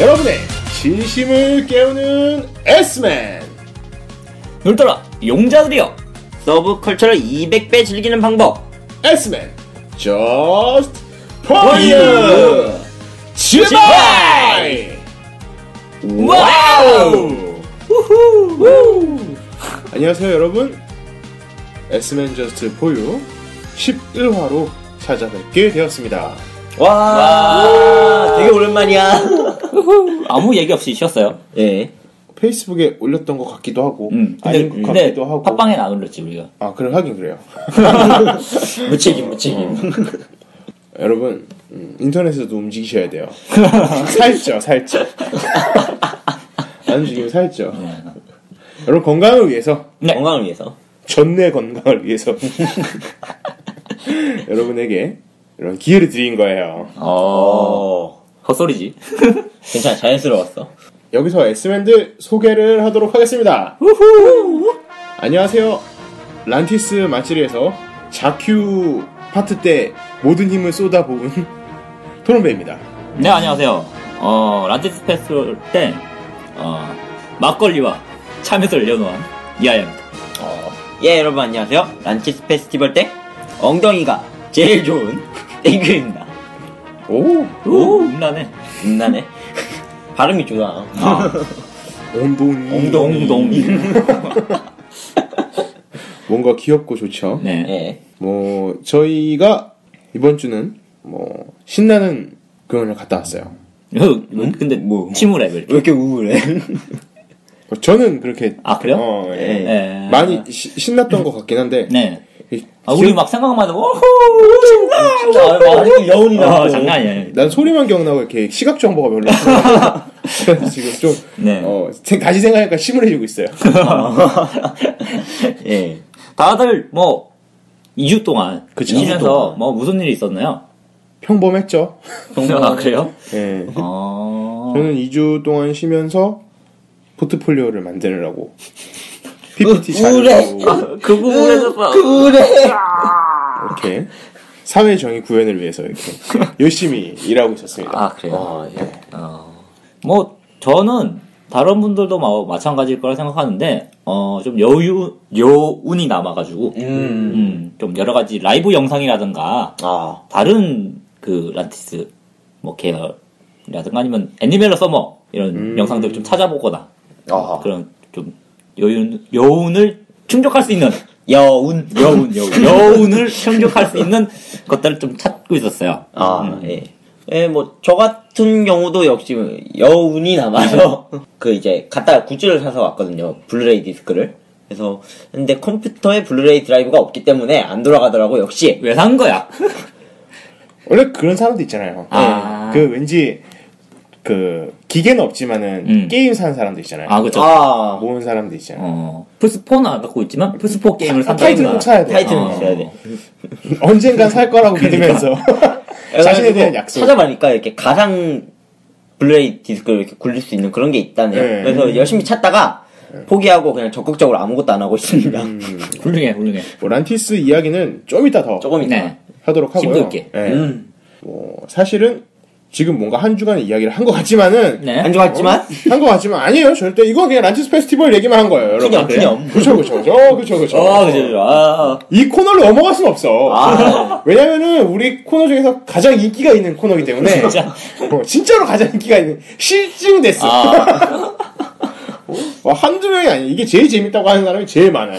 여러분의 진심을 깨우는 S맨. 놀아라 용자들이여. 서브컬처를 200배 즐기는 방법. S맨 Just For You! 출발! 와우! 안녕하세요 여러분. S맨 Just For You 11화로 찾아뵙게 되었습니다. 와, 와. 되게 오랜만이야 아무 얘기 없이 쉬었어요. 예. 페이스북에 올렸던 것 같기도 하고 음 근데, 아닌 것 근데 같기도 하고. 팟빵엔 안 올렸지 우리가. 아 그래 하긴 그래요. 무책임 무책임. 여러분 음, 인터넷에서도 움직이셔야 돼요. 살쪄 살쪄. 안 움직이면 살쪄. 여러분 건강을 위해서. 네. 건강을 위해서. 전내 건강을 위해서. 여러분에게 이런 기회를 드린 거예요. 어 헛소리지. 괜찮아 자연스러웠어. 여기서 S맨들 소개를 하도록 하겠습니다. 안녕하세요. 란티스 마치리에서 자큐 파트 때 모든 힘을 쏟아부은 토론배입니다. 네 안녕하세요. 어 란티스 페스티벌 때 어, 막걸리와 참외를 연호한 이하야입니다. 어, 예 여러분 안녕하세요. 란티스 페스티벌 때 엉덩이가 제일 좋은 땡큐입니다 오, 오 음란해 음나네 발음이 좋아 아, 엉덩이. 엉덩이 뭔가 귀엽고 좋죠. 네예뭐 저희가 이번 주는 뭐 신나는 공연을 갔다 왔어요. 그, 근데 뭐. 침울해 왜 이렇게 왜 이렇게 우울해 저는 그렇게 아 그래요? 어, 예. 네. 많이 시- 신났던 것 같긴 한데 네 이- 아, 우리 막 생각만 해도 오호 아, 아직도 여운이 아, 나고 장난 아니야 난 소리만 기억나고 이렇게 시각 정보가 별로 없어요. 그래서 지금 좀 네. 어, 생- 다시 생각하니까 심울해지고 있어요. 예 다들 뭐 2주 동안 그쵸. 쉬면서 뭐 무슨 일이 있었나요? 평범했죠. 아 그래요? 예. 어... 저는 2주 동안 쉬면서 포트폴리오를 만들려고 PPT 우울해. 자료로 그 부분에서 우울해 이렇게 사회 정의 구현을 위해서 이렇게 열심히 일하고 있었습니다. 아 그래요? 어, 예. 어, 뭐 저는 다른 분들도 마, 마찬가지일 거라 생각하는데 어, 좀 여유 여운이 남아가지고 음. 음, 좀 여러 가지 라이브 영상이라든가 아 다른 그 란티스 뭐 계열이라든가 아니면 애니멜로 서머 이런 음. 영상들 좀 찾아보거나 아. 그런 좀 여운 여운을 충족할 수 있는 여운 여운 여운 여운을 충족할 수 있는 것들을 좀 찾고 있었어요. 아, 예. 예, 뭐, 저 같은 경우도 역시 여운이 남아서, 그 이제, 갖다가 굿즈를 사서 왔거든요. 블루레이 디스크를. 그래서, 근데 컴퓨터에 블루레이 드라이브가 없기 때문에 안 돌아가더라고, 역시. 왜 산 거야? 원래 그런 사람도 있잖아요. 아. 그 왠지 그 기계는 없지만은 음. 게임 사는 사람도 있잖아요. 아 그죠. 아, 모으는 사람도 있잖아요. 어, 플스4는 안 갖고 있지만 플스4 게임을 산다. 타이틀은 꼭 사야 돼. 타이틀은 어. 있어야 돼. 언젠간 살 거라고 믿으면서 자신에 대한 약속. 찾아보니까 이렇게 가상 블루레이 디스크를 이렇게 굴릴 수 있는 그런 게 있다네요. 네. 그래서 열심히 찾다가, 포기하고 그냥 적극적으로 아무것도 안 하고 있습니다. 음. 훌륭해, 훌륭해. 뭐 란티스 이야기는 좀 이따 더 조금 있다. 네. 하도록 하고요. 힘들게. 네. 음. 뭐 사실은 지금 뭔가 한 주간의 이야기를 한 것 같지만은 네. 안 좋았지만, 한 것 같지만 아니에요. 절대 이거 그냥 란티스 페스티벌 얘기만 한 거예요, 여러분. 푸념. 그쵸, 그쵸, 그쵸, 어, 그쵸, 그쵸. 아, 그죠, 그죠. 아, 이 코너를 넘어갈 수는 없어. 아. 왜냐면은 우리 코너 중에서 가장 인기가 있는 코너이기 때문에 진짜. 어, 진짜로 가장 인기가 있는 실증 됐어. 아, 어, 한두 명이 아니야. 이게 제일 재밌다고 하는 사람이 제일 많아요.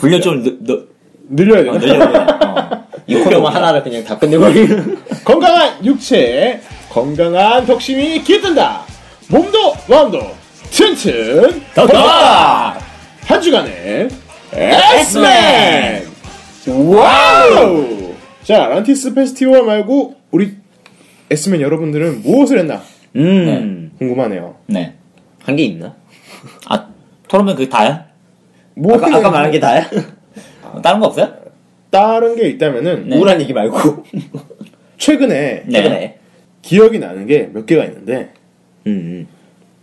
분량 좀 느, 느, 늘려야 어, 돼. 늘려야 돼. 어. 이 코너만 하나를 그냥 다 끝내버리는. 건강한 육체, 건강한 덕심이 깃든다. 몸도 마음도 튼튼 덕덕! 한 주간의 S맨! 와우! 자, 란티스 페스티벌 말고 우리 S맨 여러분들은 무엇을 했나 음. 궁금하네요. 네. 한 게 있나? 아, 토론면 그게 다야? 뭐 아까, 아까 말한 게 다야? 어, 다른 거 없어요? 다른 게 있다면은 네. 우울한 얘기 말고. 최근에 네. 최근에. 기억이 나는 게 몇 개가 있는데 음.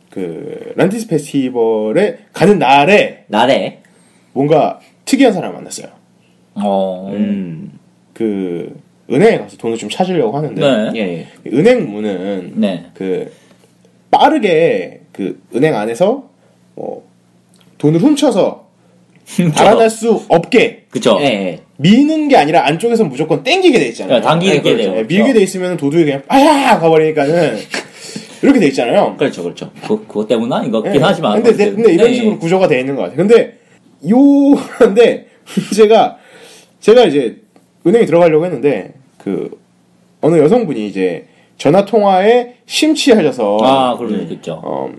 그 란티스 페스티벌에 가는 날에 날에. 뭔가 특이한 사람을 만났어요. 어, 음. 그 은행에 가서 돈을 좀 찾으려고 하는데 네. 예, 예. 은행 문은 네. 그 빠르게 그 은행 안에서 뭐 돈을 훔쳐서 달아날 수 없게 그쵸. 예, 예. 미는 게 아니라 안쪽에서 무조건 땡기게 돼 있잖아요. 그러니까 당기게 네, 그렇죠. 돼요. 네, 밀게 돼 있으면 도둑이 그냥 빠야 가버리니까는 이렇게 돼 있잖아요. 그렇죠, 그렇죠. 그, 그것 때문 아닌 것 네. 같긴 하지만. 근데, 내- 근데 이런 네. 식으로 구조가 돼 있는 것 같아요. 근데 요 근데 문제가 제가 이제 은행에 들어가려고 했는데 그 어느 여성분이 이제 전화 통화에 심취하셔서 아, 그렇겠죠. 어,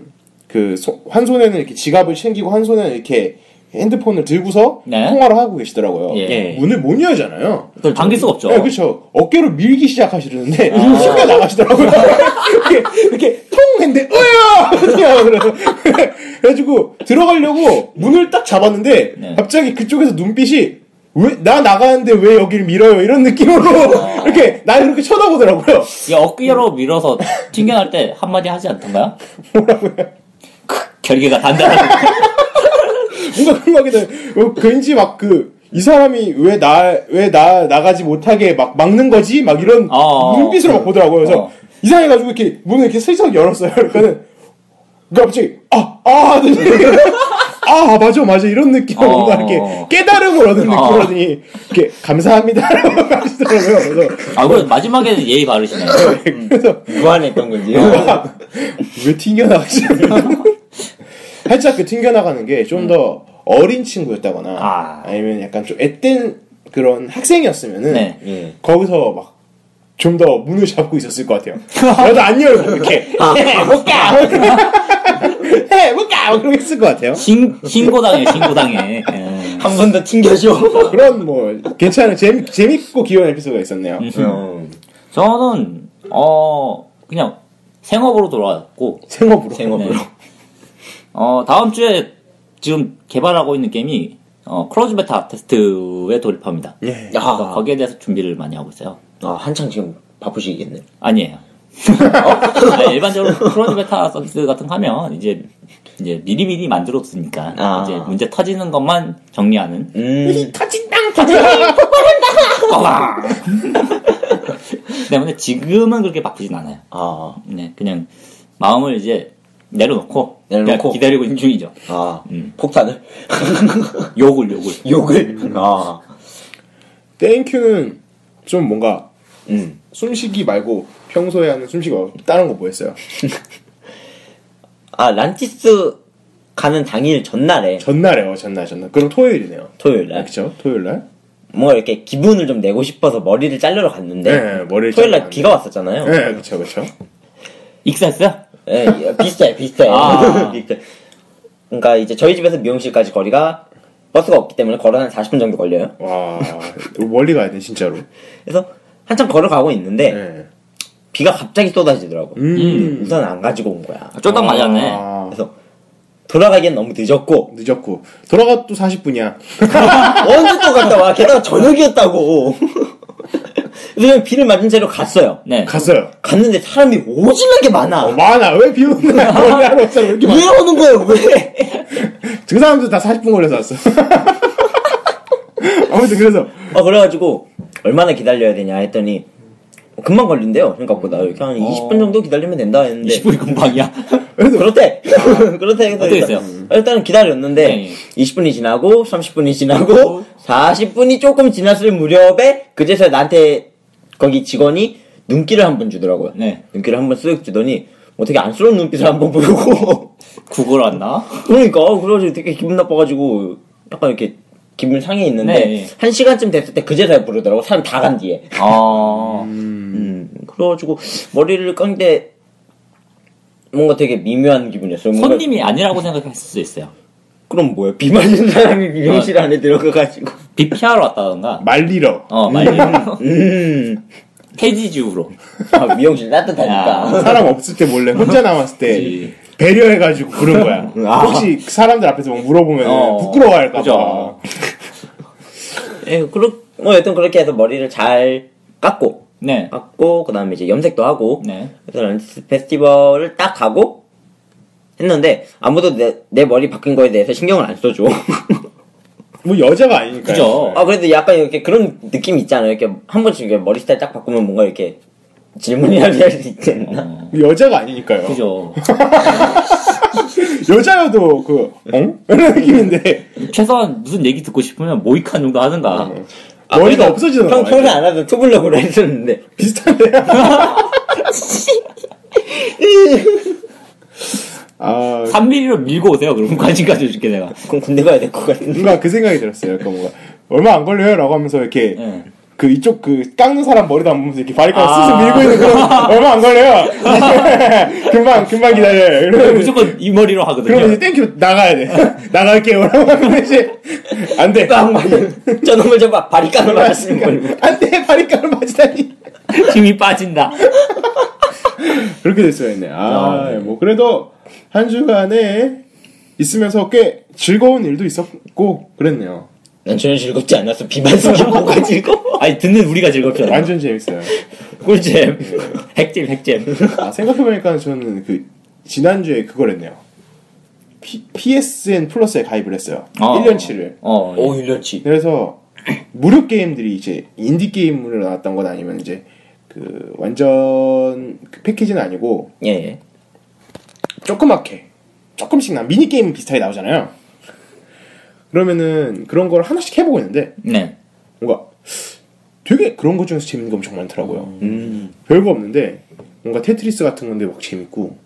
그 소- 한 손에는 이렇게 지갑을 챙기고 한 손에는 이렇게 핸드폰을 들고서 네. 통화를 하고 계시더라고요. 예. 문을 못 여잖아요. 당길 수가 없죠. 네, 그렇죠. 어깨로 밀기 시작하시는데 아. 튕겨 나가시더라고요. 이렇게 이렇게 통 했는데 으야! 그래서 그래가지고 들어가려고 문을 딱 잡았는데 네. 갑자기 그쪽에서 눈빛이 왜 나 나가는데 왜 여기를 밀어요 이런 느낌으로 아. 이렇게 날 그렇게 쳐다보더라고요. 이 어깨로 밀어서 튕겨날 때 한마디 하지 않던가요? 뭐라고요? 결계가 단단하고. 뭔가 그런 거 하게 돼. 어, 왠지 막 그, 이 사람이 왜 나, 왜 나 나가지 못하게 막 막는 거지? 막 이런 어. 눈빛으로 막 보더라고요. 그래서 어. 이상해가지고 이렇게 문을 이렇게 슬쩍 열었어요. 그러니까는, 그러니까 갑자기, 아, 아, 아, 맞아, 맞아. 이런 느낌으로 어. 뭔가 이렇게 깨달음을 얻은 어. 느낌이라더니, 이렇게, 감사합니다. 라고 하시더라고요. 그래서, 아, 그 마지막에는 예의 바르시네요. 그래서, 무한했던 거지. 왜 튕겨나가지? 살짝 그 튕겨나가는 게 좀더 어린 친구였다거나 음. 아. 아. 니면 약간 좀 앳된 그런 학생이었으면은 네. 예. 거기서 막 좀 더 문을 잡고 있었을 것 같아요. 나도 안 열고 이렇게 해볼까? 해볼까? 그렇게 했을 것 같아요. 신, 신고당해, 신고당해. 예. 한번 더 튕겨줘. 그런 뭐 괜찮은 재미, 재밌고 귀여운 에피소드가 있었네요. 어, 저는, 어, 그냥 생업으로 돌아왔고, 생업으로. 생업으로. 네. 어, 다음 주에 지금 개발하고 있는 게임이, 어, close beta test에 돌입합니다. 예. 야, 그래서 거기에 대해서 준비를 많이 하고 있어요. 아, 한창 지금 바쁘시겠네. 아니에요. 아, 일반적으로 크로즈 베타 서비스 같은 거 하면 이제 이제 미리미리 만들었으니까 아. 이제 문제 터지는 것만 정리하는 음, 터진당 터진. 빠방! 때문에 지금은 그렇게 바쁘진 않아요. 아, 네, 그냥 마음을 이제 내려놓고, 내려놓고. 그냥 기다리고 있는 중이죠. 아, 음. 폭탄을? 욕을 욕을. 욕을? 아, 땡큐는 좀 뭔가 음. 숨쉬기 말고 평소에 하는 숨쉬기 말고 다른 거 뭐 했어요? 아, 란티스 가는 당일 전날에, 전날에 어 전날 전날. 그럼 토요일이네요. 토요일 날, 그렇죠? 토요일 날. 뭔가 이렇게 기분을 좀 내고 싶어서 머리를 자르러 갔는데, 네, 머리를 토요일 날 자르러 비가 왔었잖아요. 네, 그렇죠, 그렇죠. 익사했어요? 예, 예, 비슷해, 비슷해. 아. 비슷해. 그러니까 이제 저희 집에서 미용실까지 거리가 버스가 없기 때문에 걸어 한 40분 정도 걸려요. 와, 멀리 가야 돼 진짜로. 그래서 한참 걸어가고 있는데 네. 비가 갑자기 쏟아지더라고. 음. 우선 안 가지고 온 거야. 쫄딱 맞았네. 아, 그래서 돌아가기엔 너무 늦었고 늦었고 돌아가 또 40분이야. 언제 또 갔다 와? 게다가 저녁이었다고. 그래서 비를 맞은 채로 갔어요. 네. 갔어요. 갔는데 사람이 오질나게 많아. 어, 많아. 왜 비 오는 왔잖아. 왜 이렇게 많아? 왜 오는 거야? 왜? 그 사람들 다 40분 걸려서 왔어. 아무튼 그래서 어 그래가지고 얼마나 기다려야 되냐 했더니 금방 걸린대요. 생각보다 이렇게 한 20분 정도 기다리면 된다 했는데 10분이 금방이야. 그렇대. 그렇대. 해서 어떻게 일단, 됐어요? 일단은 기다렸는데 네. 20분이 지나고 30분이 지나고 40분이 조금 지났을 무렵에 그제서야 나한테 거기 직원이 눈길을 한 번 주더라고요. 네. 눈길을 한 번 쓱 주더니 어떻게 안쓰러운 눈빛을 한 번 보이고 구글 왔나? 그러니까 그래가지고 되게 기분 나빠가지고 약간 이렇게 기분 상해 있는데 네. 한 시간쯤 됐을 때 그제서야 부르더라고 사람 다 간 뒤에 아, 음, 그래가지고 머리를 깎는데 뭔가 되게 미묘한 기분이었어요 뭔가 손님이 아니라고 생각했을 수 있어요. 그럼 뭐야 비 맞은 사람이 미용실 안에 들어가가지고 비 피하러 왔다던가, 말리러. 어, 말리 음 폐지주로. 아, 미용실 따뜻하니까 사람 없을 때 몰래 혼자 남았을 때 그치. 배려해가지고 부른 거야. 아. 혹시 사람들 앞에서 막 물어보면 어. 부끄러워할까봐. 그죠. 예, 그렇, 뭐 여튼 그렇게 해서 머리를 잘 깎고 네. 깎고 그 다음에 이제 염색도 하고 네. 그래서 런치 페스티벌을 딱 가고 했는데 아무도 내, 내 머리 바뀐 거에 대해서 신경을 안 써줘. 뭐 여자가 아니니까. 그죠. 아 그래도 약간 이렇게 그런 느낌 있잖아요. 이렇게 한 번씩 이렇게 머리 스타일 딱 바꾸면 뭔가 이렇게 질문이라도 할수 있지 않나? 어, 여자가 아니니까요. 그죠. 여자여도 그 어? 이런 느낌인데 최소한 무슨 얘기 듣고 싶으면 모이칸 정도 하든가. 머리가 없어지잖아. 형 평소에 안 하던 투블럭으로 했었는데. 비슷한데. 아 3mm로 밀고 오세요. 그럼 관심 가져줄게 내가. 그럼 군대 가야 될 것 같은데. 뭔가 그 생각이 들었어요. 약간 뭔가 얼마 안 걸려요라고 하면서 이렇게 예. 그 이쪽 그 깎는 사람 머리도 안 보면서 이렇게 바리깡질 아. 쓱쓱 밀고 있는 그런 얼마 안 걸려요. 금방 금방 기다려요. 이러면 무조건 이 머리로 하거든요. 그러면 이제 땡큐 나가야 돼. 나갈게요라고 하면 이제 안 돼. 딱 맞는. 저놈을 좀 봐. 바리깡을 맞았으면 걸리고. 안 돼. 바리깡을 맞다니. 힘이 빠진다. 그렇게 됐어야 했네. 아, 아, 네. 뭐 그래도 한 주간에 있으면서 꽤 즐거운 일도 있었고 그랬네요. 난 전혀 즐겁지 않았어. 비만스키 뭐가 즐거워? 아니 듣는 우리가 즐겁잖아. 완전 재밌어요. 꿀잼. 핵잼 핵잼. 아, 생각해보니까 저는 그 지난주에 그걸 했네요. P, PSN 플러스에 가입을 했어요. 어. 1년치를. 어. 오, 1년치. 그래서 무료 게임들이 이제 인디 게임으로 나왔던 건 아니면 이제 그 완전 그 패키지는 아니고 예, 예. 조그맣게 조금씩 나 미니 게임 비슷하게 나오잖아요. 그러면은 그런 걸 하나씩 해보고 있는데 네. 뭔가 되게 그런 것 중에서 재밌는 게 엄청 많더라고요. 음. 별거 없는데 뭔가 테트리스 같은 건데 막 재밌고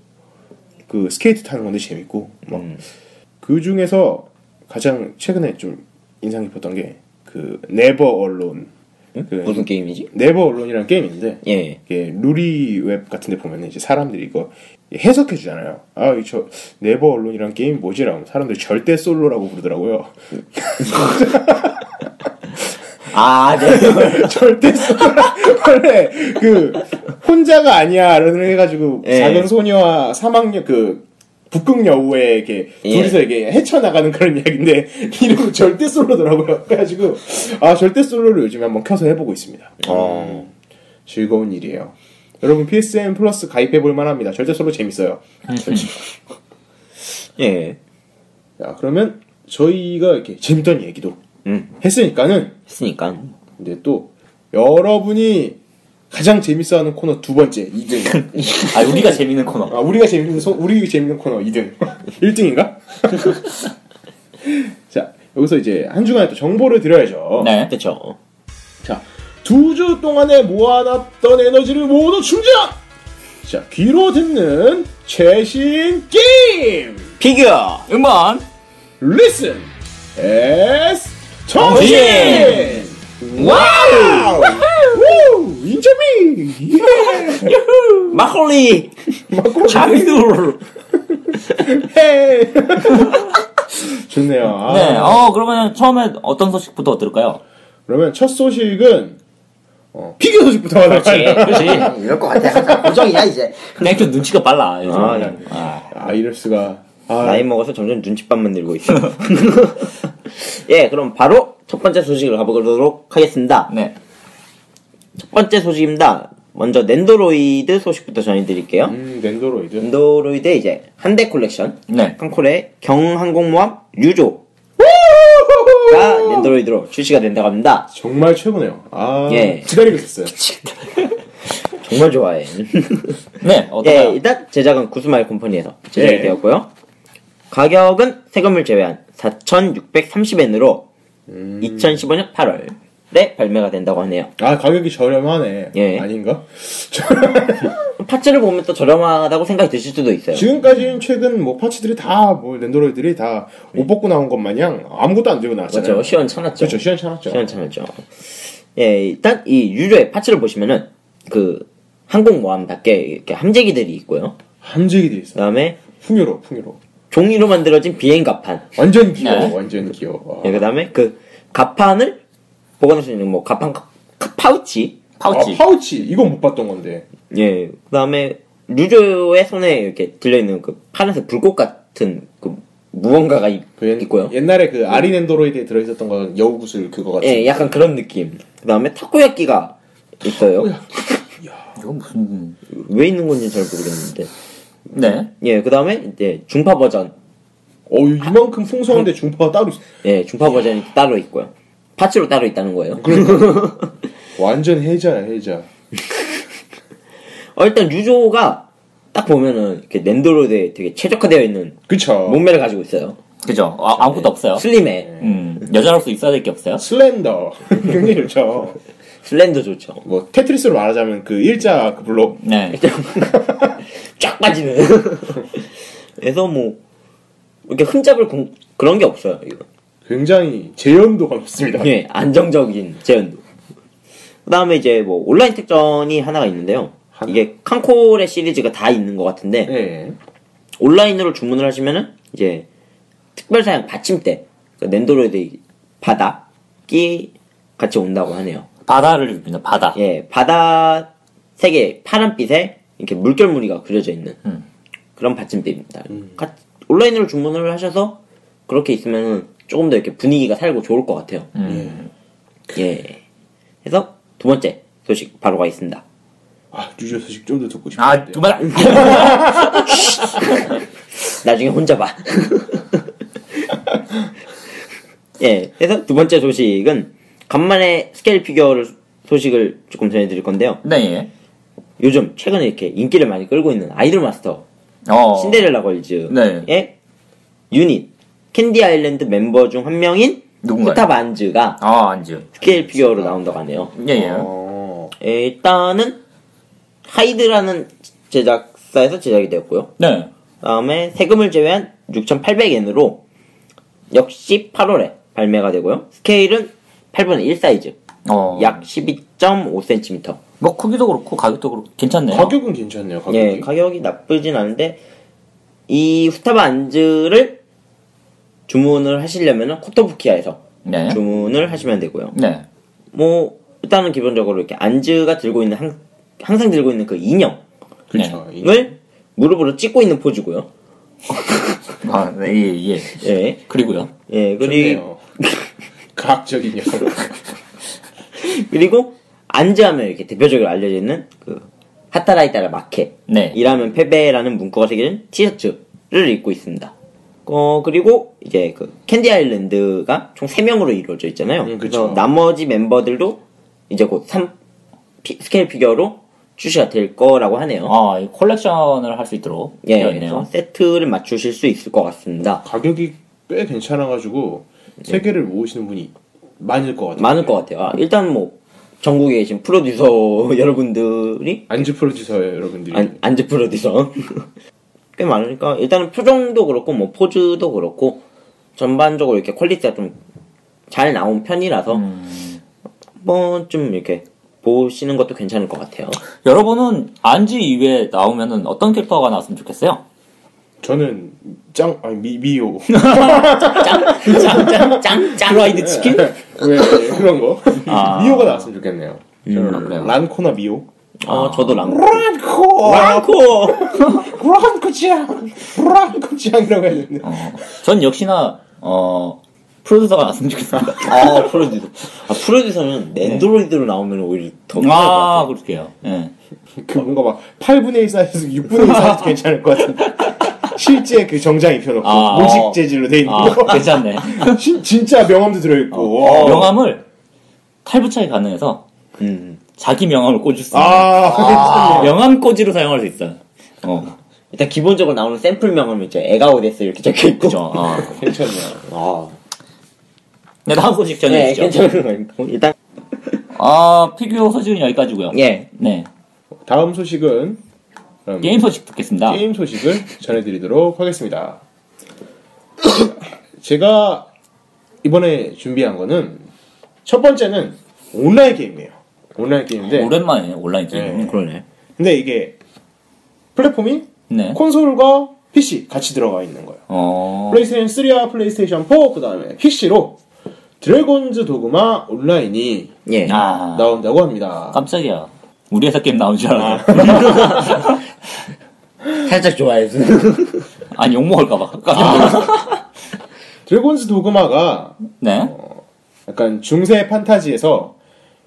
그 스케이트 타는 건데 재밌고 막 음. 그 중에서 가장 최근에 좀 인상 깊었던 게 그 Never Alone 그 무슨 게임이지? Never Alone이라는 게임이 있는데 예. 이게 루리웹 같은 데 보면 이제 사람들이 이거 해석해 주잖아요. 아, 이저 네버 언론이란 게임이 뭐지 라고 사람들이 절대 솔로라고 부르더라고요. 아, 네. 절대 솔로 원래 그 혼자가 아니야 라는 해가지고 예. 작은 소녀와 사막녀 그 북극 여우에 이렇게 예. 둘이서 이렇게 헤쳐나가는 그런 이야기인데 이름은 절대 솔로더라고요. 그래가지고 아 절대 솔로를 요즘에 한번 켜서 해보고 있습니다. 어. 즐거운 일이에요. 여러분 PSN 플러스 가입해 볼 만합니다. 절대 솔로 재밌어요. 예. 자 그러면 저희가 이렇게 재밌던 얘기도 음. 했으니까는 했으니까. 근데 또 여러분이 가장 재밌어하는 코너 두 번째 2등. 아 우리가 재밌는 코너. 아 우리가 재밌는 소, 우리 재밌는 코너 2등. 1등인가? 자 여기서 이제 한 주간에 또 정보를 드려야죠. 네. 그쵸. 자, 두 주 동안에 모아놨던 에너지를 모두 충전! 자, 귀로 듣는 최신 게임! 피규어! 음반. Listen as 정신! 정신! 와우! 우! 인재미! 예! 마콜리! 자비들. 헤! 좋네요. 아, 네. 어 그러면 처음에 어떤 소식부터 들을까요? 그러면 첫 소식은 어, 피규어 소식부터 하도록 그렇지. 그렇지. 이럴 것 같아. 항상 고정이야, 이제. 그냥 좀 눈치가 빨라. 요즘. 아, 네. 아. 아, 이럴 수가. 아, 나이 먹어서 점점 눈칫밥만 늘고 있어. 예, 그럼 바로 첫 번째 소식을 가보도록 하겠습니다. 네. 첫 번째 소식입니다. 먼저 넨도로이드 소식부터 전해드릴게요. 음, 넨도로이드. 넨도로이드의 이제 함대 컬렉션, 네. 칸코레의 경항공모함 류조 가 낸도로이드로 출시가 된다고 합니다. 정말 최고네요. 아, 예. 기다리고 있었어요. 정말 좋아해. 네. 예, 어떤가요? 일단 제작은 구스마일 컴퍼니에서 제작이 예. 되었고요. 가격은 세금을 제외한 4,630엔으로 2015년 8월 에 발매가 된다고 하네요. 아, 가격이 저렴하네. 예. 아닌가? 파츠를 보면 또 저렴하다고 생각이 드실 수도 있어요. 지금까지는 최근 뭐 파츠들이 다, 뭐, 랜드로이들이 다 옷 벗고 나온 것 마냥 아무것도 안 들고 나왔잖아요. 그렇죠. 시원찮았죠. 그렇죠. 시원찮았죠. 시원찮았죠. 예, 일단 이 류조의 파츠를 보시면은 그 항공모함답게 이렇게 함재기들이 있고요. 함재기 돼 있어. 그다음에 종이로, 종이로. 종이로 만들어진 비행 갑판. 완전 귀여워, 네. 완전 귀여워. 예, 그다음에 그 갑판을 보관할 수 있는 뭐 갑판 카- 카- 파우치. 파우치. 아, 파우치. 이건 못 봤던 건데. 예, 그다음에 류조의 손에 이렇게 들려 있는 그 파란색 불꽃 같은 그 무언가가 있, 그 옛, 있고요. 옛날에 그 아린 앤드로이드에 들어 있었던 건 여우 구슬 그거 같은. 예, 약간 그런 느낌. 그다음에 타코야끼가 있어요. 이거 무슨? 왜 있는 건지 잘 모르겠는데. 네. 예, 그 다음에 이제 중파 버전. 어, 이만큼 풍성한데 중파가 따로 있어. 예, 중파 버전이 따로 있고요. 파츠로 따로 있다는 거예요. 그러니까. 완전 해자야, 해자. 어, 일단 유조가 딱 보면은 이렇게 낸도로드에 되게 최적화되어 있는 그쵸. 몸매를 가지고 있어요. 그죠? 아, 아무것도 없어요. 슬림해. 음, 여자로서 있어야 될 게 없어요. 슬렌더. 굉장히 좋죠. 슬렌더 좋죠. 뭐, 테트리스로 말하자면 그 일자 그 블록. 네. 쫙 빠지는. 그래서 뭐 이렇게 흠잡을 공- 그런 게 없어요. 이거. 굉장히 재현도가 높습니다. 예, 안정적인 제연도. 그 다음에 이제 뭐 온라인 특전이 하나가 있는데요. 하나? 이게 칸콜의 시리즈가 다 있는 것 같은데 네. 온라인으로 주문을 하시면은 이제 특별 사양 받침대, 그 낸도로이드 바닥이 같이 온다고 하네요. 바다를 줍니다. 바다. 예, 바다 색의 파란빛에 이렇게 물결 무늬가 그려져 있는 음. 그런 받침대입니다. 가- 온라인으로 주문을 하셔서 그렇게 있으면 조금 더 이렇게 분위기가 살고 좋을 것 같아요. 음. 예. 그래서 두 번째 소식 바로 가겠습니다. 아, 류조 소식 좀 더 듣고 아, 싶은데. 그만. 나중에 혼자 봐. 예. 그래서 두 번째 소식은 간만에 스케일 피규어를 소식을 조금 전해드릴 건데요. 네, 예. 요즘 최근에 이렇게 인기를 많이 끌고 있는 아이돌 마스터 어. 신데렐라 걸즈의 네. 유닛 캔디 아일랜드 멤버 중 한 명인 누군가요? 후타바 안즈가 아, 안즈. 스케일 피규어로 나온다고 하네요. 예, 예. 어. 예, 일단은 하이드라는 제작사에서 제작이 되었고요. 네. 다음에 세금을 제외한 6,800엔으로 역시 8월에 발매가 되고요. 스케일은 8분의 1 사이즈, 어. 약 12.5cm. 뭐, 크기도 그렇고, 가격도 그렇고, 괜찮네요. 가격은 괜찮네요, 가격이. 예, 가격이 나쁘진 않은데 이 후타바 안즈를 주문을 하시려면 코토부키아에서 네. 주문을 하시면 되고요. 네. 뭐 일단은 기본적으로 이렇게 안즈가 들고 있는 항, 항상 들고 있는 그 인형을 그렇죠. 무릎으로 찍고 있는 포즈고요. 아, 네, 예, 예. 예, 그리고요. 예, 그리고. 과학적인 요 그리고 안즈하면 이렇게 대표적으로 알려져 있는 그 働いたら負け 네. 일하면 패배라는 문구가 새겨진 티셔츠를 입고 있습니다. 어, 그리고 이제 그 캔디 아일랜드가 총 3명으로 이루어져 있잖아요. 음, 그래서 그쵸. 나머지 멤버들도 이제 곧 3, 스케일 피규어로 출시가 될 거라고 하네요. 아, 이 콜렉션을 할 수 있도록 예, 되어 그래서 있네요. 세트를 맞추실 수 있을 것 같습니다. 가격이 꽤 괜찮아가지고 세 개를 모으시는 분이 많을 것 같아요. 많을 것 같아요. 아, 일단 뭐 전국에 계신 프로듀서 여러분들이 안즈 프로듀서 여러분들이 안, 안즈 프로듀서 꽤 많으니까 일단은 표정도 그렇고 뭐 포즈도 그렇고 전반적으로 이렇게 퀄리티가 좀 잘 나온 편이라서 음. 한번 좀 이렇게 보시는 것도 괜찮을 것 같아요. 여러분은 안즈 이외에 나오면은 어떤 캐릭터가 나왔으면 좋겠어요? 저는 짱 아니 미 미오 짱짱짱짱 프라이드 치킨? 왜 그런 거 아. 미오가 나왔으면 좋겠네요. 저는 아, 그래요? 란코나 미오 어 저도 란코 란코 란코 란코짱 란코짱이라고 해야 되는데 어, 전 역시나 어 프로듀서가 나왔으면 좋겠습니다. 아 프로듀서 아 프로듀서는 넨도로이드로 나오면 오히려 더 아. 그럴게요. 예. 그 뭔가 막 8분의 1 사이즈 6분의 1 사이즈 괜찮을 것 같은데 실제 그 정장 입혀놓고 아, 모직 어. 재질로 돼 있는 아, 거 괜찮네. 진- 진짜 명함도 들어있고 어. 와. 명함을 탈부착이 가능해서 음. 자기 명함을 꽂을 수 있는 아, 명함 꽂이로 사용할 수 있어요. 어, 일단 기본적으로 나오는 샘플 명함은 이제 에가오데스 이렇게 적혀 있고 그죠. 어. 괜찮네요 아 네, 다음 소식 네, 전해주시죠. 괜찮은 거 있고 일단 아, 피규어 소식은 여기까지고요. 예 네. 다음 소식은 그럼 게임 소식 듣겠습니다. 게임 소식을 전해드리도록 하겠습니다. 제가 이번에 준비한 거는 첫 번째는 온라인 게임이에요. 온라인 게임인데 오랜만에 온라인 게임. 네. 그러네. 근데 이게 플랫폼이 네. 콘솔과 PC 같이 들어가 있는 거예요. 어, 플레이스테이션 3와 플레이스테이션 4 그 다음에 PC로 드래곤즈 도그마 온라인이 예. 아, 나온다고 합니다. 깜짝이야. 우리 회사 게임 나온 줄 알았네. 살짝 좋아해서. 아니, 욕먹을까봐. 놀랐어. 드래곤즈 도그마가 네. 약간 중세 판타지에서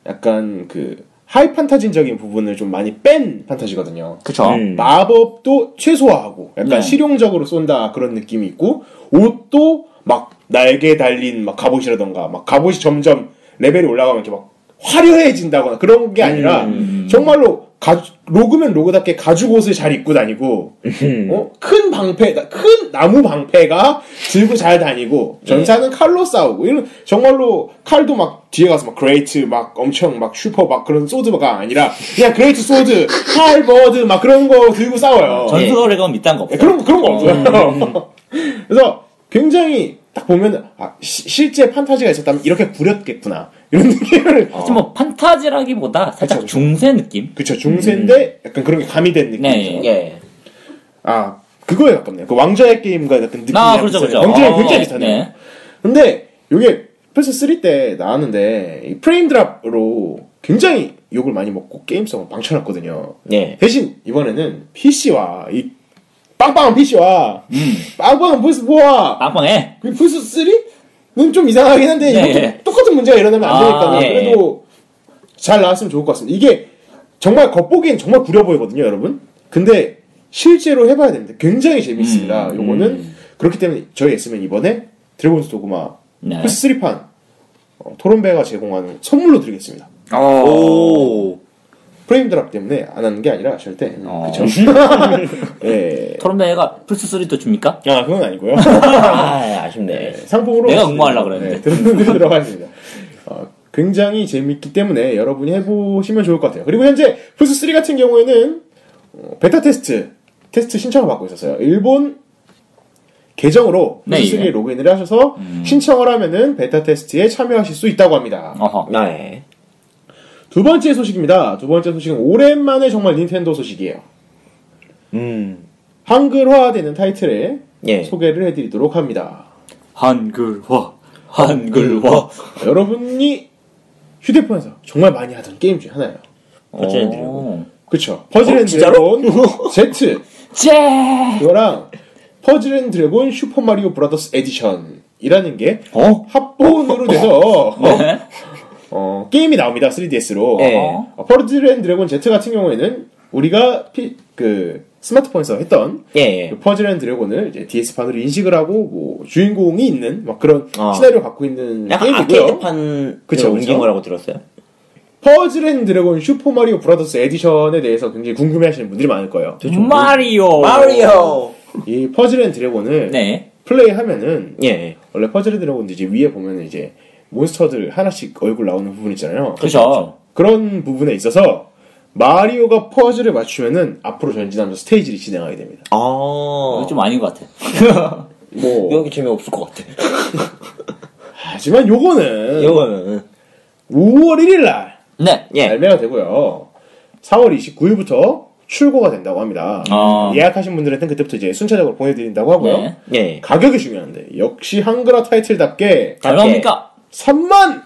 약간 그 high 판타지적인 부분을 좀 많이 뺀 판타지거든요. 그쵸. 음. 마법도 최소화하고 약간 네. 실용적으로 쏜다 그런 느낌이 있고 옷도 막 날개 달린 막 갑옷이라던가 막 갑옷이 점점 레벨이 올라가면 이렇게 막 화려해진다거나 그런 게 아니라 음. 정말로 가, 로그면 로그답게 가죽 옷을 잘 입고 다니고, 어? 큰 방패, 큰 나무 방패가 들고 잘 다니고, 전사는 칼로 싸우고, 이런, 정말로 칼도 막 뒤에 가서 막 그레이트, 막 엄청 막 슈퍼 막 그런 소드가 아니라, 그냥 그레이트 소드, 칼버드 막 그런 거 들고 싸워요. 전투거래 건 밑단 거 없어. 예, 그런 거, 그런 거 없어요. 그래서 굉장히 딱 보면, 아, 시- 실제 판타지가 있었다면 이렇게 구렸겠구나. 이런 느낌을. 하여튼 뭐 판타지라기보다 살짝 그쵸. 중세 느낌? 그쵸, 중세인데 약간 그런 게 가미된 느낌이죠. 네, 예. 아, 그거에 가깝네요. 그 왕좌의 게임과 약간 느낌이 아, 그렇죠. 그렇죠. 굉장히, 어, 굉장히 네, 비슷하네요. 네. 근데, 요게 플스3 때 나왔는데, 이 프레임 드랍으로 굉장히 욕을 많이 먹고 게임성을 망쳐놨거든요. 예. 대신, 이번에는 PC와, 이 빵빵한 PC와, 음. 빵빵한 플스4와, 빵빵해. 그 플스3는 좀 이상하긴 한데, 네. 이것도 똑같은 문제가 일어나면 안 아, 되니까, 예. 그래도 잘 나왔으면 좋을 것 같습니다. 이게 정말 겉보기엔 정말 구려 보이거든요, 여러분. 근데 실제로 해봐야 됩니다. 굉장히 재밌습니다. 음, 요거는 그렇기 때문에 저희 S맨 이번에 드래곤즈 도그마 네. 플스 3판 어, 토론배가 제공하는 선물로 드리겠습니다. 오. 프레임 drop 때문에 안 하는 게 아니라 절대. 어. 그쵸? 예. 토론배가 플스3도 줍니까? 아, 그건 아니고요. 아, 아쉽네. 상품으로 내가 응모하려고 그랬는데. 네, 들- 들어가겠습니다. 어, 굉장히 재밌기 때문에 여러분이 해보시면 좋을 것 같아요. 그리고 현재 플스3 같은 경우에는 어, 베타 테스트 테스트 신청을 받고 있었어요. 일본 계정으로 네, 플스3에 예. 로그인을 하셔서 신청을 하면은 베타 테스트에 참여하실 수 있다고 합니다. 어허. 아, 예. 두 번째 소식입니다. 두 번째 소식은 오랜만에 정말 닌텐도 소식이에요. 음. 한글화되는 타이틀에 예. 소개를 해드리도록 합니다. 한글화. 한글화. 여러분이 휴대폰에서 정말 많이 하던 게임 중에 하나예요. 퍼즐 앤 드래곤. 어. 그쵸. 퍼즐 앤 진짜로? 드래곤 Z. 제! 그거랑 퍼즐 앤 드래곤 슈퍼 마리오 브라더스 에디션이라는 게 어? 합본으로 돼서 네. 어, 게임이 나옵니다. 3DS로. 예. 어, 퍼즐 앤 드래곤 Z 같은 경우에는 우리가 피, 그 스마트폰에서 했던 예, 예. 그 퍼즐 앤 드래곤을 이제 DS판으로 인식을 하고 뭐 주인공이 있는 막 그런 아. 시나리오 갖고 있는 게임이고요. 아케이드판 그쵸, 옮긴 그쵸. 거라고 들었어요. 퍼즐 앤 드래곤 슈퍼 마리오 브라더스 에디션에 대해서 굉장히 궁금해 하시는 분들이 많을 거예요. 마리오. 마리오! 이 퍼즐 앤 드래곤을 네. 플레이하면은 예. 원래 퍼즐 앤 드래곤 이제 위에 보면 이제 몬스터들 하나씩 얼굴 나오는 부분 있잖아요. 그죠. 그런 부분에 있어서 마리오가 퍼즐을 맞추면은 앞으로 전진하면서 스테이지를 진행하게 됩니다. 아. 이거 좀 아닌 것 같아. 뭐 여기 재미 없을 것 같아. 하지만 요거는 이거는. 5월 1일 날 네. 예. 발매가 되고요. 4월 29일부터 출고가 된다고 합니다. 아. 예약하신 분들한테는 그때부터 이제 순차적으로 보내드린다고 하고요. 네. 예. 가격이 중요한데 역시 한글화 타이틀답게 얼마입니까? 3만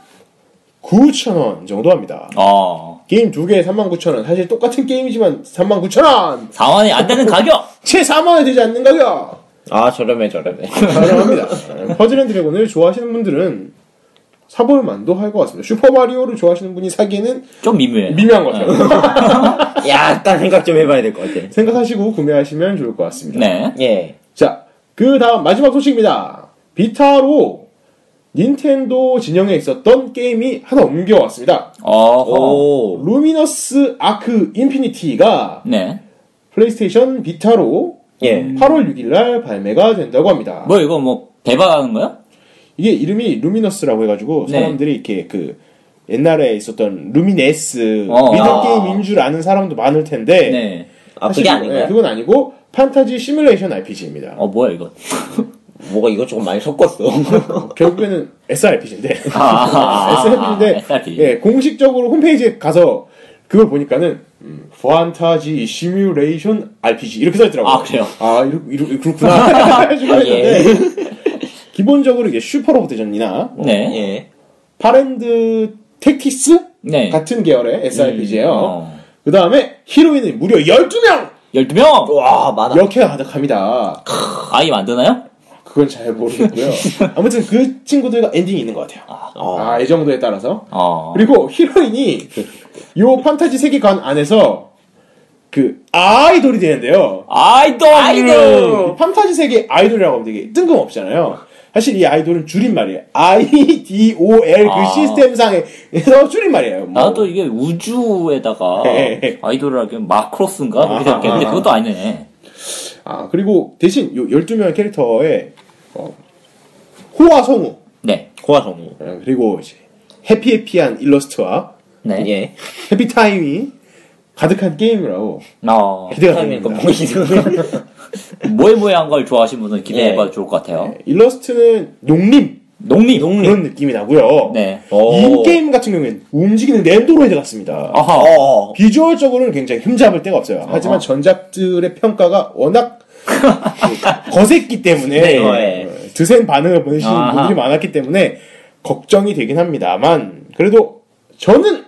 9천 원 정도 합니다. 어. 게임 두 개에 3만 9천 원. 사실 똑같은 게임이지만 3만 9천 원. 4원이 안 되는 가격! 채 4만 원 되지 않는 가격. 아, 저렴해, 저렴해. 가능합니다. 퍼즐 앤 드래곤을 좋아하시는 분들은 사볼 만도 할 것 같습니다. 슈퍼 마리오를 좋아하시는 분이 사기에는 좀 미묘해. 미묘한 것 같아요. 약간 생각 좀 해봐야 될 것 같아. 생각하시고 구매하시면 좋을 것 같습니다. 네. 예. 자, 그 다음 마지막 소식입니다. Vita로 닌텐도 진영에 있었던 게임이 하나 옮겨왔습니다. 오. Luminous Arc Infinity가 네. PlayStation Vita로 예. 8월 6일 날 발매가 된다고 합니다. 뭐 이거 뭐 배방하는 거야? 이게 이름이 Luminous라고 해가지고 네. 사람들이 이렇게 그 옛날에 있었던 Lumines 어. 미드 아. 게임인 줄 아는 사람도 많을 텐데 네. 아, 사실 그게 아닌가요? 그건 아니고 판타지 시뮬레이션 RPG입니다. 어 뭐야 이거? 뭐가 이것저것 많이 섞었어. 결국에는 SRPG인데 아, SRPG인데 SRPG. 예, 공식적으로 홈페이지에 가서 그걸 보니까는 음, 판타지 시뮬레이션 RPG 이렇게 써있더라고요. 아, 그래요? 아 이러, 이러, 그렇구나. 예. 기본적으로 이게 슈퍼로봇 대전이나 뭐 네. 예. 파랜드 택티스 네. 같은 계열의 SRPG예요. 어. 그 다음에 히로인이 무려 12명! 12명! 와, 많아. 역해가 가득합니다. 아이 만드나요? 그건 잘 모르겠고요. 아무튼 그 친구들과 엔딩이 있는 것 같아요. 어. 아, 이 정도에 따라서. 어. 그리고 히로인이 요 판타지 세계관 안에서 그 아이돌이 되는데요. 아이돌! 아이돌! 판타지 세계 아이돌이라고 하면 되게 뜬금없잖아요. 사실 이 아이돌은 줄임말이에요. IDOL 그 아. 시스템상에서 줄임말이에요. 뭐. 나도 이게 우주에다가 네. 아이돌을 하기엔 Macross인가? 그렇게 아하. 생각했는데 그것도 아니네. 아, 그리고 대신 요 12명의 캐릭터에 어, 호화 성우 네. 호화 성우. 어, 그리고 이제 happy happy한 일러스트와 네. 예. happy time이 가득한 게임이라고 어, 기대가 됩니다. 모에모에한 걸 좋아하시는 분은 기대해봐도 좋을 것 같아요. 네, 일러스트는 농림 농립. 그런 느낌이 나고요. 네. 오. in-game 같은 경우에는 움직이는 넨도로이드 같습니다. 아하. 어. 비주얼적으로는 굉장히 흠잡을 데가 없어요. 하지만. 전작들의 평가가 워낙 거셌기 때문에 네. 어, 드센 반응을 보내시는 아하. 분들이 많았기 때문에 걱정이 되긴 합니다만 그래도 저는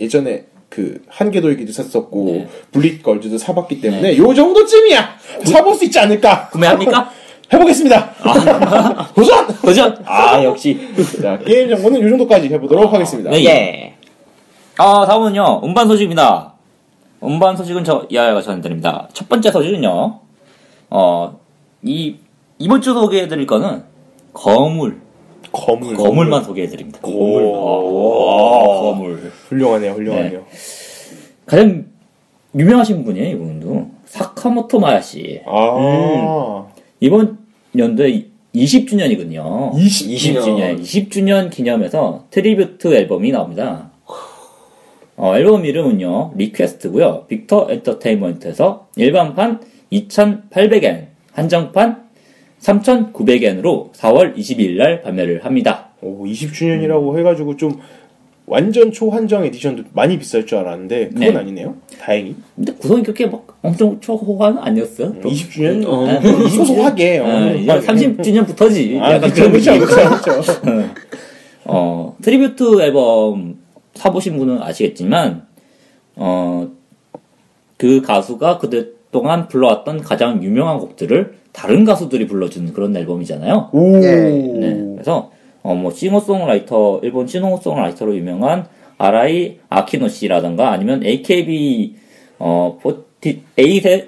예전에 그 한계도일기도 샀었고 네. 블릿 걸즈도 사봤기 때문에 요 정도쯤이야 사볼 수 있지 않을까 구매합니까? 해보겠습니다. 도전! 도전! 아, 역시. 자 게임 정보는 요 정도까지 해보도록 하겠습니다. 네. 예. 아, 다음은요, 음반 소식입니다. 음반 소식은 저, 이하야가 전해드립니다. 첫 번째 소식은요, 어, 이, 이번 주 소개해드릴 거는, 거물. 거물 거물만 소개해드립니다. 거물. 어, 거물. 훌륭하네요, 훌륭하네요. 가장 유명하신 분이에요, 이분도. 사카모토 마아야씨. 아, 이번 연도에 20주년이거든요. 20 20 주년, 20주년 기념해서 tribute 앨범이 나옵니다. 어, 앨범 이름은요, Request고요 Victor Entertainment에서 일반판 2,800엔, 한정판 3,900엔으로 4월 22일 날 발매를 합니다. 오, 20주년이라고 해가지고 좀 완전 초한정 edition도 많이 비쌀 줄 알았는데 그건 네. 아니네요. 다행히. 근데 구성이 그렇게 막 엄청 초호화는 아니었어요. 또. 20주년 어. 아, 소소하게. 어, 아, 이제 30주년부터지. 아, 약간 그쵸, 그쵸. 그쵸, 그쵸. 어, tribute 앨범 사보신 분은 아시겠지만, 어, 그 가수가 그 동안 불러왔던 가장 유명한 곡들을 다른 가수들이 불러주는 그런 앨범이잖아요. 오. 네. 그래서, 어, 뭐, 싱어송라이터, 일본 싱어송라이터로 유명한 아라이 아키노 씨라던가 아니면 AKB, 어, 48의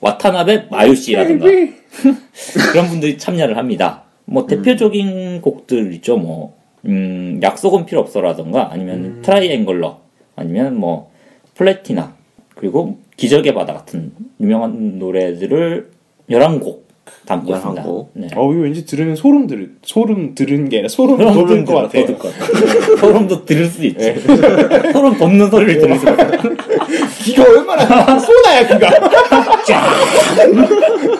와타나베 마유 씨라던가 그런 분들이 참여를 합니다. 뭐 대표적인 곡들 있죠. 뭐 음, 약속은 필요 없어라던가 아니면 Triangler 아니면 뭐 Platina 그리고 기적의 바다 같은 유명한 노래들을 11곡 담고 11 있습니다. 곡. 네. 어, 이거 왠지 들으면 소름 들, 소름 들은 게 아니라 소름 돋을 것 같아. 돋을 것 같아. 소름도 들을 수 있지. 소름 돋는 소리를 들을 수 있어. 귀가 얼마나 좋아야, 귀가.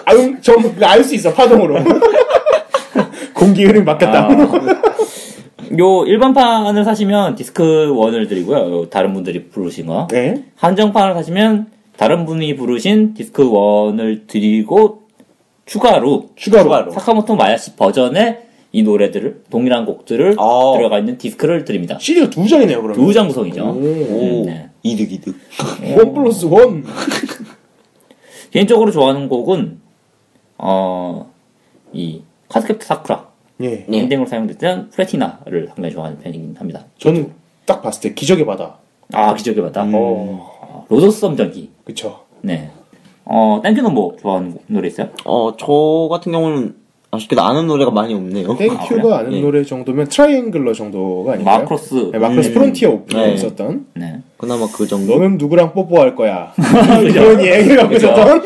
아유, 저 알 수 있어, 파동으로. 공기 흐름 맡겼다. 요 일반판을 사시면 디스크 1을 드리고요. 요 다른 분들이 부르신 거. 네. 한정판을 사시면 다른 분이 부르신 디스크 1을 드리고 추가로 추가로. 추가로. 사카모토 마아야씨 버전의 이 노래들을 동일한 곡들을 아. 들어가 있는 디스크를 드립니다. CD가 두 장이네요, 그러면. 두 장 구성이죠. 오. 음, 네. 이득, 이득. one plus one. 개인적으로 좋아하는 곡은 어, 이 Cardcaptor 사쿠라 예. 네. 엔딩으로 사용됐던 Platina를 상당히 좋아하는 편이긴 합니다. 저는 딱 봤을 때 기적의 바다. 아 기적의 바다. 어, 로도스 섬 전기. 그쵸. 네. 어 땡큐는 뭐 좋아하는 노래 있어요? 어, 저 같은 경우는 아쉽게도 아는 노래가 많이 없네요. 땡큐가 그래요? 아는 예. 노래 정도면 Triangler 정도가 아닌가요? Macross. 네, 마크로스 음. 프론티어 오픈에 네. 있었던 네. 그나마 그 정도? 너는 누구랑 뽀뽀할 거야 이런 얘기가 그죠. 있었던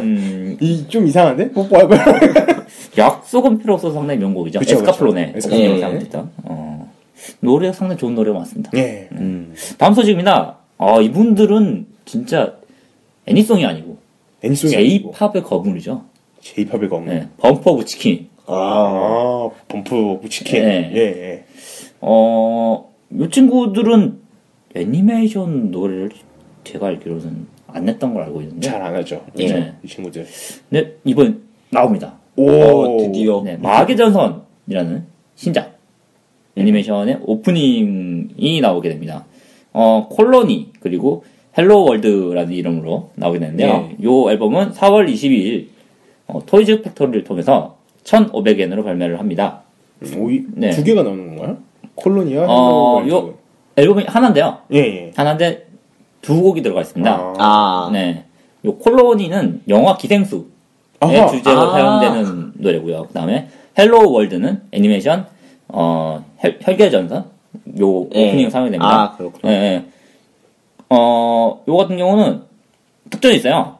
음, 이 좀 이상한데 뽀뽀할 거야 약속은 필요 없어서 상당히 명곡이죠. 그쵸, 그쵸. 엔딩으로 예. 사용됐던. 어, 노래가 상당히 좋은 노래가 많습니다. 예 음. 다음 소식입니다. 아 이분들은 진짜 애니송이 아니고 애니송이 아니고 J-pop의 거물이죠. J-pop의 검 네. Bump of Chicken. 아 Bump Chicken 네. 예, 예. 어, 이 친구들은 애니메이션 노래를 제가 알기로는 안 냈던 걸 알고 있는데. 잘 안 하죠 예. 이 친구들 네, 이번 나옵니다. 오 어, 드디어. 네, 마계 전선이라는 신작 애니메이션의 오프닝이 나오게 됩니다. 어, Colony 그리고 Hello World라는 이름으로 나오게 되는데요. 네. 이 앨범은 4월 22일 어, Toy's Factory를 통해서 1,500엔으로 발매를 합니다. 오 이 네. 두 개가 나오는 건가요? Colony와 어, Hello 요- World. 앨범이 하나인데요. 예, 예. 하나인데 두 곡이 들어가 있습니다. 아. 아. 네. 요 Colony는 영화 기생수 의 아하. 주제로 아. 사용되는 노래고요. 그 다음에 Hello World는 애니메이션 어 혈, 혈계전선 요 예. 오프닝 사용됩니다. 아, 그렇구나. 예, 예. 어, 요 같은 경우는 특전이 있어요.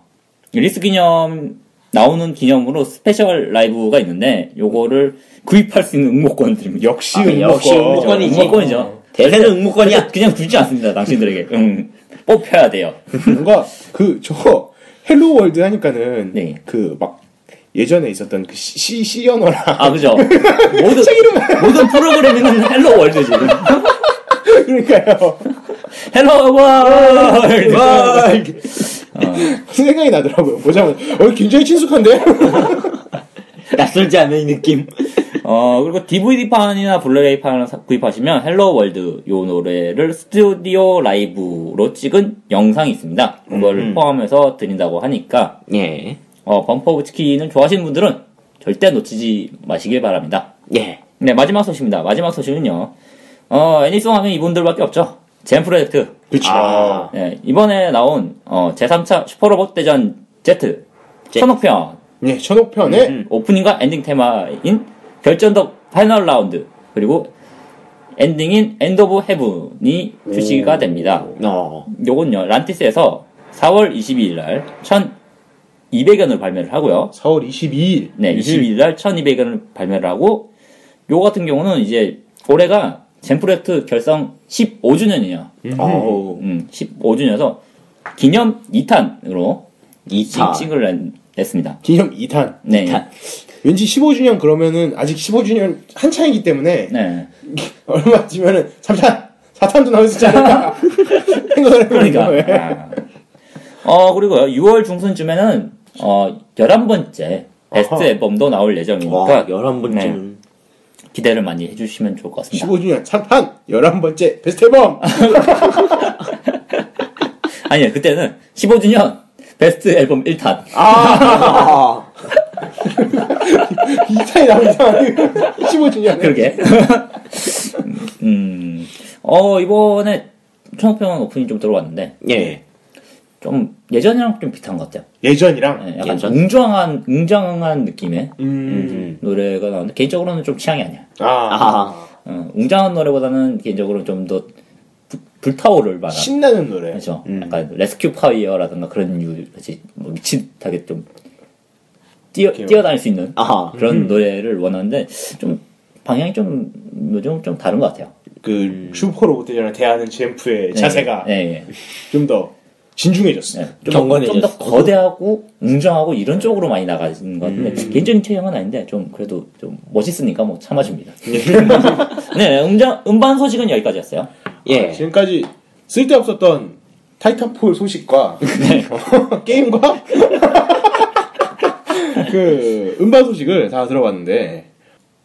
release 기념 나오는 기념으로 special live가 있는데 요거를 구입할 수 있는 응모권을 드립니다. 역시 아, 응모권. 응모권이지. 응모권이죠. 대세는 응모권이야. 그냥 주지 않습니다. 당신들에게. 음, 뽑혀야 돼요. 뭔가 그 저 Hello World 하니까는 네. 그막 예전에 있었던 그 시, 시 언어랑 아, 그죠? 모든, 모든 프로그램에는 Hello World지. 그러니까요. Hello World! 와 이게 생각이 나더라고요. 보자면 어 굉장히 친숙한데. 낯설지 않은 이 느낌. 어, 그리고 DVD판이나 블루레이판을 사- 구입하시면 Hello World 요 노래를 스튜디오 라이브로 찍은 영상이 있습니다. 그걸 음. 포함해서 드린다고 하니까, 예. 어, BUMP OF CHICKEN을 좋아하시는 분들은 절대 놓치지 마시길 바랍니다. 예. 네, 마지막 소식입니다. 마지막 소식은요, 어, 애니송 하면 이분들밖에 없죠. JAM Project. 그렇죠. 아. 네, 이번에 나온, 어, 제3차 슈퍼로봇 대전 Z. 제- 천옥편. 네, 천옥편에 음. 오프닝과 엔딩 테마인 결전 the Final Round 그리고 엔딩인 End of Heaven이 출시가 됩니다. 어. 요건요 란티스에서 4월 22일 날 1,200원을 발매를 하고요. 4월 22일. 네, 22일 날 1,200원을 발매를 하고 요 같은 경우는 이제 올해가 젠프로젝트 결성 15주년이에요. 어우. 음, 15주년에서 기념 2탄으로 2차. 싱글을 낸- 냈습니다. 기념 2탄. 네. 탄. 왠지 15주년 그러면은 아직 15주년 한창이기 때문에 네. 얼마 뒤면은 3탄, 4탄도 나올 수 있지 않을까 생각을 그러니까. 해보니까. 아. 어, 그리고요, 6월 중순쯤에는, 어, 11번째 베스트 아하. 앨범도 나올 와, 예정이니까 11번째는. 기대를 많이 해주시면 좋을 것 같습니다. 15주년 3탄 11번째 베스트 앨범 아니요, 그때는 15주년 베스트 앨범 1탄. 아. 2탄이 나오면 이상하네 15주년 그러게. 음, 어, 이번에 천호평은 오프닝 좀 들어왔는데, 예. 좀 예전이랑 좀 비슷한 것 같아요. 예전이랑 네, 약간 예전? 웅장한, 웅장한 느낌의 음. 음. 노래가 나오는데, 개인적으로는 좀 취향이 아니야. 아, 아. 어, 웅장한 노래보다는 개인적으로 좀 더 불타오를 만한 신나는 노래 그렇죠. 음. 약간 Rescue Fire라든가 그런 유 뭐 미친하게 좀 뛰어 오케이. 뛰어다닐 수 있는 아하. 그런 노래를 원하는데 좀 방향이 좀 요즘 좀 다른 것 같아요. 그 슈퍼 로봇들이랑 대하는 GM프의 자세가 네, 네, 좀더 진중해졌어요 네. 좀, 경건해졌어. 좀더 거대하고 웅장하고 이런 쪽으로 많이 나가는 것 같은데 음. 개인적인 취향은 아닌데 좀 그래도 좀 멋있으니까 뭐 참아줍니다. 예. 네, 음장 음반 소식은 여기까지였어요. 예. 지금까지 쓸데없었던 타이탄폴 소식과 네. 어, 게임과 그 음반 소식을 다 들어봤는데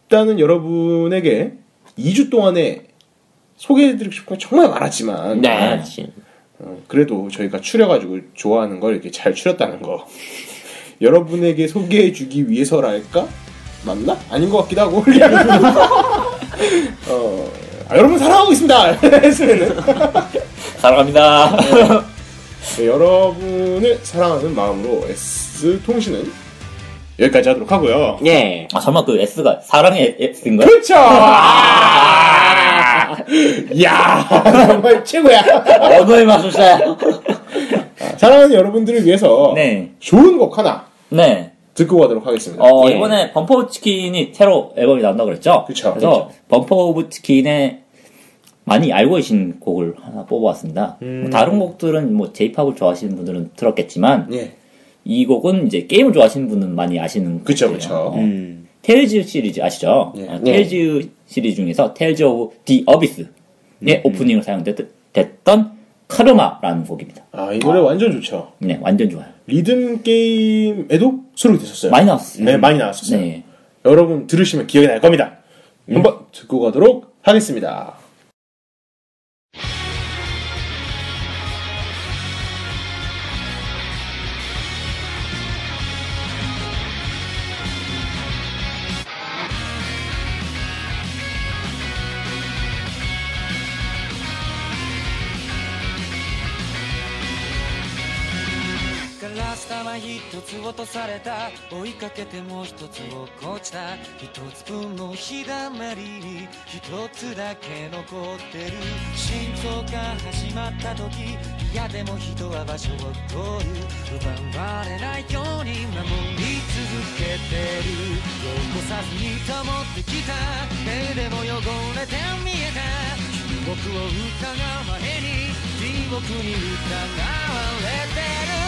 일단은 여러분에게 2주 동안에 소개해드리고 싶은 건 정말 많았지만 네. 어, 그래도 저희가 추려가지고 좋아하는 걸 이렇게 잘 추렸다는 거 여러분에게 소개해주기 위해서랄까? 맞나? 아닌 것 같기도 하고 어, 아, 여러분 사랑하고 있습니다 했으면은 사랑합니다. 네, 여러분을 사랑하는 마음으로 S통신은 여기까지 하도록 하고요 예. 아 설마 그 S가 사랑의 S인가요? 그렇죠 아! 이야 정말 최고야 언어의 마술사야. 사랑하는 여러분들을 위해서 네. 좋은 곡 하나 네. 듣고 가도록 하겠습니다 어, 예. 이번에 BUMP OF CHICKEN이 새로 앨범이 나온다고 그랬죠? 그쵸. 그래서 BUMP OF CHICKEN의 많이 알고 계신 곡을 하나 뽑아왔습니다. 음. 뭐 다른 곡들은 뭐 J-POP을 좋아하시는 분들은 들었겠지만 예. 이 곡은 이제 게임을 좋아하시는 분은 많이 아시는 그쵸. 그쵸. 어, 음. Tales 시리즈 아시죠? 예. 어, 예. Tales 시리즈 중에서 Tales of the Abyss의 음. 오프닝으로 사용됐던 카르마라는 곡입니다. 아, 이 노래 완전 좋죠. 네, 완전 좋아요. 리듬 게임에도 수록이 됐었어요. 많이 나왔어요. 네, 많이 나왔었어요. 네. 여러분 들으시면 기억이 날 겁니다. 한번 듣고 가도록 하겠습니다. 一つ落とされた。追いかけてもう一つ落っこちた。一つ分の日だまりに。一つだけ残ってる。心臓が始まった時。嫌でも人は場所を取る。奪われないように守り続けてる。汚さずに保ってきた。目でも汚れて見えた。僕を疑う前に。地獄に疑われてる。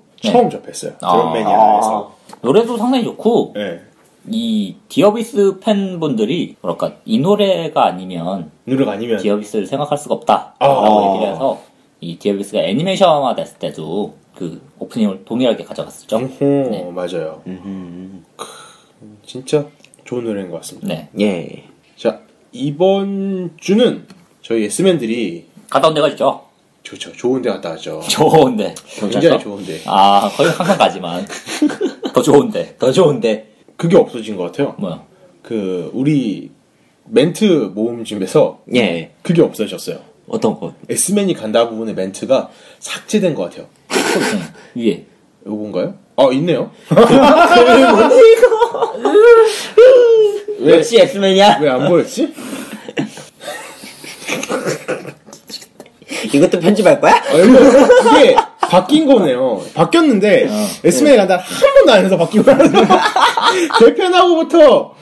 처음 접했어요. 아. 드럼 매니아에서. 노래도 상당히 좋고 네. 이 the Abyss 팬분들이 뭐랄까 이 노래가 아니면 노래가 아니면 the Abyss를 생각할 수가 없다라고 아. 얘기를 해서 이 the Abyss가 애니메이션화 됐을 때도 그 오프닝을 동일하게 가져갔었죠. 어허, 네. 맞아요. 음, 진짜 좋은 노래인 것 같습니다. 네. 예. 자, 이번 주는 저희 에스맨들이 갔다 온 데가 있죠. 좋죠. 좋은 데 갔다 왔죠. 좋은데. 굉장히 좋은데. 아, 거의 항상 가지만. 더 좋은데. 더 좋은데. 그게 없어진 것 같아요. 뭐야. 그, 우리 멘트 모음집에서 예. 그게 없어졌어요. 어떤 거? S맨이 간다 부분의 멘트가 삭제된 것 같아요. 네, 위에. 요건가요? 아, 있네요. 왜, 역시 엑스맨이야? 왜 안 보였지? 이것도 편집할 거야? 아, 그게 바뀐 거네요. 바뀌었는데, S맨이 간다 한 번도 안 해서 바뀌고 개편하고부터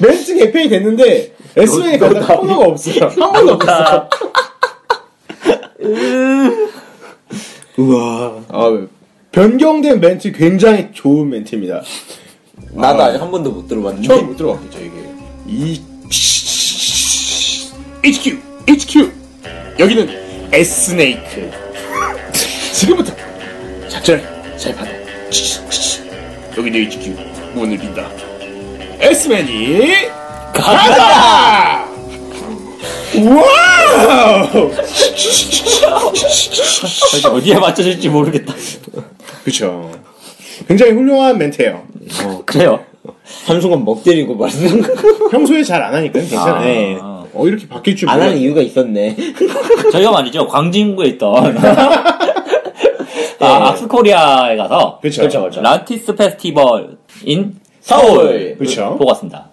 멘트 개편이 됐는데, S맨이 간다 코너가 없어요. 한 번도 없었어. 우와. 아, 변경된 멘트 굉장히 좋은 멘트입니다. 나도 아. 아직 한 번도 못 들어봤는데. 처음 못 들어봤겠죠, 이게. 이, HQ, HQ! 여기는 S네이크. 지금부터 작전을 잘 받아. 여기는 HQ, 문을 빈다. S맨이 간다! 와우! 어디에 맞춰질지 모르겠다. 그쵸. 굉장히 훌륭한 멘트예요. 그래요. 한순간 먹 때리고 말씀. 평소에 잘 안 하니까 괜찮아요. 아, 네. 어, 이렇게 바뀔 줄안 하는 몰랐 이유가 있었네. 저희가 말이죠. 광진구에 있던. 아, 악스코리아에 가서. 그쵸. 그렇죠, 그렇죠. 란티스 페스티벌인 서울. 그쵸. 보고 왔습니다.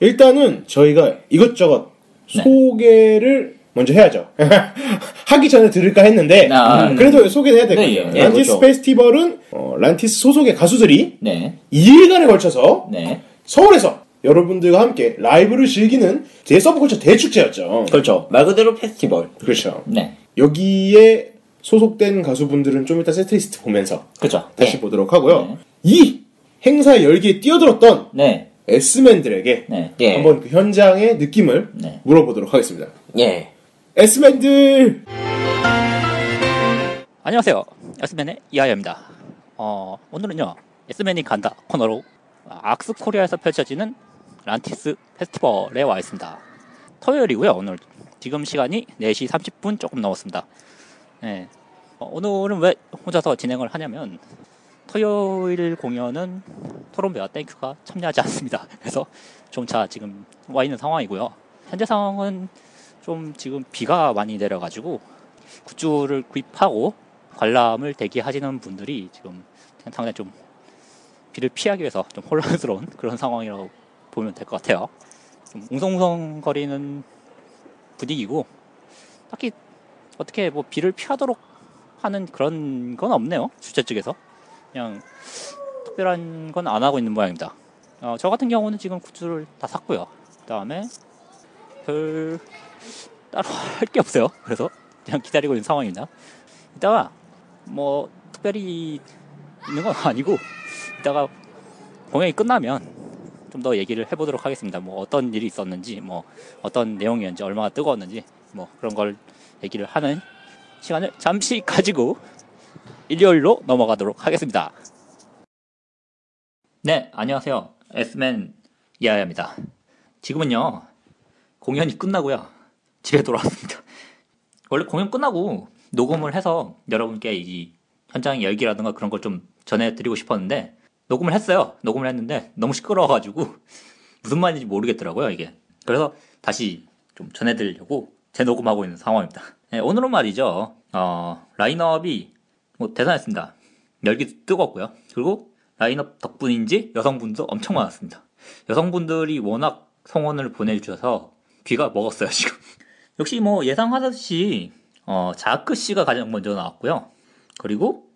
일단은 저희가 이것저것 네. 소개를 먼저 해야죠. 하기 전에 들을까 했는데 아, 음, 그래도 소개를 해야 될 네, 거예요. 예, 란티스 그렇죠. 페스티벌은 어, 란티스 소속의 가수들이 네. 2일간에 걸쳐서 네. 서울에서 여러분들과 함께 라이브를 즐기는 대서브컬처 대축제였죠. 그렇죠. 말 그대로 페스티벌. 그렇죠. 네. 여기에 소속된 가수분들은 좀 이따 세트리스트 보면서 그죠. 다시 보도록 하고요. 네. 이 행사 열기에 뛰어들었던 네. S맨들에게 네. 예. 한번 그 현장의 느낌을 네. 물어보도록 하겠습니다. 예. S맨들! 안녕하세요. S맨의 이하여입니다. 어, 오늘은요, S맨이 간다 코너로 악스 코리아에서 펼쳐지는 란티스 페스티벌에 와 있습니다. 토요일이고요, 오늘. 지금 시간이 4시 30분 조금 넘었습니다. 네. 어, 오늘은 왜 혼자서 진행을 하냐면, 토요일 공연은 토론베와 땡큐가 참여하지 않습니다. 그래서 종차 지금 와 있는 상황이고요. 현재 상황은 좀 지금 비가 많이 내려가지고 굿즈를 구입하고 관람을 대기하시는 분들이 지금 상당히 좀 비를 피하기 위해서 좀 혼란스러운 그런 상황이라고 보면 될 것 같아요. 좀 웅성웅성 거리는 분위기고 딱히 어떻게 뭐 비를 피하도록 하는 그런 건 없네요. 주최 측에서 그냥 특별한 건 안 하고 있는 모양입니다. 어, 저 같은 경우는 지금 굿즈를 다 샀고요. 그 다음에 별 따로 할 게 없어요. 그래서 그냥 기다리고 있는 상황입니다. 이따가 뭐 특별히 있는 건 아니고 이따가 공연이 끝나면 좀 더 얘기를 해보도록 하겠습니다. 뭐 어떤 일이 있었는지, 뭐 어떤 내용이었는지, 얼마나 뜨거웠는지, 뭐 그런 걸 얘기를 하는 시간을 잠시 가지고 일요일로 넘어가도록 하겠습니다. 네, 안녕하세요. S맨 이하야입니다. 지금은요, 공연이 끝나고요. 집에 돌아왔습니다. 원래 공연 끝나고 녹음을 해서 여러분께 이 현장 열기라든가 그런 걸 좀 전해드리고 싶었는데, 녹음을 했어요. 녹음을 했는데, 너무 시끄러워가지고, 무슨 말인지 모르겠더라고요, 이게. 그래서 다시 좀 전해드리려고 재녹음하고 있는 상황입니다. 네, 오늘은 말이죠. 어, 라인업이 뭐 대단했습니다. 열기도 뜨겁고요. 그리고 라인업 덕분인지 여성분도 엄청 많았습니다. 여성분들이 워낙 성원을 보내주셔서 귀가 먹었어요, 지금. 역시 뭐 예상하듯이 어, 자크 씨가 가장 먼저 나왔고요. 그리고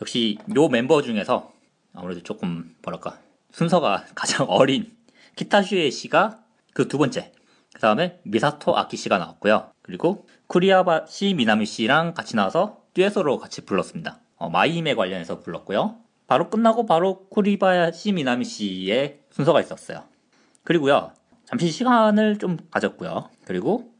역시 요 멤버 중에서 아무래도 조금 뭐랄까 순서가 가장 어린 키타슈에 씨가 그 두 번째. 그 다음에 미사토 아키 씨가 나왔고요. 그리고 쿠리아바시 미나미 씨랑 같이 나와서 듀엣으로 같이 불렀습니다. 어, 마이임에 관련해서 불렀고요. 바로 끝나고 바로 쿠리바야시 미나미 씨의 순서가 있었어요. 그리고요. 잠시 시간을 좀 가졌고요. 그리고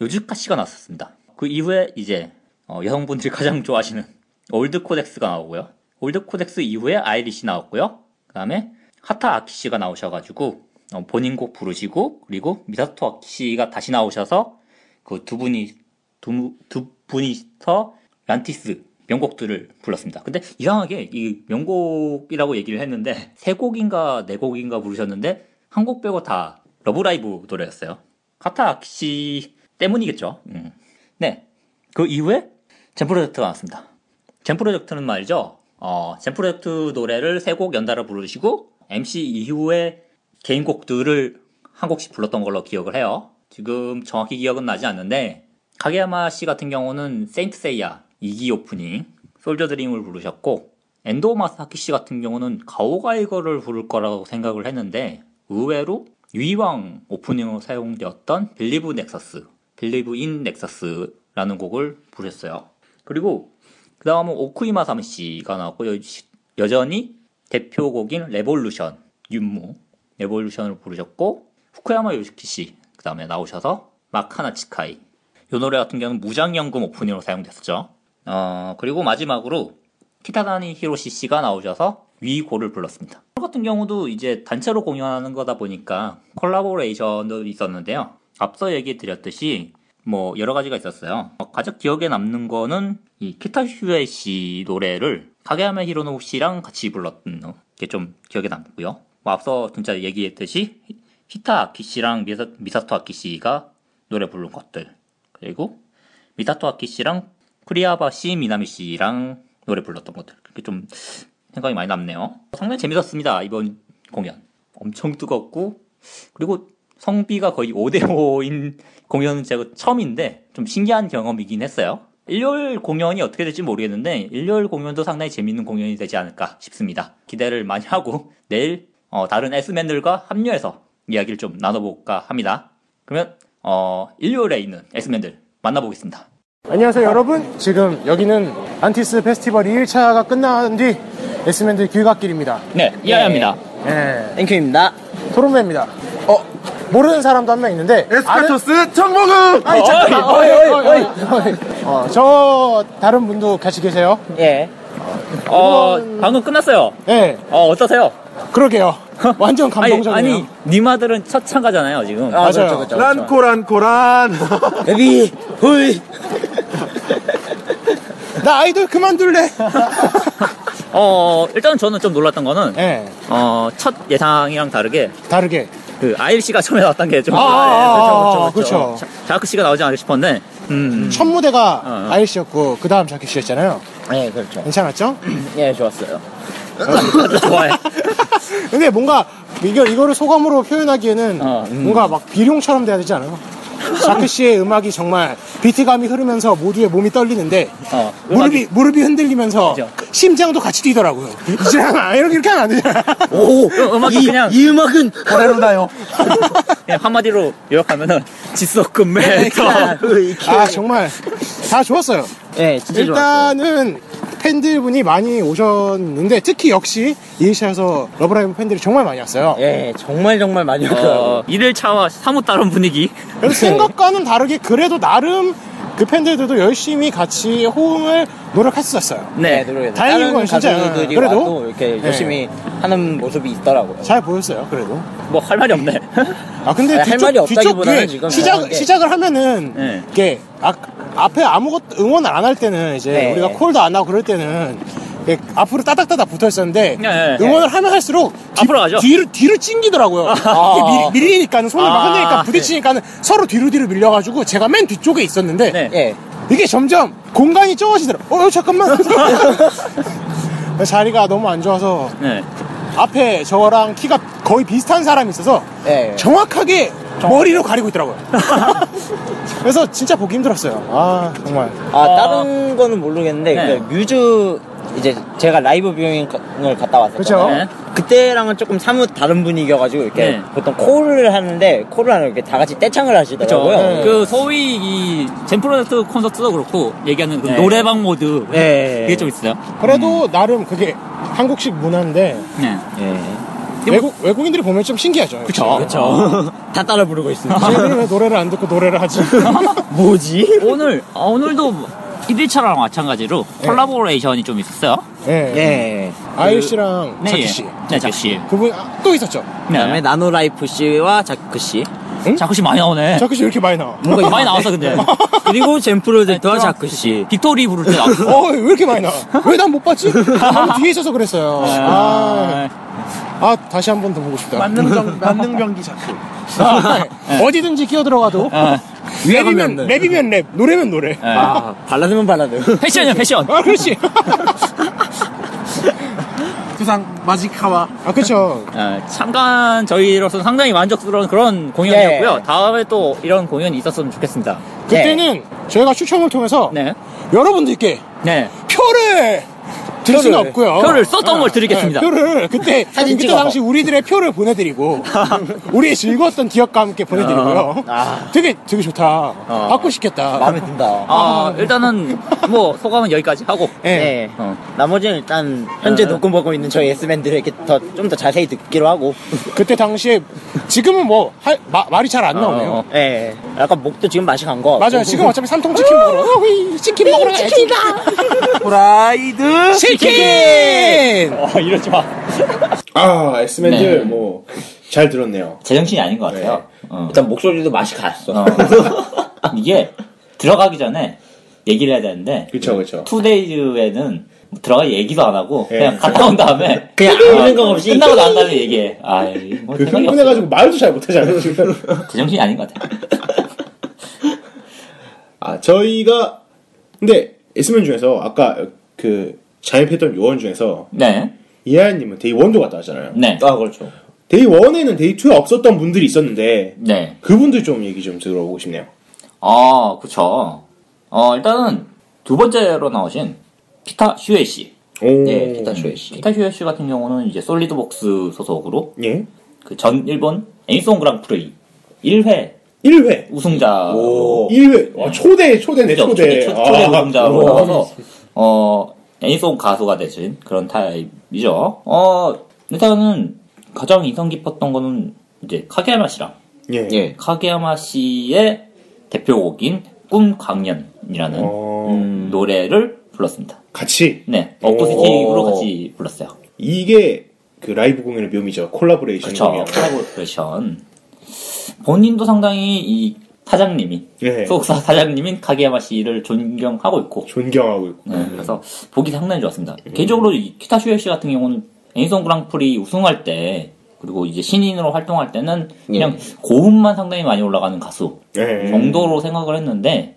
요즈카 씨가 나왔었습니다. 그 이후에 이제 어, 여성분들이 가장 좋아하시는 OLDCODEX가 나오고요. OLDCODEX 이후에 아이리시 나왔고요. 그 다음에 하타 아키 씨가 나오셔가지고 어, 본인 곡 부르시고 그리고 미사토 아키 씨가 다시 나오셔서 그 두 분이 두, 두 분이서 란티스 명곡들을 불렀습니다. 근데 이상하게 이 명곡이라고 얘기를 했는데 세 곡인가 네 곡인가 부르셨는데 한 곡 빼고 다 러브라이브 노래였어요. 하타 아키 씨 때문이겠죠. 음. 네. 그 이후에 JAM Project가 나왔습니다. JAM Project는 말이죠. 어, JAM Project 노래를 세 곡 연달아 부르시고 MC 이후에 개인곡들을 한 곡씩 불렀던 걸로 기억을 해요. 지금 정확히 기억은 나지 않는데 카게야마 씨 같은 경우는 세인트 세이야 2기 오프닝 Soldier Dream을 부르셨고 엔도 마사키 씨 같은 경우는 가오가이거를 부를 거라고 생각을 했는데 의외로 유희왕 오프닝으로 사용되었던 Believe Nexus, Believe in Nexus라는 곡을 부르셨어요. 그리고 그 다음은 오쿠이 마사미 씨가 나왔고 여, 여전히 대표곡인 Revolution 윤무 Revolution을 부르셨고 후쿠야마 요시키 씨 그 다음에 나오셔서 마카나 치카이 이 노래 같은 경우는 무장연금 오프닝으로 사용됐었죠. 어, 그리고 마지막으로 키타다니 히로시 씨가 나오셔서 We Go를 불렀습니다. 이 같은 경우도 이제 단체로 공연하는 거다 보니까 콜라보레이션도 있었는데요. 앞서 얘기 드렸듯이 뭐 여러 가지가 있었어요. 어, 가장 기억에 남는 거는 이 키타슈에 씨 노래를 카게야마 히로노 씨랑 같이 불렀던 게 좀 기억에 남고요. 뭐 앞서 진짜 얘기했듯이 히타 아키 씨랑 미사, 미사토 아키 씨가 노래 부른 것들 그리고 미사토 아키 씨랑 쿠리아바 씨 미나미 씨랑 노래 불렀던 것들 그게 좀 생각이 많이 남네요. 상당히 재밌었습니다 이번 공연 엄청 뜨겁고 그리고 성비가 거의 5대5인 공연은 제가 처음인데 좀 신기한 경험이긴 했어요. 일요일 공연이 어떻게 될지 모르겠는데 일요일 공연도 상당히 재밌는 공연이 되지 않을까 싶습니다. 기대를 많이 하고 내일 어, 다른 S맨들과 합류해서 이야기를 좀 나눠볼까 합니다. 그러면 어, 일요일에 있는 S맨들 만나보겠습니다. 안녕하세요 여러분 지금 여기는 안티스 페스티벌 2일차가 끝난 뒤 S맨들 귀갓길입니다 네, 이하야입니다. 예, 땡큐입니다. 토론맨입니다 어 모르는 사람도 한 명 있는데 에스카토스 정몽음! 아니 잠깐만 어이 어이 어이 어이 어, 저 다른 분도 같이 계세요 예. 어, 방금 끝났어요. 예 어, 어떠세요? 그러게요 완전 아니, 감동적이에요 아니, 님아들은 첫 참가잖아요, 지금. 아, 맞아요. 그렇죠, 그렇죠. 란코 란코 란! 베비, 훌. 나 아이돌 그만둘래 어, 일단 저는 좀 놀랐던 거는, 예 어, 첫 예상이랑 다르게, 다르게 그, 아일 씨가 처음에 나왔던 게 좀, 아, 아, 아, 예, 그렇죠, 자- 자크 씨가 나오지 않을까 싶었는데, 음, 첫 무대가 어. 아일 씨였고 그 다음 자키 씨였잖아요 예, 그렇죠. 괜찮았죠? 예, 좋았어요. 좋아해. 근데 뭔가 이거 이거를 소감으로 표현하기에는 어, 음. 뭔가 막 비룡처럼 돼야 되지 않아요? 자크 씨의 음악이 정말 비트감이 흐르면서 모두의 몸이 떨리는데 어, 무릎이 무릎이 흔들리면서 그죠. 심장도 같이 뛰더라고요. 이제 아, 이렇게 이렇게 하면 안 되잖아. 오, 음, 음악이 그냥, 이 음악은 가라로나요. 그냥 한마디로 요약하면은, 지석금 메터. 아 정말 다 좋았어요. 예, 진짜 좋았어요. 일단은 팬들분이 많이 오셨는데 특히 역시 이일샤에서 러브라이브 팬들이 정말 많이 왔어요. 예, 정말 정말 많이 왔더라고요. 어, 1일차와 사뭇 다른 분위기. 그래서 생각과는 다르게 그래도 나름 그 팬들도 열심히 같이 호응을 노력했었어요. 네. 노력해서 다행인 다른 건 진짜 그래도 이렇게 네. 열심히 하는 모습이 있더라고요. 잘 보였어요. 그래도. 뭐 할 말이 없네. 아 근데 아니, 할 뒤쪽, 말이 없다기보다는 뒤쪽 지금 시작 시작을 하면은 네. 이게 아, 앞에 아무것도 응원을 안할 때는 이제 네. 우리가 콜도 안 하고 그럴 때는 이렇게 앞으로 따닥따닥 붙어 있었는데 네, 네. 응원을 하면 할수록 뒤, 앞으로 가죠. 뒤로 뒤로 찡기더라고요. 이게 밀, 밀리니까는 손을 막 아. 흔드니까 부딪히니까는 서로 뒤로 뒤로 밀려가지고 제가 맨 뒤쪽에 있었는데 네. 예. 이게 점점 공간이 좁아지더라고요. 어 잠깐만. 자리가 너무 안 좋아서 네. 앞에 저랑 키가 거의 비슷한 사람이 있어서 예. 정확하게 머리로 가리고 있더라고요. 그래서 진짜 보기 힘들었어요. 아 정말. 아, 다른 거는 모르겠는데, 네. 그 뮤즈, 이제 제가 live viewing을 갔다. 그쵸. 네. 그때랑은 조금 사뭇 다른 분위기여가지고, 이렇게 네. 보통 콜을 하는데, 콜을 하면 이렇게 다 같이 떼창을. 하시더라고요. 네. 그 소위 이 잼프로젝트 콘서트도 그렇고 얘기하는 그 네. 노래방 모드 네. 그게 좀 있어요. 그래도 나름 그게 한국식 문화인데 네. 예. 외국 외국인들이 보면 좀 신기하죠. 그쵸. 그쵸. 다 따라 부르고 있습니다. 저희들은 왜 노래를 안 듣고 노래를 하지? 뭐지? 오늘 아, 오늘도 1일차랑 마찬가지로 콜라보레이션이 좀 있었어요. 예. 예. 아일 씨랑 네, 자키 예. 씨. 네, 자키 씨. 그분 아, 또 있었죠. 그 다음에 네. 나노라이프 씨와 자크 씨. 자키 씨 많이 나오네. 자키 씨왜 이렇게 많이 나와? 뭔가 많이 나왔어 근데. 그리고 잼 프로젝트와 자크 씨. Victory 부를 때 나왔어. 어, 왜 이렇게 많이 나와? 왜 난 못 봤지? 너무 뒤에 있어서 그랬어요. 아, 아 다시 한 번 더 보고 싶다. 만능병, 만능병기 자크. 아, 어디든지 끼어 들어가도 랩이면 랩이면 랩, 노래면 노래. 아, 발라드면 발라드. 패션이야 패션. 아, 그렇지. 부상 マジかわ. 아, 그렇죠. 어, 잠깐 저희로서 상당히 만족스러운 그런 공연이었고요. 네. 다음에 또 이런 공연이 있었으면 좋겠습니다. 그때는 저희가 추첨을 통해서 네. 여러분들께 네. 표를 드릴 수는 없고요. 표를 썼던 걸 드리겠습니다. 네, 표를 그때 사진 그때 찍어서. 당시 우리들의 표를 보내드리고 우리의 즐거웠던 기억과 함께 보내드리고요. 아. 되게 되게 좋다. 받고 싶겠다. 마음에 든다. 아, 일단은 뭐 소감은 여기까지 하고. 예. 네. 어. 나머지는 일단 현재 어. 녹음 보고 있는 저희 S맨들에게 더 좀 더 자세히 듣기로 하고. 그때 당시에 지금은 뭐 할, 마- 말이 잘 안 나오네요. 어, 어. 예. 약간 목도 지금 맛이 간 거. 맞아요. 지금 어차피 삼통 치킨 먹으러 치킨 먹으러 가야지. 프라이드. 치킨. 어, 이러지 마. 아, S맨들 네. 뭐, 잘 들었네요. 제정신이 아닌 것 같아요. 어. 일단 목소리도 맛이 갔어. 어. 이게 들어가기 전에 얘기를 해야 되는데 그쵸, 그쵸. two days에는 들어가 얘기도 안 하고 예. 그냥 갔다 온 다음에 그냥 아무 생각 없이. 끝나고 난 다음에 얘기해. 아, 뭐 그. 흥분해가지고 말도 잘 못하잖아요, 지금. 제정신이 아닌 것 같아. 아, 저희가, 근데, S맨 중에서, 아까 그, 잠입했던 요원 중에서, 네, 이하연님은 day 1도 갔다 왔잖아요. 네, 아, 그렇죠. day 1에는 day 2에 없었던 분들이 있었는데, 네. 그분들 좀 얘기 좀 들어보고 싶네요. 아, 그쵸. 어, 일단은 두 번째로 나오신 키타 슈헤이 씨. 오. 네, 기타 쇼에 씨. 피타 슈에 씨 같은 경우는 이제 솔리드복스 소속으로 예. 그 전 일본 애니송 그랑프리 1회 1회. 우승자. 오. 1회. 와, 초대, 초대네, 그죠? 초대. 초대, 초- 초대 아. 우승자로. 나와서 어 애니송 가수가 되신 그런 타입이죠. 어 일단은 가장 인상 깊었던 거는 이제 카게야마 씨랑 예. 예. 카게야마 씨의 대표곡인 꿈 광년이라는 어, 음, 노래를 불렀습니다. 같이. 네, 어쿠스틱으로 오. 같이 불렀어요. 이게 그 라이브 공연의 묘미죠. 콜라보레이션 그렇죠. 콜라보레이션. 본인도 상당히 이 사장님이 예. 소속사 사장님인 카게야마 씨를 존경하고 있고 존경하고 있고. 네, 그래서 보기 상당히 좋았습니다. 개인적으로 이 키타 슈헤이 씨 같은 경우는 애니송 그랑프리 우승할 때 그리고 이제 신인으로 활동할 때는 그냥 고음만 상당히 많이 올라가는 가수 예. 정도로 생각을 했는데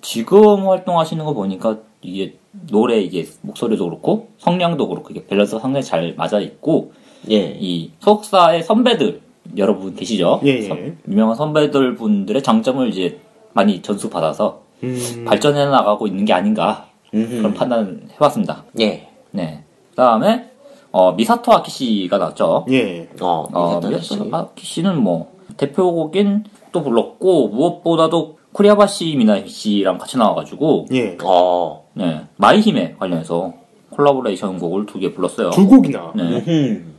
지금 활동하시는 거 보니까 이게 노래 이게 목소리도 그렇고 성량도 그렇고 이게 밸런스가 상당히 잘 맞아 있고 예. 이 소속사의 선배들 여러분 계시죠? 예, 예. 선- 유명한 선배들 분들의 장점을 이제 많이 전수 받아서 음. 발전해 나가고 있는 게 아닌가 그런 판단을 해봤습니다. 예. 네. 그다음에 어, 미사토 아키 씨가 나왔죠. 예. 어, 어, 미사토 씨. 미사토 아키 씨는 뭐 대표곡인 또 불렀고 무엇보다도 쿠리바야시 미나미 씨랑 같이 나와가지고 예. 어. 네 마이힘에 관련해서 콜라보레이션 곡을 두 개 불렀어요. 두 곡이나. 네. 음.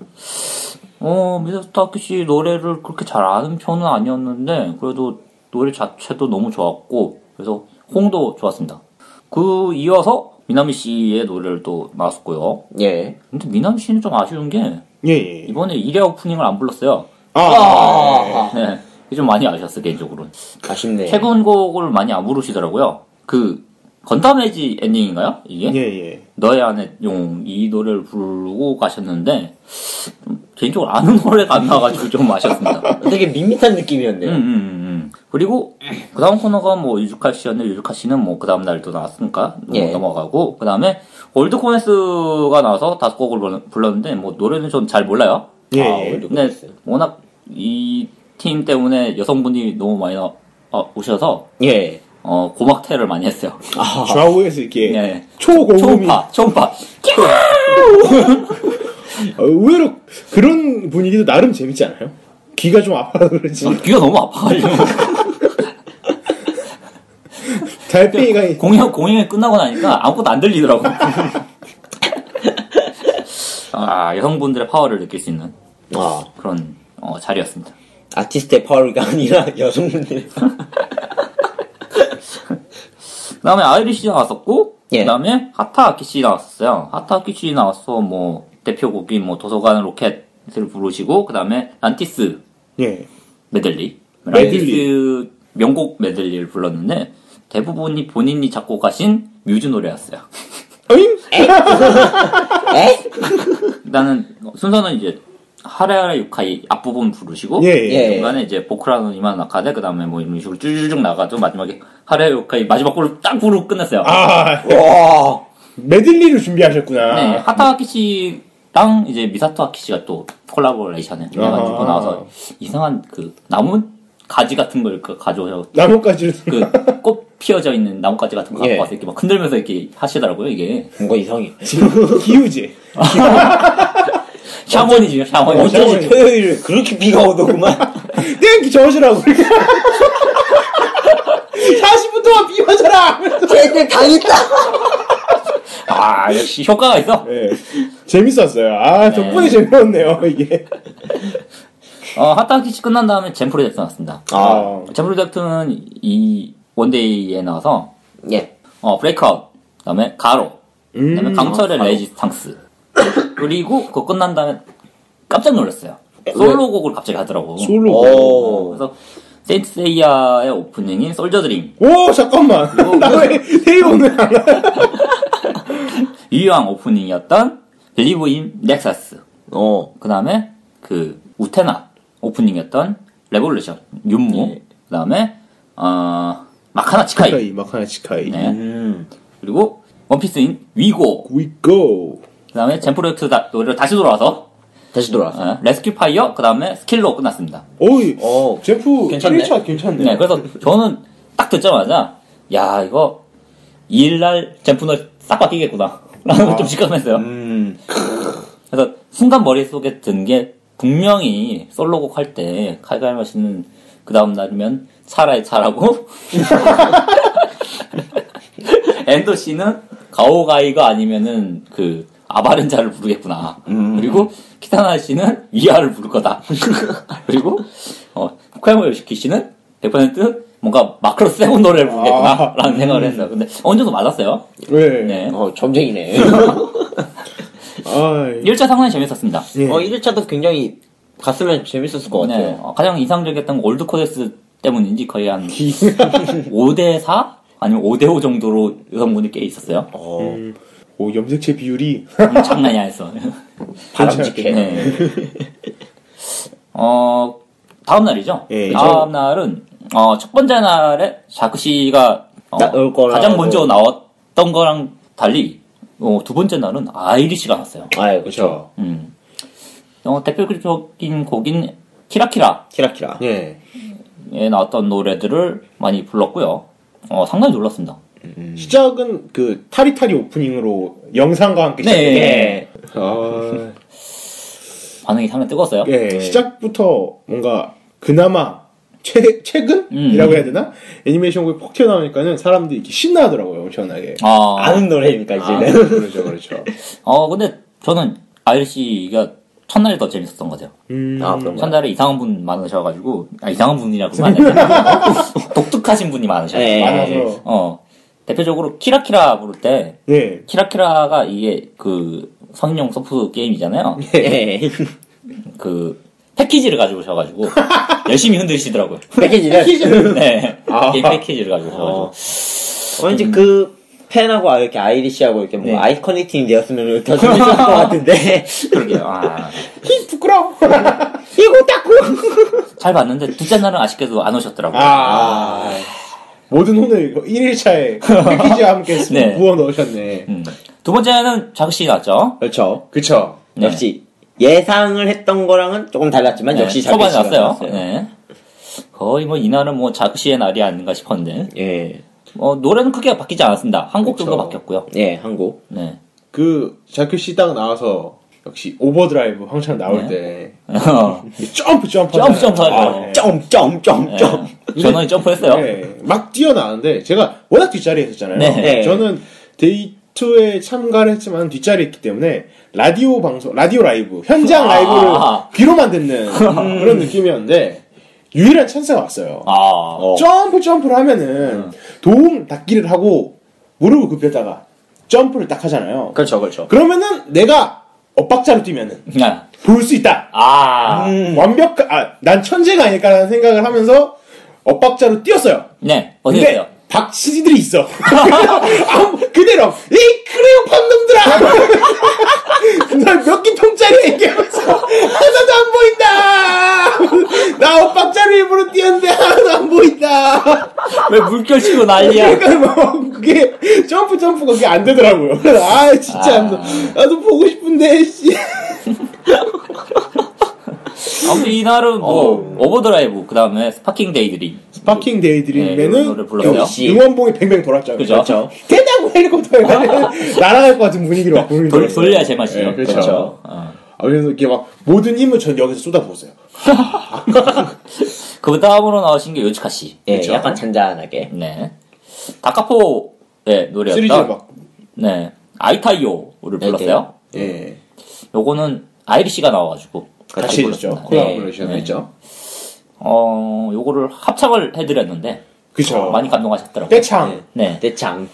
어, 미사토 아키 씨 노래를 그렇게 잘 아는 편은 아니었는데, 그래도 노래 자체도 너무 좋았고, 그래서 호응도 좋았습니다. 그 이어서 미나미 씨의 노래를 또 나왔었고요. 예. 근데 미나미 씨는 좀 아쉬운 게 예, 예. 이번에 1회 오프닝을 안 불렀어요. 아, 네. 이게 좀 많이 아쉬웠어 개인적으로. 아쉽네. 최근 곡을 많이 안 부르시더라고요. 그 건담 에지 엔딩인가요? 이게? 예, 예. 너의 안에 용 이 노래를 부르고 가셨는데 좀 개인적으로 아는 노래가 안 나와가지고 좀 아쉬웠습니다. 되게 밋밋한 음, 느낌이었네요. 음, 음, 음. 그리고 그 다음 코너가 뭐 유주카 씨였는데 유주카 씨는 뭐 그 다음 날도 나왔으니까 뭐 예. 넘어가고 그 다음에 올드 코덱스가 나와서 다섯 곡을 불렀- 불렀는데 뭐 노래는 좀 잘 몰라요. 예, 아, 예. 올드 근데. 워낙 이 팀 때문에 여성분이 너무 많이 나, 어, 오셔서 예. 어, 고막테러를 많이 했어요. 좌우에서 이렇게 예. 초고음이 초음파, 초음파. 어, 의외로 그런 분위기도 나름 재밌지 않아요? 귀가 좀 아파서 그런지 귀가 너무 아파가지고. 달팽이가 공연, 공연이 끝나고 나니까 아무것도 안 들리더라고. 아, 여성분들의 파워를 느낄 수 있는 아, 그런 어, 자리였습니다. 아티스트의 파워가 아니라 여성분들. 그 다음에 아이리시 나왔었고, 예. 그 다음에 하타 아키씨 나왔었어요. 하타 아키씨 나왔어, 뭐, 대표곡인 뭐, 도서관 로켓을 부르시고, 그 다음에 란티스 예. 메들리. 메들리. 란티스 명곡 메들리를 불렀는데, 대부분이 본인이 작곡하신 뮤즈 노래였어요. 어잉? 에? 일단은, 순서는 이제, 하레하레 유카이 앞부분 부르시고, 예, 예. 예. 중간에 이제 僕らは今のなかで, 그 다음에 뭐 이런 식으로 쭈쭈쭉 나가도 마지막에 하레하레 유카이 마지막 곡을 딱 부르고 끝냈어요. 아, 와. 메들리를 준비하셨구나. 네, 하타 아키 씨랑 이제 미사토 아키 씨가 또 콜라보레이션을 해가지고. 나와서 이상한 그 나무 가지 같은 걸 그 가져오셔 나뭇가지를 그꽃 피어져 있는 나뭇가지 같은 거 갖고 예. 와서 이렇게 막 흔들면서 이렇게 하시더라고요 이게 뭔가 이상해. 기우제. 샤머니지요 샤머니 어, 어쩐지 샤머니. 토요일에 그렇게 비가 오더구만. 땡기 저으시라고. 40분 동안 비 맞아라! 쟤들 당했다. 아 역시 효과가 있어 예. 재밌었어요. 아, 덕분에 네. 재미없네요, 이게. 어씨 끝난 다음에 잼 프로젝트 나왔습니다 아, 잼 프로젝트는 이 one day에 나와서 예. 어 Break Out 그 다음에 가로 그다음에 음, 강철의 가로. 레지스탕스 그리고 그거 끝난 다음에 깜짝 놀랐어요 솔로곡을 갑자기 하더라고 솔로. 오. 그래서 세인트 세이야의 오프닝인 Soldier Dream 오, 잠깐만. 나 왜 day 1은 안 와? 유효한 오프닝이었던 Believe in Nexus 어. 그 다음에 그 우테나 오프닝이었던 Revolution 윤무 예. 그 다음에 어 마카나 치카이 마카나 치카이. 네. 음. 그리고 원피스인 위고 go. 그 다음에 잼프로젝트 다- 노래로 다시 돌아와서 다시 돌아왔어. 어, Rescue Fire 그 다음에 SKILL로 끝났습니다 오이, 어. 잼프 괜찮네. 1차 괜찮네. 네, 그래서 저는 딱 듣자마자 야 이거 2일날 젠프너 싹 바뀌겠구나 라는 걸 좀 직감했어요 음. 그래서 순간 머릿속에 든 게 분명히 솔로곡 할 때 칼갈마 씨는 그 다음 날이면 차라의 차라고 엔도 씨는 가오가이가 아니면은 그 아바렌자를 부르겠구나 그리고 키타나 씨는 위아를 부를 거다 그리고 어 후쿠야마 요시키 씨는 100% 뭔가 마크로스 세븐 노래를 부르겠구나 아. 라는 생각을 했어요 근데 어느 정도 맞았어요 네. 네 어, 점쟁이네. 아, 1차 상당히 재밌었습니다 예. 어, 1차도 굉장히 갔으면 재밌었을 것 같아요. 네, 어, 가장 인상적이었던 건 올드코덱스 때문인지 거의 한 5대4? 아니면 5대5 정도로 여성분이 꽤 있었어요. 어, 음, 오, 염색체 비율이 음, 장난이 아니었어. 바람직해. 네. 어, 다음 날이죠. 예, 다음 날은, 어, 첫 번째 날에 자크 씨가 어. 가장 먼저 나왔던 거랑 달리, 어, 두 번째 날은 아이리시가 나왔어요. 아유, 그쵸. 음. 어, 대표적인 곡인 키라키라. 키라키라. 예. 에 나왔던 노래들을 많이 불렀고요. 어, 상당히 놀랐습니다. 시작은 그 타리타리 오프닝으로 영상과 함께 네. 시작했는데 아, 반응이 상당히 뜨거웠어요. 예, 시작부터 뭔가 그나마 최, 최근이라고 음. 해야 되나? 애니메이션곡이 폭 튀어나오니까는 사람들이 이렇게 신나하더라고요, 엄청나게. 아, 아는 노래니까, 아, 이제는. 그렇죠, 그렇죠. 어, 근데 저는 아이리씨가 첫날이 더 재밌었던 것 같아요. 음, 아. 첫날에 이상한 분 많으셔가지고, 아, 이상한 분이라고 하면 안 되고, 독특하신 분이 많으셔요. 네. 많아서. 어, 대표적으로 키라키라 부를 때, 네. 키라키라가 이게 그 성인용 소프 게임이잖아요. 예. 그 패키지를 가지고 오셔가지고 열심히 흔드시더라고요. 패키지를. 네, 아. 게임 패키지를 가지고 오셔가지고. 어, 왠지 그 팬하고 이렇게 아이리시하고 이렇게 뭐 네. 아이 커넥팅이 되었으면 더 재밌을 것 같은데. 그러게요. 아, 히, 부끄러워. 이거 닦고! 잘 봤는데 둘째 날은 아쉽게도 안 오셨더라고요. 아. 모든 혼을 1일차에 패키지와 함께 네. 부어 넣으셨네. 음. 두 번째는 자그씨 나왔죠. 그렇죠. 그쵸. 네. 역시 예상을 했던 거랑은 조금 달랐지만 네, 역시 초반에 났어요. 시간 네. 거의 뭐 이날은 뭐 자그씨의 날이 아닌가 싶었는데 예. 어, 노래는 크게 바뀌지 않았습니다. 한곡 정도. 바뀌었고요. 예, 한 곡. 네. 그, 자크 씨 딱 나와서, 역시 Overdriver 황창 나올 네. 때, 어, 점프, 점프. 점프, 점프 하잖아요. 하죠. 아, 네. 점, 점, 점, 네. 점. 전원이 점프했어요. 네, 막 뛰어나왔는데 제가 워낙 뒷자리에 있었잖아요. 네. 저는 데이 투에 참가를 했지만 뒷자리에 있기 때문에 라디오 방송, 라디오 라이브, 현장 아. 라이브를 귀로만 듣는 그런 느낌이었는데 유일한 찬스가 왔어요. 아, 어. 점프 점프를 하면은 도움 닫기를 하고 무릎을 굽혔다가 점프를 딱 하잖아요. 그렇죠, 그렇죠. 그러면은 내가 엇박자로 뛰면은 그냥, 볼수 있다. 아, 완벽, 아, 난 천재가 아닐까라는 생각을 하면서 엇박자로 뛰었어요. 네, 갔어요? 박치지들이 있어. 아무- 그대로 이 크레용 판놈들아. 난몇개 통짜리 얘기하면서 하나도 안 보인다. 나 엇박자로 일부러 뛰었는데 하나도 안 보인다. 왜 물결 치고 난리야? 그러니까 뭐 그게 점프 점프가 그게 안 되더라고요. 아 진짜 아. 나도 보고 싶은데 씨. 아무튼 이날은 뭐, Overdriver, 그 다음에 Sparkling Daydream. Sparkling 네, Daydream에는. 역시 응원봉이 뱅뱅 돌았죠. 그죠? 그렇죠. 된다고 헬리콥터에 날아갈 것 같은 분위기로 막 돌. 돌려야 제맛이죠. 네, 그렇죠. 그렇죠. 어. 아, 그래서 이렇게 막 모든 힘을 전 여기서 쏟아부었어요. 그 다음으로 나오신 게 요즈카 씨. 예, 그렇죠. 약간 잔잔하게. 네. 다카포의 노래였던. 3G 막 네. 아이타이오를 불렀어요. 예. 요거는 아이리 씨가 나와가지고. 같이 해줬죠. 불렀습니다. 콜라보레이션 네. 했죠. 어, 요거를 합창을 해드렸는데. 그쵸. 많이 감동하셨더라고요. 떼창. 네. 떼창.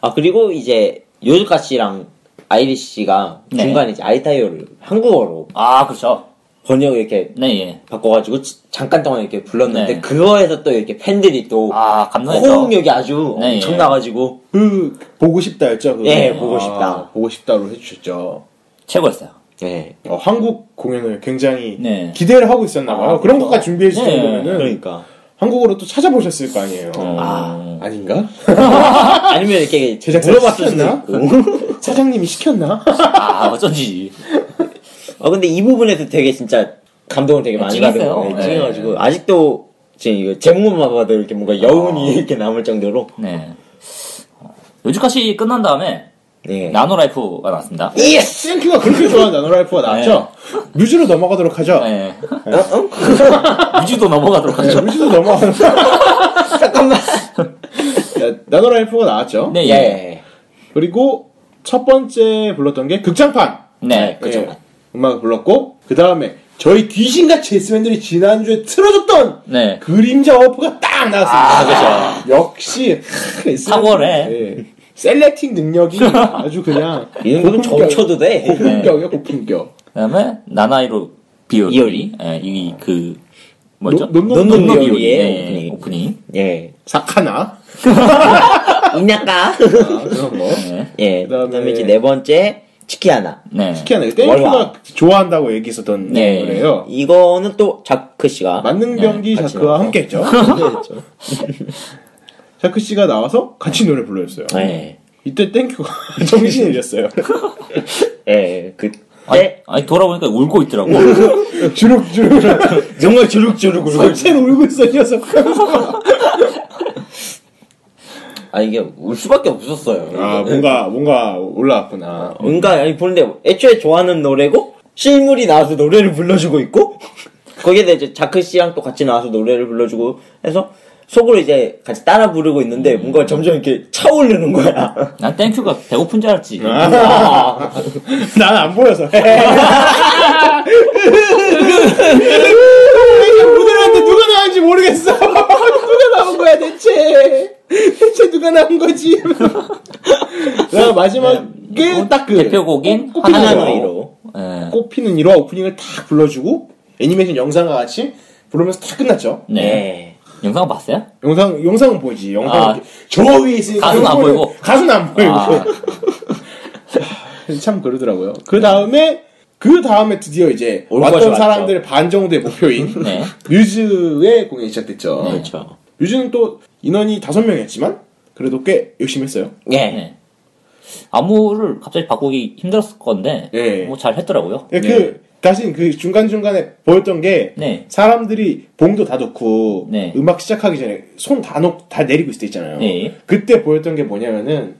아, 그리고 이제 요즈카 씨랑 아이리 씨가 네. 중간에 이제 아이타이어를 한국어로 아, 그렇죠. 번역 이렇게 네, 예. 바꿔가지고 지- 잠깐 동안 이렇게 불렀는데 네. 그거에서 또 이렇게 팬들이 또 아, 감동했죠. 호응력이 아주 네, 엄청나가지고 그 보고 싶다였죠. 그거. 예, 보고 아, 싶다. 보고 싶다로 해주셨죠. 최고였어요. 예. 어, 한국 공연을 굉장히 네. 기대를 하고 있었나 봐요. 아, 그런 그렇죠. 것까지 준비해 주실 네, 정도면은 그러니까 한국어로 또 찾아보셨을 거 아니에요. 어. 아닌가? 아니면 이렇게 제작자 시켰나? 있고 사장님이 시켰나? 아, 어쩐지. 어 근데 이 부분에서 되게 진짜 감동을 되게 많이. 거예요. 네. 찡해가지고 아직도 지금 이거 제목만 봐도 이렇게 뭔가 여운이 이렇게 남을 정도로 네. 어, 요즈카 씨 끝난 다음에 네. 나노라이프가 나왔습니다. Yes! 땡큐가 그렇게 좋아하는 나노라이프가 나왔죠? 뮤즈로 넘어가도록 하죠. 네. 뮤즈로 넘어가도록 네, 하죠. 뮤즈로 넘어가는 잠깐만. 나노라이프가 나왔죠. 네, 예. 예. 그리고 첫 번째 불렀던 게 극장판. 네. 그죠. 예, 음악을 불렀고 그 다음에 저희 귀신같이 S맨들이 지난주에 틀어줬던 네. 그림자 워프가 딱 나왔습니다. 아, 역시 탁월해. 예. selecting 능력이 아주 그냥 이런 거는 점쳐도 돼. 고품격이야 고품격. 그 다음에 なないろびより. びより. 예, 이, 그, 뭐죠? 노- 노노 비오리의 예, 오프닝. 오프닝. 예. 사카나. 아, 그런 거. 네. 예. 그다음에- 그다음에 이제 네 번째 치키하나. 네. 특히나 땡큐가. 좋아한다고 얘기했었던 네. 노래예요. 이거는 또 자크 씨가 만능병기 네, 같이 자크와. 함께했죠. 자크 씨가 나와서 같이 노래 불러줬어요. 예. 이때 땡큐가 정신이 잃었어요. 예. 그 아니, 때 아니, 돌아보니까 울고 있더라고. 주룩주룩 정말 주룩주룩 울고 전체는 울고 있어 이 녀석. 아 이게 울 수밖에 없었어요. 아 뭔가 뭔가 올라왔구나. 뭔가 아니 보는데 애초에 좋아하는 노래고 실물이 나와서 노래를 불러주고 있고 거기에 대해 이제 자크 씨랑 또 같이 나와서 노래를 불러주고 해서 속으로 이제 같이 따라 부르고 있는데 뭔가 점점 이렇게 차오르는 거야. 난 땡큐가 배고픈 줄 알았지. 난안 보여서. 부들한테 누가 나왔는지 모르겠어. 누가 나온 거야 대체? 대체 누가 나온 거지? 나 마지막에 딱 그 대표곡인 꽃피는 하나노이로. 예. 꽃피는 1화 오프닝을 탁 불러주고 애니메이션 영상과 같이 부르면서 탁 끝났죠. 네. 영상 봤어요? 영상 영상은 보이지. 영상 아. 은저 위에 있으니까 가수는 안 보이고. 가수는 안 보이고. 아. 참 그러더라고요. 그 다음에 그 다음에 드디어 이제 왔던 왔죠. 사람들 반 정도의 목표인 네. 뮤즈의 공연이 시작됐죠. 그렇죠. 뮤즈는 또 인원이 다섯 명이었지만 그래도 꽤 열심히 했어요. 예. 네. 안무를 갑자기 바꾸기 힘들었을 건데 네. 뭐잘 했더라고요. 예, 그 다시 그 중간 중간에 보였던 게 네. 사람들이 봉도 다 놓고 네. 음악 시작하기 전에 손 다 놓고 다 내리고 있을 때 있잖아요. 네. 그때 보였던 게 뭐냐면은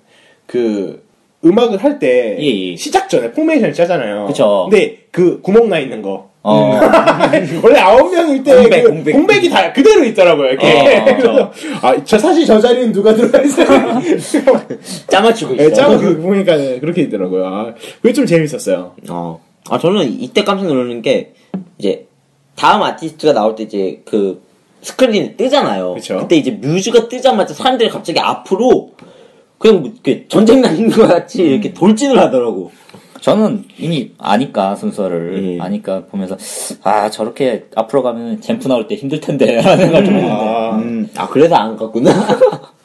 그 음악을 할때 예, 예. 시작 전에 포메이션을 짜잖아요. 그쵸. 근데 그 구멍 나 있는 거 어. 원래 아홉 명일 때 공백, 그 공백. 공백이 다 그대로 있더라고요. 이렇게. 어, 그래서 아, 저 사실 저 자리는 누가 들어가 있어요? 짜맞추고 있어. 네, 짜고 그 보니까 그렇게 있더라고요. 아, 그게 좀 재밌었어요. 어. 아, 저는 이때 깜짝 놀라는 게, 이제, 다음 아티스트가 나올 때 이제 그 스크린이 뜨잖아요. 그쵸. 때 이제 뮤즈가 뜨자마자 사람들이 갑자기 앞으로, 그냥 뭐 이렇게 전쟁 나는 것 같이 음. 이렇게 돌진을 하더라고. 저는 이미 아니까 순서를 예. 아니까 보면서 아 저렇게 앞으로 가면 잼프 나올 때 힘들 텐데 라는 생각 좀 했는데 아, 음, 아, 그래서 안 갔구나.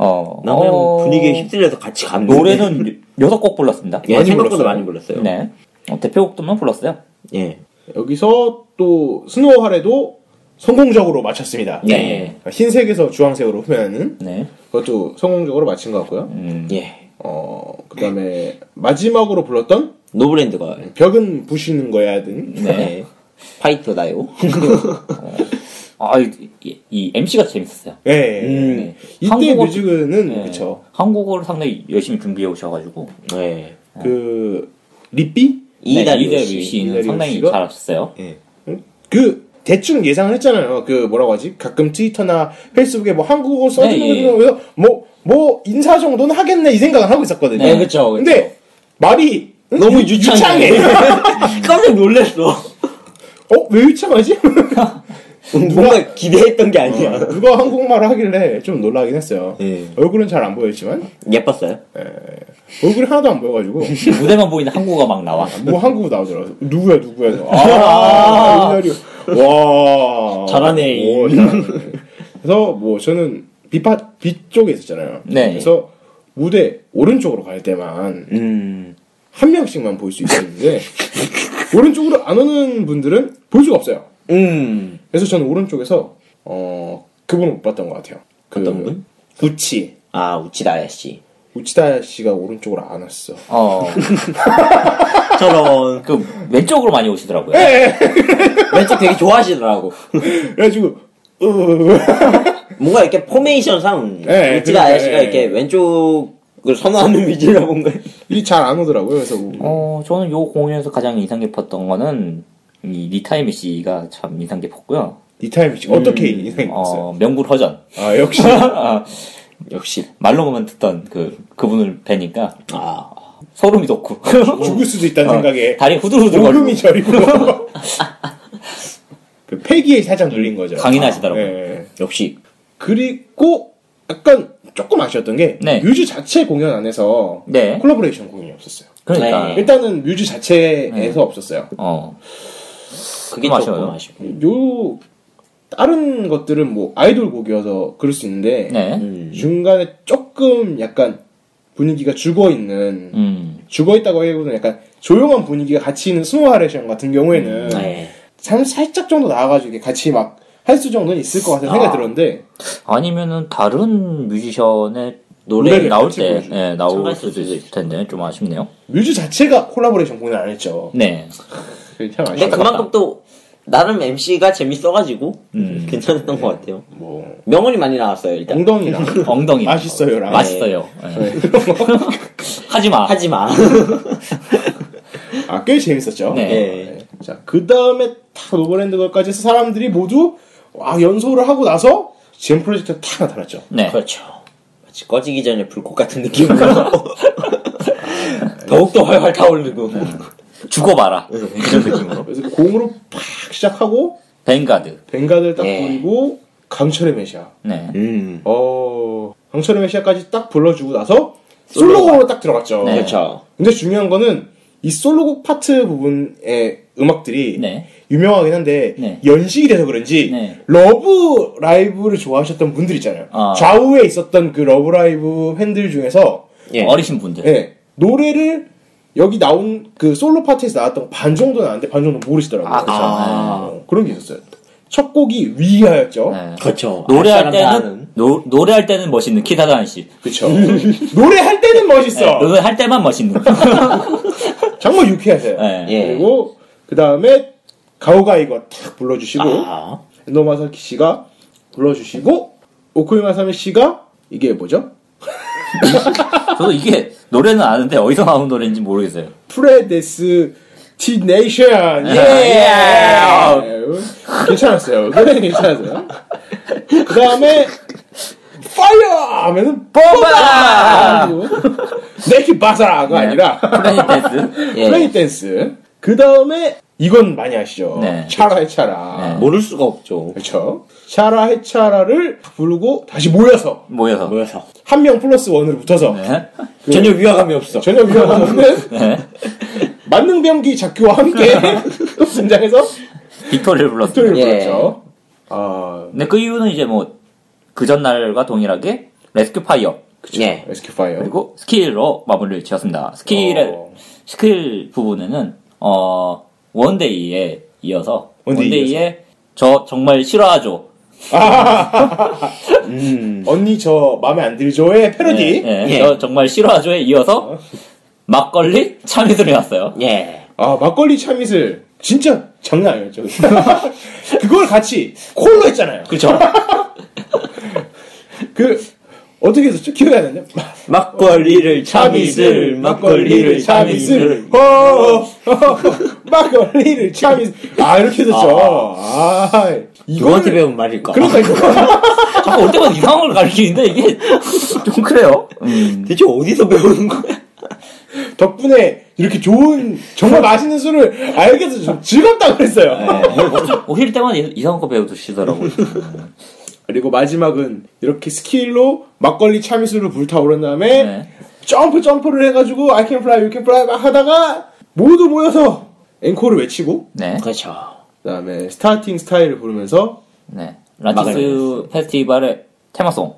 어, 나 그냥 어, 분위기에 휩쓸려서 같이 갔는데. 노래는 여섯 곡 불렀습니다. 예, 많이 생각보다 불렀어요. 많이 불렀어요. 네 어, 대표곡들만 불렀어요. 예. 여기서 또 スノハレ도 성공적으로 마쳤습니다. 네. 흰색에서 주황색으로 급변하는 네. 그것도 성공적으로 마친 것 같고요. 음, 예. 어, 그 다음에 마지막으로 불렀던 No brand girls. 벽은 부시는 거야 등. 네. ファイトだよ. 아, 이, 이- 이 MC가 재밌었어요. 네. 음. 이때 한국어- 뮤직은 네. 그쵸. 한국어를 상당히 열심히 준비해 오셔가지고 네. 그 리삐 이다리오 씨. 상당히? 잘하셨어요. 그 대충 예상을 했잖아요. 그 뭐라고 하지? 가끔 트위터나 페이스북에 뭐 한국어 써주는 네, 예. 거 그래서 뭐뭐 인사 정도는 하겠네 이 생각을 하고 있었거든요. 네, 그쵸, 그쵸. 근데 말이 응? 너무 유- 유창해. 깜짝 놀랐어. 어? 왜 유창하지? 뭔가 기대했던 게 아니야. 누가 한국말을 하길래 좀 놀라긴 했어요. 예. 얼굴은 잘 안 보였지만 예뻤어요? 얼굴이 하나도 안 보여가지고 무대만 보이는 한국어가 막 나와. 뭐 한국어 나오더라고. 누구야 누구야. 아, 이날이 와 잘하네. 오, 잘하네. 그래서 뭐 저는 비파 빛 쪽에 있었잖아요. 네. 그래서 무대 오른쪽으로 갈 때만 음. 한 명씩만 볼 수 있었는데 오른쪽으로 안 오는 분들은 볼 수가 없어요. 음. 그래서 저는 오른쪽에서 어 그분을 못 봤던 것 같아요. 그 어떤 분? 우치 아, 우치다야 씨. 우치다 씨가 오른쪽으로 안 왔어. 어, 저런. 그 왼쪽으로 많이 오시더라고요. 왼쪽 되게 좋아하시더라고. 그래가지고 으 뭔가 이렇게 포메이션상 네, 우치다야 그러니까, 씨가 예. 이렇게 왼쪽을 선호하는 위주라 뭔가. 일이 잘 안 오더라고요. 그래서 뭐 어, 저는 요 공연에서 가장 인상 깊었던 거는 이 리타이미 씨가 참 인상 깊었고요. 이타임 씨 어떻게 인상이 있어요? 어, 명불허전. 아 역시 아, 역시. 말로만 듣던 그 그분을 뵈니까 아. 소름이 돋고 죽을 수도 있다는 생각에 다리 후들후들 오금이 거리고 저리고 그 폐기에 살짝 눌린 거죠. 강인하시더라고요. 네. 역시. 그리고 약간 조금 아쉬웠던 게 네. 뮤즈 자체 공연 안에서 네. 콜라보레이션 공연이 없었어요. 그러니까 네. 일단은 뮤즈 자체에서 없었어요. 어, 그게 좀 조금 아쉬워요. 아쉽고. 요 다른 것들은 뭐 아이돌 곡이어서 그럴 수 있는데 네. 음. 중간에 조금 약간 분위기가 죽어 있는 음. 죽어 있다고 하기보다는 약간 조용한 분위기가 같이 있는 Snow halation 같은 경우에는 네. 참 살짝 정도 나와가지고 같이 막 할 수 정도는 있을 것 같은 생각이 아. 들었는데 아니면은 다른 뮤지션의 노래 나올 때 예, 나올 수도 있을 텐데 좀 아쉽네요. 뮤즈 자체가 콜라보레이션 공연 안 했죠. 네. 그게 참 근데 아쉽다. 그만큼 또 나름 MC가 재밌어가지고 음. 괜찮았던 것 같아요. 뭐 명언이 많이 나왔어요 일단. 엉덩이랑 엉덩이 맛있어요랑 맛있어요. 예. 하지 마. 하지 마. 아 꽤 재밌었죠. 네. 예. 자, 그 다음에 다 No brand girls까지 해서 사람들이 모두 아 연소를 하고 나서 JAM 프로젝트가 탁 나타났죠. 네. 그렇죠. 마치 꺼지기 전에 불꽃 같은 느낌으로 더욱더 활활 타오르고 죽어봐라. 그런 느낌으로. 그래서 GONG으로 팍 시작하고 Vanguard. Vanguard를 딱 예. 부르고 강철의 메시아. 네. 음. 어 강철의 메시아까지 딱 불러주고 나서 솔로곡으로 딱 들어갔죠. 네. 그렇죠. 근데 중요한 거는 이 솔로곡 파트 부분의 음악들이 네. 유명하긴 한데 네. 연식이 돼서 그런지 네. 러브 라이브를 좋아하셨던 분들 있잖아요. 아. 좌우에 있었던 그 러브 라이브 팬들 중에서 예. 어리신 분들. 예, 노래를 여기 나온 그 솔로 파트에서 나왔던 반 정도 나왔는데 반 정도 모르시더라고요. 아, 그렇죠. 어, 그런 게 있었어요. 첫 곡이 위하였죠. 네. 그렇죠. 노래할 때는. 노, 노래할 때는 멋있는 키타다니 씨. 그쵸. 노래할 때는 멋있어. 네, 노래할 때만 멋있는. 정말 유쾌하세요. 네. 예. 그리고 그 다음에 가오가이거 탁 불러주시고 아. 엔도 마사아키 씨가 불러주시고 오쿠이 마사미 씨가 이게 뭐죠? 저도 이게 노래는 아는데 어디서 나온 노래인지 모르겠어요. Predestination 예. 예. 괜찮았어요. 노래는 괜찮았어요. 그 다음에 Fire 하면은 Bomber 네키 바사라가 아니라 Planet Dance. 예. Planet Dance. 그 다음에 이건 많이 아시죠? 네. 차라 해차라. 네. 모를 수가 없죠. 그렇죠. 차라 해차라를 부르고 다시 모여서 모여서. 모여서. 한 명 plus one으로 붙어서 네. 전혀 위화감이 없어. 전혀 위화감 없는 네. 만능병기 작교와 함께 등장해서 Victory를 불렀어요. 스토리를 예. 불렀죠. 아, 근데 그 이유는 이제 뭐, 그 전날과 동일하게 Rescue Fire. 예. Rescue Fire. 그리고 스킬로 마무리를 지었습니다. 스킬의, 어. 스킬 부분에는, 어, one day에 이어서, 원데이에 원데이에 저 정말 싫어하죠. 음. 언니 저 마음에 안 들죠의 패러디. 예, 예. 예. 저 정말 싫어하죠에 이어서, 막걸리 참이슬이 났어요. 예. 아 막걸리 참이슬 진짜 장난 아니었죠. 그걸 같이 콜로 했잖아요. 그렇죠. 그 어떻게? 기억이 안 나는데. 막걸리를 참이슬, 막걸리를 참이슬. 어, 어, 어, 막걸리를 참이슬. 아 이렇게 했었죠. 아, 누구한테 배운 말일까? 그러니까 이거 자꾸 올 때마다 이상한 걸 가르치는데 이게 좀 그래요. 음. 대체 어디서 배우는 거야? 덕분에 이렇게 좋은 정말 맛있는 술을 알게 돼서 좀 즐겁다 그랬어요. 오실 때마다 이- 이상한 거 배우시더라고요. 그리고 마지막은 이렇게 스킬로 막걸리 참이슬을 불타오른 다음에 네. 점프 점프를 해가지고 I can fly, you can fly 막 하다가 모두 모여서 앵콜을 외치고 네. 그렇죠. 그다음에 Starting Style을 부르면서 네. 란티스 페스티벌의 테마송.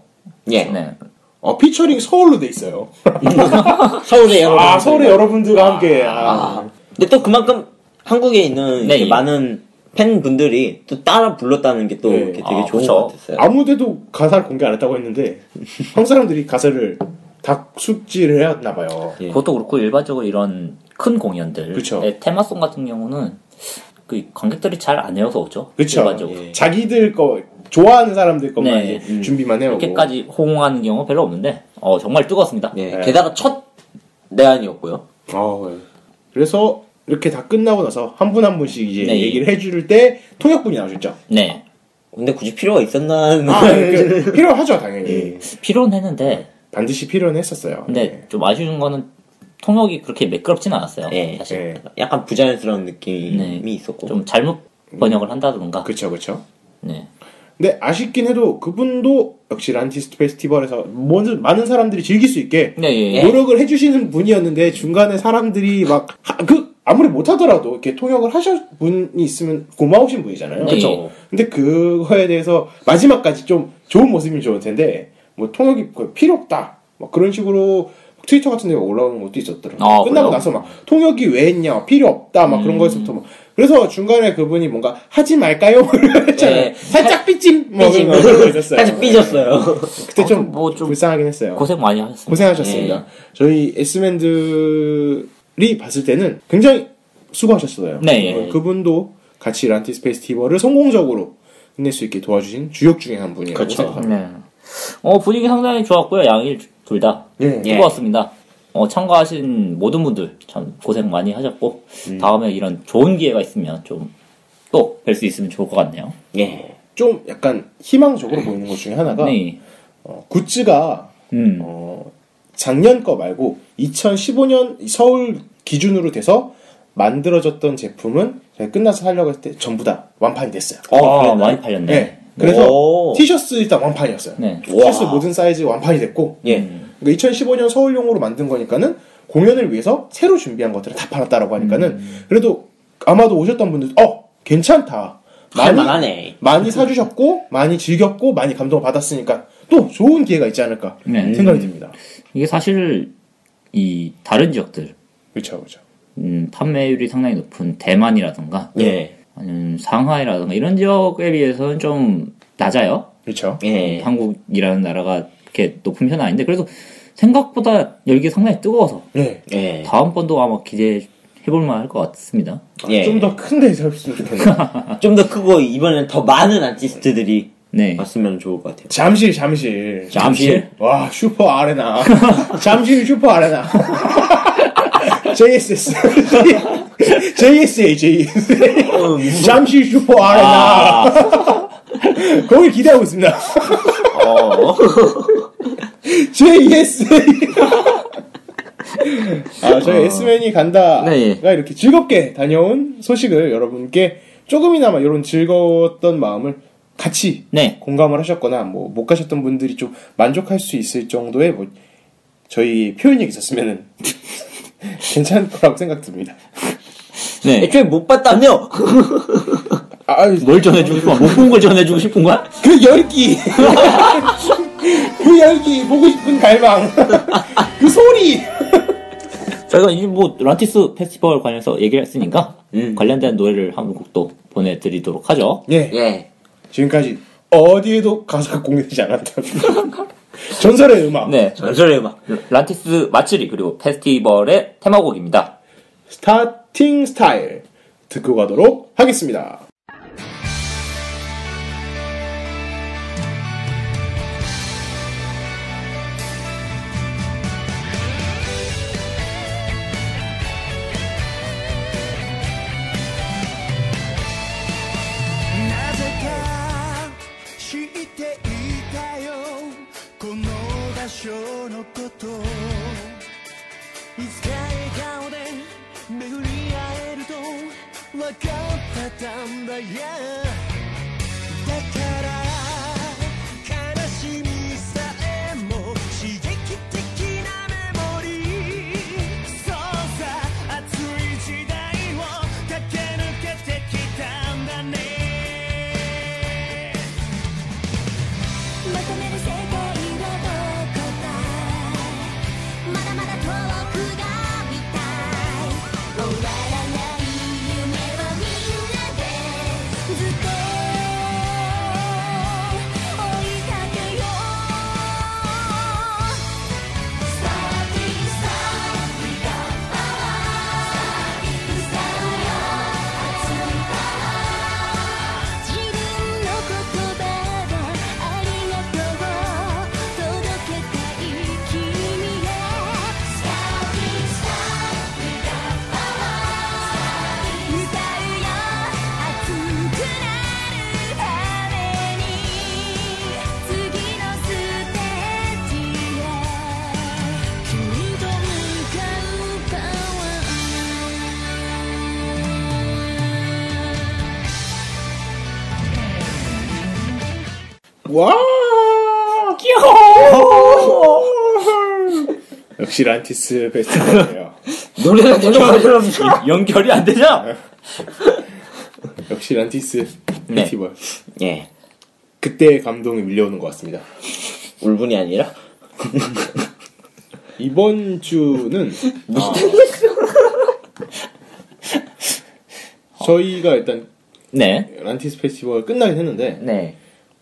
예. 네. 어, 피처링 서울로 돼 있어요. 서울의 여러분. 아 서울의 여러분들과 함께 아, 아. 근데 또 그만큼 한국에 있는 네, 예. 많은 팬분들이 또 따라 불렀다는 게 또 네. 되게 아, 좋은 그쵸. 것 같았어요. 아무데도 가사를 공개 안 했다고 했는데 한국 사람들이 가사를 다 숙지를 해왔나 봐요. 예. 그것도 그렇고 일반적으로 이런 큰 공연들 그쵸. 의 테마송 같은 경우는 그 관객들이 잘안 외워서 오죠. 그렇죠. 일반적으로. 예. 자기들 거 좋아하는 사람들 것만 네. 이제 준비만 해오고. 이렇게까지 호응하는 경우 별로 없는데 어 정말 뜨거웠습니다. 예. 네. 게다가 첫 내한이었고요. 어, 예. 그래서 이렇게 다 끝나고 나서 한 분 한 분씩 이제 네. 얘기를 해줄 때 통역분이 나오셨죠. 네. 근데 굳이 필요가 있었나? 아, 그, 필요하죠 당연히 필요는 했는데 반드시 필요는 했었어요. 근데 좀 아쉬운 거는 통역이 그렇게 매끄럽진 않았어요. 예. 사실 예. 약간 부자연스러운 느낌이 네. 있었고. 좀 잘못 번역을 한다든가. 그렇죠, 그렇죠. 네. 근데 아쉽긴 해도 그분도 역시 란티스트 페스티벌에서 많은 사람들이 즐길 수 있게 네, 예, 예. 노력을 해주시는 분이었는데 중간에 사람들이 막 그 아무리 못하더라도 이렇게 통역을 하실 분이 있으면 고마우신 분이잖아요. 네, 예. 근데 그거에 대해서 마지막까지 좀 좋은 모습이면 좋을 텐데 뭐 통역이 거의 필요 없다. 뭐 그런 식으로 트위터 같은 데 올라오는 것도 있었더라고요. 아, 끝나고 그래요? 나서 막 통역이 왜 했냐, 필요 없다, 막 그런 음. 거에서부터 막 그래서 중간에 그분이 뭔가 하지 말까요? 했잖아요. 예. 살짝 삐찜 뭐 삐짐. 그런 거 그런 거 있었어요. 살짝 삐졌어요. 그때 좀, 아, 뭐좀 불쌍하긴 했어요. 고생 많이 하셨습니다. 고생하셨습니다. 예. 저희 에스맨 들이 봤을 때는 굉장히 수고하셨어요. 네, 예. 어, 그분도 같이 란티스 페스티벌을 성공적으로 끝낼 수 있게 도와주신 주역 중에 한 분이라고 그렇죠. 생각합니다. 네. 어, 분위기 상당히 좋았고요. 양일 둘 다. 예. 예. 뜨거웠습니다. 어, 참가하신 모든 분들 참 고생 많이 하셨고, 다음에 이런 좋은 기회가 있으면 좀 또 뵐 수 있으면 좋을 것 같네요. 예. 좀 약간 희망적으로 보이는 것 중에 하나가 네. 어, 굿즈가 음. 어, 작년 거 말고 2015년 서울 기준으로 돼서 만들어졌던 제품은 제가 끝나서 하려고 했을 때 전부 다 완판이 됐어요. 아, 그랬나요? 많이 팔렸네. 네. 그래서 오. 티셔츠 일단 완판이었어요. 네. 티셔츠 모든 사이즈 완판이 됐고 예. 그러니까 2015년 서울용으로 만든 거니까는 공연을 위해서 새로 준비한 것들을 다 팔았다라고 하니까는 그래도 아마도 오셨던 분들 어 괜찮다 많이. 많이 사주셨고 많이 즐겼고 많이 감동을 받았으니까 또 좋은 기회가 있지 않을까 네. 생각이 듭니다. 이게 사실 이 다른 지역들 그렇죠, 그렇죠. 음, 판매율이 상당히 높은 대만이라든가 예. 아니면 상하이라든가 이런 지역에 비해서는 좀 낮아요. 그렇죠. 예. 한국이라는 나라가 그렇게 높은 편은 아닌데 그래도 생각보다 열기 상당히 뜨거워서 네. 예. 다음번도 아마 기대해 볼 만 할 것 같습니다. 예. 좀 더 큰 데서 했으면 좋겠네요. 좀 더 크고 이번엔 더 많은 아티스트들이 네. 왔으면 좋을 것 같아요. 잠실, 잠실. 잠실? 와, 슈퍼 아레나. 잠실 슈퍼 아레나. JSS. JSA, JSA. 잠실 슈퍼 아레나. 거기 기대하고 있습니다. 어. JSA. 아, 저희 S맨이 간다가 네. 이렇게 즐겁게 다녀온 소식을 여러분께 조금이나마 이런 즐거웠던 마음을 같이 네. 공감을 하셨거나 뭐 못 가셨던 분들이 좀 만족할 수 있을 정도의 뭐 저희 표현력이 있었으면은 괜찮을 거라고 생각됩니다. 네. 애초에 못 봤다며? 아, 뭘 전해주고 싶어? 못본 걸 전해주고 싶은 거야? 그 열기, 그 열기 보고 싶은 갈망, 그 소리. 저희가 이제 뭐 란티스 페스티벌 관련해서 얘기를 했으니까 음. 관련된 노래를 한 곡도 보내드리도록 하죠. 예, 예. 지금까지 어디에도 가사가 공개되지 않았던 전설의 음악. 네. 전설의 음악. 란티스 마츠리 그리고 페스티벌의 테마곡입니다. 스타팅 스타일 듣고 가도록 하겠습니다. ー 와! 역시 란티스. 노래가 계속 가져옵니다. 연결이 안 되죠? 역시 란티스 네. 페스티벌. 예. 그때의 감동이 밀려오는 것 같습니다. 울분이 아니라? 이번 주는 아, 저희가 일단 네. 란티스 페스티벌 끝나긴 했는데 네.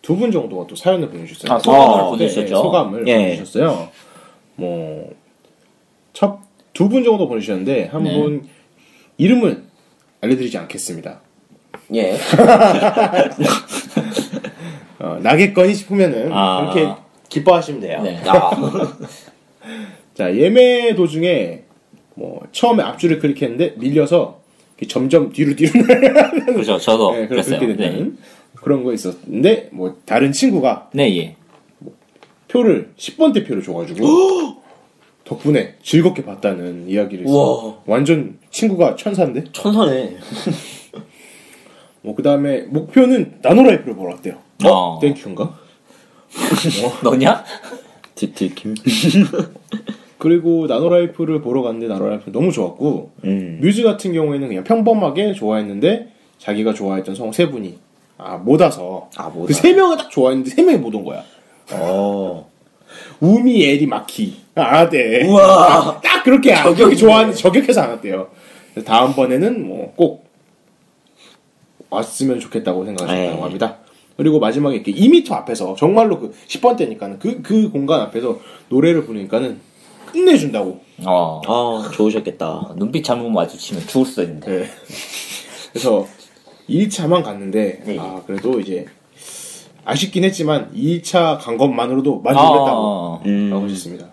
두 분 정도가 또 사연을 보내주셨어요. 아, 소감을 어, 보내주셨죠. 소감을 예. 보내주셨어요. 뭐, 첫, 두 분 정도 보내주셨는데, 한 네. 분, 이름은 알려드리지 않겠습니다. 예. 어, 나겠거니 싶으면은, 아. 그렇게 기뻐하시면 돼요. 네. 아. 자, 예매 도중에, 뭐, 처음에 앞줄을 클릭했는데, 밀려서, 점점 뒤로 뒤로 그렇죠. 저도 네, 그랬어요. 그렇게 네. 그런 거 있었는데 뭐 다른 친구가 네, 예. 표를 10번대 표를 줘가지고 덕분에 즐겁게 봤다는 이야기를 했어. 완전 친구가 천사인데. 천사네. 뭐 그다음에 목표는 나노라이프를 보러 왔대요. 어. 땡큐인가? 너냐? 들, 들킴. 그리고 나노 라이브를 보러 갔는데 나노 라이브 너무 좋았고 음. 뮤즈 같은 경우에는 그냥 평범하게 좋아했는데 자기가 좋아했던 성 세 분이 아 못 와서 아, 못 그 세 명을 딱 좋아했는데 세 명이 못 온 거야. 어. 우미, 에리, 마키 안 왔대. 우와. 딱, 딱 그렇게 저격이 좋아하는 저격해서 안 왔대요. 다음번에는 뭐 꼭 왔으면 좋겠다고 생각하셨다고 에이. 합니다. 그리고 마지막에 이렇게 2m 앞에서 정말로 그 10번 때니까는 그, 그 공간 앞에서 노래를 부르니까는 끝내준다고. 어. 아, 좋으셨겠다. 눈빛 잘못 마주치면 죽을 수도 있는데. 네. 그래서 1차만 갔는데, 네. 아, 그래도 이제 아쉽긴 했지만 2차 간 것만으로도 만족했다고 아, 음. 하고 싶습니다.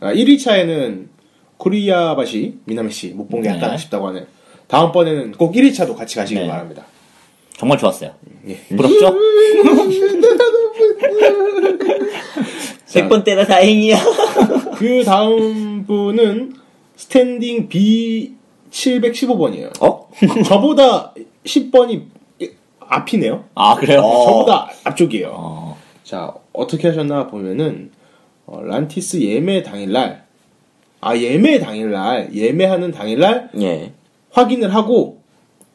아, 1위차에는 코리아바시 미나메시 못 본 게 약간 네. 아쉽다고 하네요. 다음번에는 꼭 1위차도 같이 가시길 네. 바랍니다. 정말 좋았어요. 예. 부럽죠? 100번 때라 다행이야. 그 다음 분은 스탠딩 B 715번이에요. 어? 저보다 10번이 앞이네요. 아, 그래요? 저보다 앞쪽이에요. 어. 자, 어떻게 하셨나 보면은, 어, 란티스 예매 당일날, 아, 예매 당일날, 예매하는 당일날 예. 확인을 하고,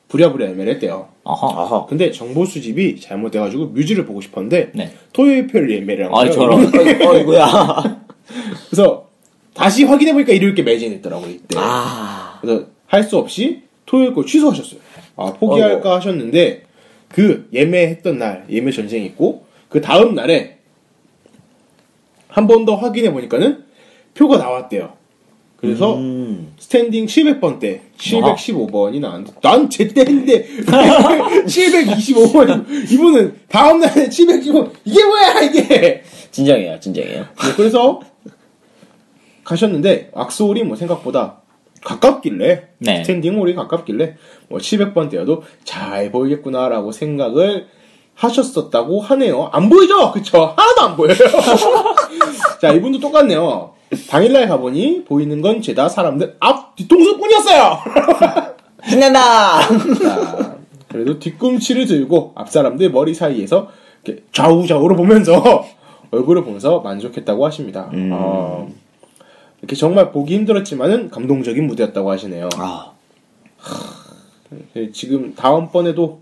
부랴부랴 예매를 했대요. 아하. 아하. 근데 정보 수집이 잘못돼가지고 뮤즈를 보고 싶었는데, 네. 토요일표를 예매를 한 아이, 거예요. 저런. 어이구야. 그래서, 다시 확인해보니까 일요일께 매진했더라고요, 이때. 아. 그래서 할 수 없이 토요일 거 취소하셨어요. 아, 포기할까 하셨는데, 그 예매했던 날, 예매 전쟁이 있고, 그 다음 날에 한 번 더 확인해 보니까는 표가 나왔대요. 그래서 음. 스탠딩 700번 때 715번이 나왔는데 난 제때 인데 725번 이분은 다음 날에 715번 이게 뭐야 이게 진정해요, 진정해요. 네, 그래서 가셨는데 악스홀이 뭐 생각보다 가깝길래 네. 스탠딩 홀이 가깝길래 뭐 700번 때여도 잘 보이겠구나라고 생각을 하셨었다고 하네요. 안 보이죠? 그쵸? 하나도 안 보여요. 자, 이분도 똑같네요. 당일날 가보니 보이는 건 죄다 사람들 앞 뒤통수 뿐이었어요. 신난다! 자, 그래도 뒤꿈치를 들고 앞 사람들 머리 사이에서 이렇게 좌우좌우로 보면서 얼굴을 보면서 만족했다고 하십니다. 음. 어, 이렇게 정말 보기 힘들었지만은 감동적인 무대였다고 하시네요. 아. 네, 지금 다음번에도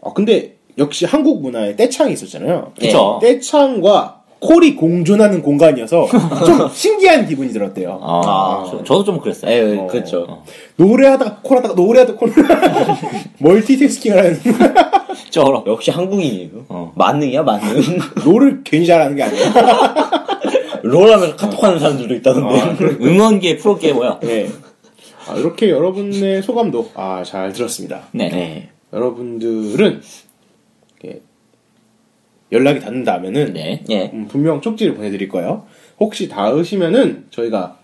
어 근데 역시 한국 문화에 떼창이 있었잖아요. 그쵸. 떼창과 콜이 공존하는 공간이어서 좀 신기한 기분이 들었대요. 아, 저, 저도 좀 그랬어요. 에이, 어. 그렇죠. 노래하다가 콜하다가 노래하다가 콜 멀티태스킹을 하는 쩔어. 역시 한국인이에요. 어. 만능이야, 만능. 롤을 괜히 잘하는 게 아니에요. 롤하면 카톡 하는 사람들도 있다던데. 응원계 프로게이머야. 네. 아, 이렇게 여러분의 소감도 아, 잘 들었습니다. 네. 네. 여러분들은 이렇게 연락이 닿는다면은 네. 예. 음, 분명 쪽지를 보내드릴 거예요. 혹시 닿으시면은 저희가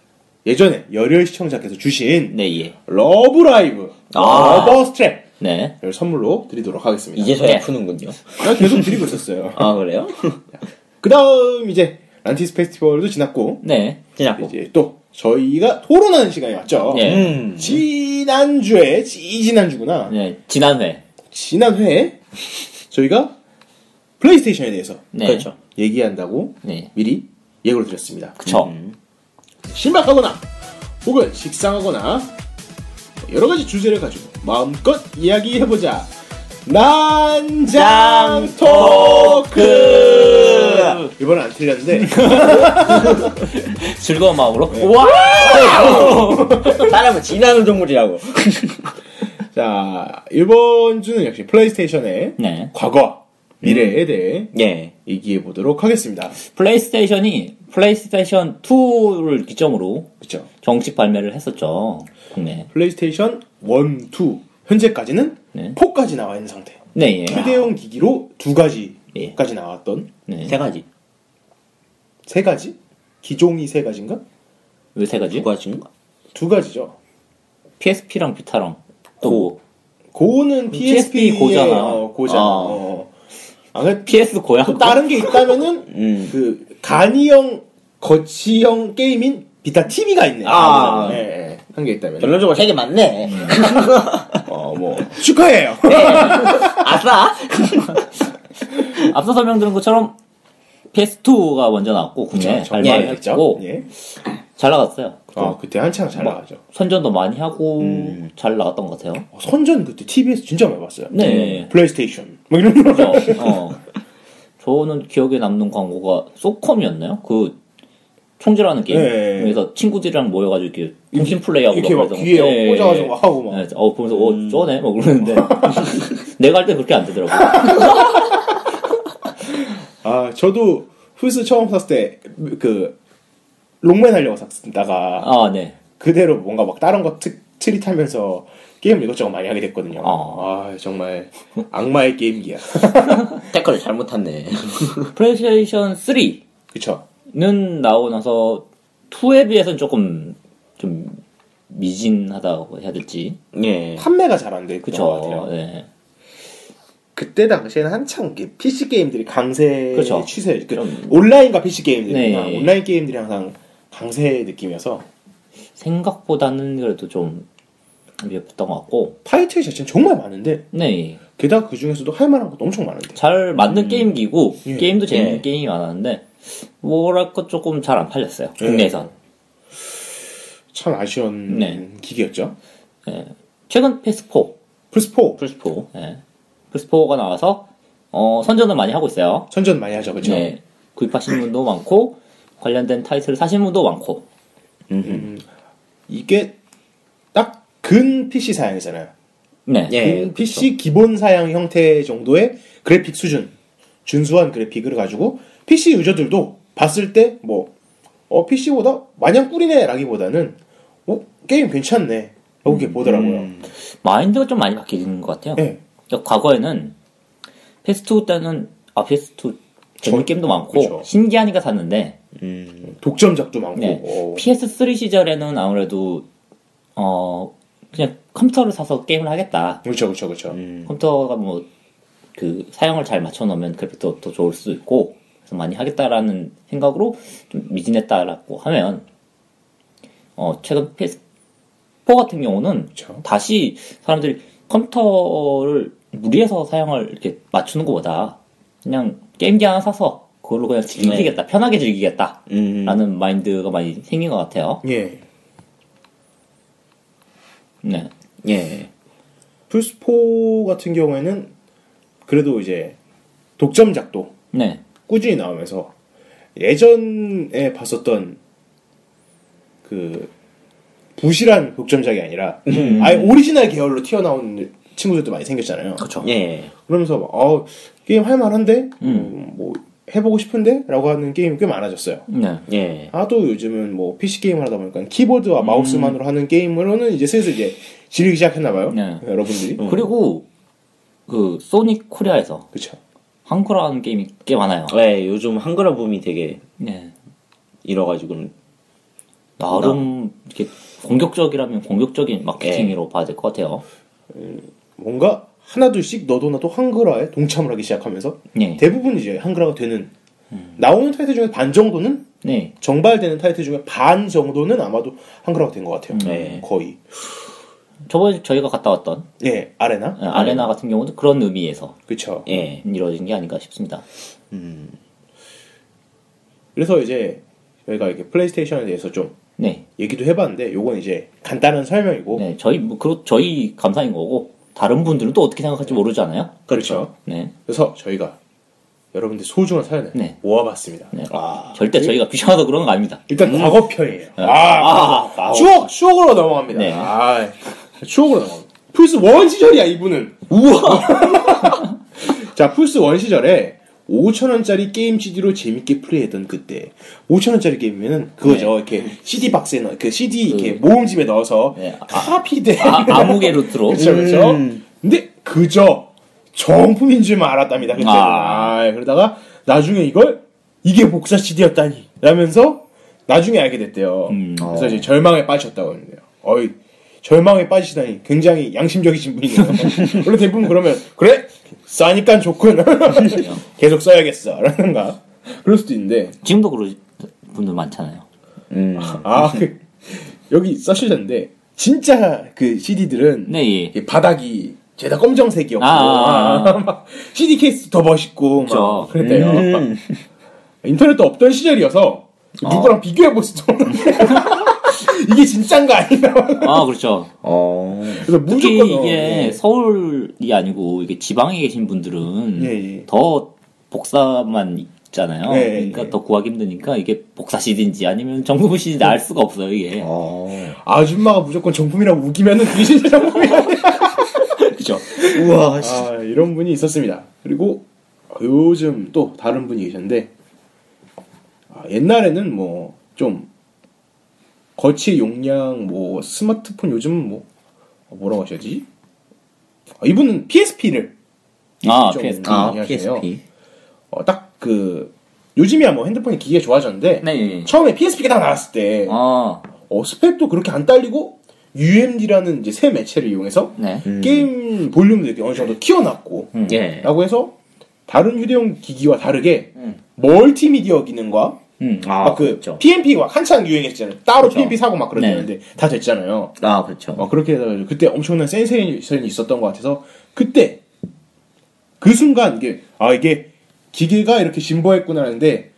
예전에 열혈 시청자께서 주신 네, 예. 러브라이브 아. rubber strap을 네. 선물로 드리도록 하겠습니다. 이제서야 네. 푸는군요. 제가 계속 드리고 있었어요. 아, 그래요? 그 다음 이제 란티스 페스티벌도 지났고 네. 지났고. 이제 또 저희가 토론하는 시간이 왔죠. 예. 음. 지난주에 지 지난주구나. 네. 지난 회. 지난 회에 저희가 플레이스테이션에 대해서 네. 그렇죠. 얘기한다고 네. 미리 예고를 드렸습니다. 그쵸. 음. 신박하거나 혹은 식상하거나 여러 가지 주제를 가지고 마음껏 이야기해보자. 난장 토크! 이번엔 안 틀렸는데 즐거운 마음으로. 네. 와! 사람은 지나는 동물이라고. 자 이번 주는 역시 플레이스테이션의 네. 과거 미래에 대해 예. 얘기해 보도록 하겠습니다. 플레이스테이션이 플레이스테이션 2를 기점으로 그렇죠? 정식 발매를 했었죠. 국내. 플레이스테이션 1, 2 현재까지는 네. 4까지 나와 있는 상태. 네, 예. 휴대용 기기로 두 가지까지 예. 나왔던 네. 세 가지. 세 가지? 기종이 세 가지인가? 왜 세 가지? 두 가지인가? 두 가지죠. PSP랑 비타랑 또 뭐? 고는 PSP PSP 고잖아. 어, 고잖아. 아. 어. 아, 그 PS 고야. 또 다른 게 있다면은 음. 그 간이형 거치형 게임인 비타 TV가 있네. 아. 예, 예. 한게 있다면. 결론적으로 되게 많네. 어, 뭐 축하해요. 아싸! 앞서 설명드린 것처럼 PS2가 먼저 나왔고 국내 잘 예, 나왔고 예. 잘 나갔어요. 아, 그때 한창 잘 뭐, 나가죠. 선전도 많이 하고 음. 잘 나갔던 것 같아요. 어, 선전 그때 TV에서 진짜 많이 봤어요. 네. 플레이스테이션. 뭐 이런 거. 그죠? 어. 저는 기억에 남는 광고가 소컴이었나요? 그 총질하는 게임. 네. 그래서 친구들이랑 모여가지고 이렇게 통신 플레이하고 이렇게 막 귀에 네. 꽂아가지고 막 하고 막. 네, 어 보면서 어 쩌네 막 그러는데 내가 할 때 그렇게 안 되더라고. 아, 저도 플스 처음 샀을 때 그 록맨 하려고 샀다가 아 네. 그대로 뭔가 막 다른 거 트, try하면서 게임 이것저것 많이 하게 됐거든요. 아. 아, 정말 악마의 게임기야. 테크를 잘못 탔네. 플레이스테이션 3는 그쵸? 나오고 나서 2에 비해서는 조금 좀 미진하다고 해야 될지. 예. 판매가 잘 안 됐던 것 그쵸. 같아요. 네. 그때 당시에는 한창 PC 게임들이 강세 그쵸. 추세, 그 좀- 온라인과 PC 게임들이 네. 온라인 게임들이 항상 강세 느낌이어서 생각보다는 그래도 좀 미흡했던 것 같고. 타이틀 자체는 정말 많은데 네. 게다가 그 중에서도 할 만한 것도 엄청 많은데 잘 만든 게임기고 예. 게임도 재밌는 예. 게임이 많았는데 뭐랄까 조금 잘 안 팔렸어요 예. 국내에선 참 아쉬운 네. 기기였죠. 예. 최근 PS4 플스4 플스4 예. 플스4가 나와서 어, 선전을 많이 하고 있어요 선전 많이 하죠, 그쵸? 네. 구입하시는 분도 많고 관련된 타이틀을 사시는 분도 많고 음, 이게 딱 근 PC 사양이잖아요. 네. 예. 근 PC 기본 사양 형태 정도의 그래픽 수준, 준수한 그래픽을 가지고 PC 유저들도 봤을 때 뭐, 어, PC보다 마냥 꿀이네 라기보다는 어, 게임 괜찮네. 라고 이렇게 보더라고요. 음. 마인드가 좀 많이 바뀌는 것 같아요 네. 그러니까 과거에는 PS2 때는 아 PS2 재밌는 저- 게임도 많고 그쵸. 신기하니까 샀는데 음. 독점작도 많고. 네. 어, PS3 시절에는 아무래도 어 그냥 컴퓨터를 사서 게임을 하겠다. 그렇죠, 그렇죠, 그렇죠. 음. 컴퓨터가 뭐 그 사용을 잘 맞춰 놓으면 그래픽도 더 좋을 수 있고 그래서 많이 하겠다라는 생각으로 좀 미진했다라고 하면 어 최근 PS4 같은 경우는 그쵸. 다시 사람들이 컴퓨터를 무리해서 사용을 이렇게 맞추는 것보다 그냥 게임기 하나 사서 그걸로 그냥 즐기겠다 편하게 즐기겠다라는 음. 마인드가 많이 생긴 것 같아요. 예. 네. 예. 플스4 같은 경우에는 그래도 이제 독점작도 네. 꾸준히 나오면서 예전에 봤었던 그 부실한 독점작이 아니라 아예 오리지널 계열로 튀어나온 친구들도 많이 생겼잖아요. 그렇죠. 예. 그러면서 막, 어, 게임 할만한데 음. 음, 뭐 해보고 싶은데 라고 하는 게임이 꽤 많아졌어요. 네. 예. 하도 요즘은 뭐 PC 게임을 하다 보니까 키보드와 마우스만으로 하는 게임으로는 이제 슬슬 이제 질리기 시작했나 봐요. 네. 여러분들이. 그리고 그 소니 코리아에서 그쵸. 한글화 하는 게임이 꽤 많아요. 예, 요즘 한글화 붐이 되게 네. 일어가지고는 나름 이렇게 공격적이라면 공격적인 마케팅으로 봐야 될 것 같아요. 뭔가 하나둘씩 너도 나도 한글화에 동참을 하기 시작하면서 네. 대부분 이제 한글화가 되는 나오는 타이틀 중에 반 정도는 네. 정발되는 타이틀 중에 반 정도는 아마도 한글화가 된 것 같아요. 네. 거의. 저번에 저희가 갔다 왔던 예, 아레나? 어, 아레나 같은 경우도 그런 의미에서 그쵸. 예. 이루어진 게 아닌가 싶습니다. 음. 그래서 이제 저희가 이렇게 플레이스테이션에 대해서 좀 네. 얘기도 해봤는데 요건 이제 간단한 설명이고 네. 저희 뭐 그, 저희 감사인 거고 다른 분들은 또 어떻게 생각할지 모르잖아요. 그렇죠. 네. 그래서 저희가 여러분들 소중한 사연을 네. 모아봤습니다. 네. 아, 절대 저희가 귀찮아서 그런 거 아닙니다. 일단 과거편이에요. 아, 아, 아, 추억, 추억으로 넘어갑니다. 네. 아, 추억으로 넘어갑니다. 플스 1 시절이야, 이분은. 우와! 자, 플스 1 시절에 5천원짜리 게임 CD로 재밌게 플레이했던 그때. 5천원짜리 게임이면은 그거죠. 이렇게 CD 박스에 넣어, 그 CD 이렇게 모음집에 넣어서 네. 아, 카피돼. 아, 루트로. 그쵸, 그쵸. 음. 근데 그저 정품인 줄만 알았답니다. 그때는. 아. 아, 그러다가 나중에 이걸 이게 복사 CD였다니 라면서 나중에 알게 됐대요. 음. 그래서 이제 절망에 빠졌다고 하는데요. 어이 절망에 빠지시다니 굉장히 양심적이신 분이네요. 원래 대부분 그러면 그래 싸니까 좋군 계속 써야겠어 라든가 그럴 수도 있는데 지금도 그런 분들 많잖아요. 음. 아 그, 여기 써주셨는데 진짜 그 CD들은 네, 예. 바닥이 죄다 검정색이었고 아, 아, 아. 막 CD 케이스 더 멋있고. 막 그랬대요. 음. 인터넷도 없던 시절이어서 누구랑 비교해 볼 수도 없는데 이게 진짠가 아닌가 아, 그렇죠. 어. 그래서 특히 무조건 이게 어, 서울이 아니고 이게 지방에 계신 분들은 예, 예. 더 복사만 있잖아요. 예, 예, 그러니까 예. 더 구하기 힘드니까 이게 복사 CD인지 아니면 정품 CD인지 알 수가 없어요, 이게. 어. 아줌마가 무조건 정품이라고 우기면은 그게 진짜 정품이야. 그죠? 우와, 씨. 아 이런 분이 있었습니다. 그리고 요즘 또 다른 분이 계셨는데 아, 옛날에는 뭐 좀 거치 용량 뭐 스마트폰 요즘은 뭐 어, 뭐라고 하셔야지? 아, 이분은 PSP를 아, 좀- PSP. 아. PSP. 어, 딱그 요즘이야 뭐 핸드폰이 기계 좋아졌는데 네, 예. 처음에 PSP가 딱 나왔을 때 아, 어, 스펙도 그렇게 안 딸리고 UMD라는 이제 새 매체를 이용해서 네. 음. 게임 볼륨도 이렇게 어느 정도 키워놨고 음. 예. 라고 해서 다른 휴대용 기기와 다르게 음. 멀티미디어 기능과 음. 아, 막그 그렇죠. PMP가 한창 유행했잖아요. 따로 그렇죠. PMP 사고 막 네. 그랬는데 다 됐잖아요. 아, 그렇죠. 어, 그렇게 해서 그때 엄청난 센세이션이 있었던 것 같아서 그때 그 순간 이게 아 이게 기계가 이렇게 진보했구나 하는데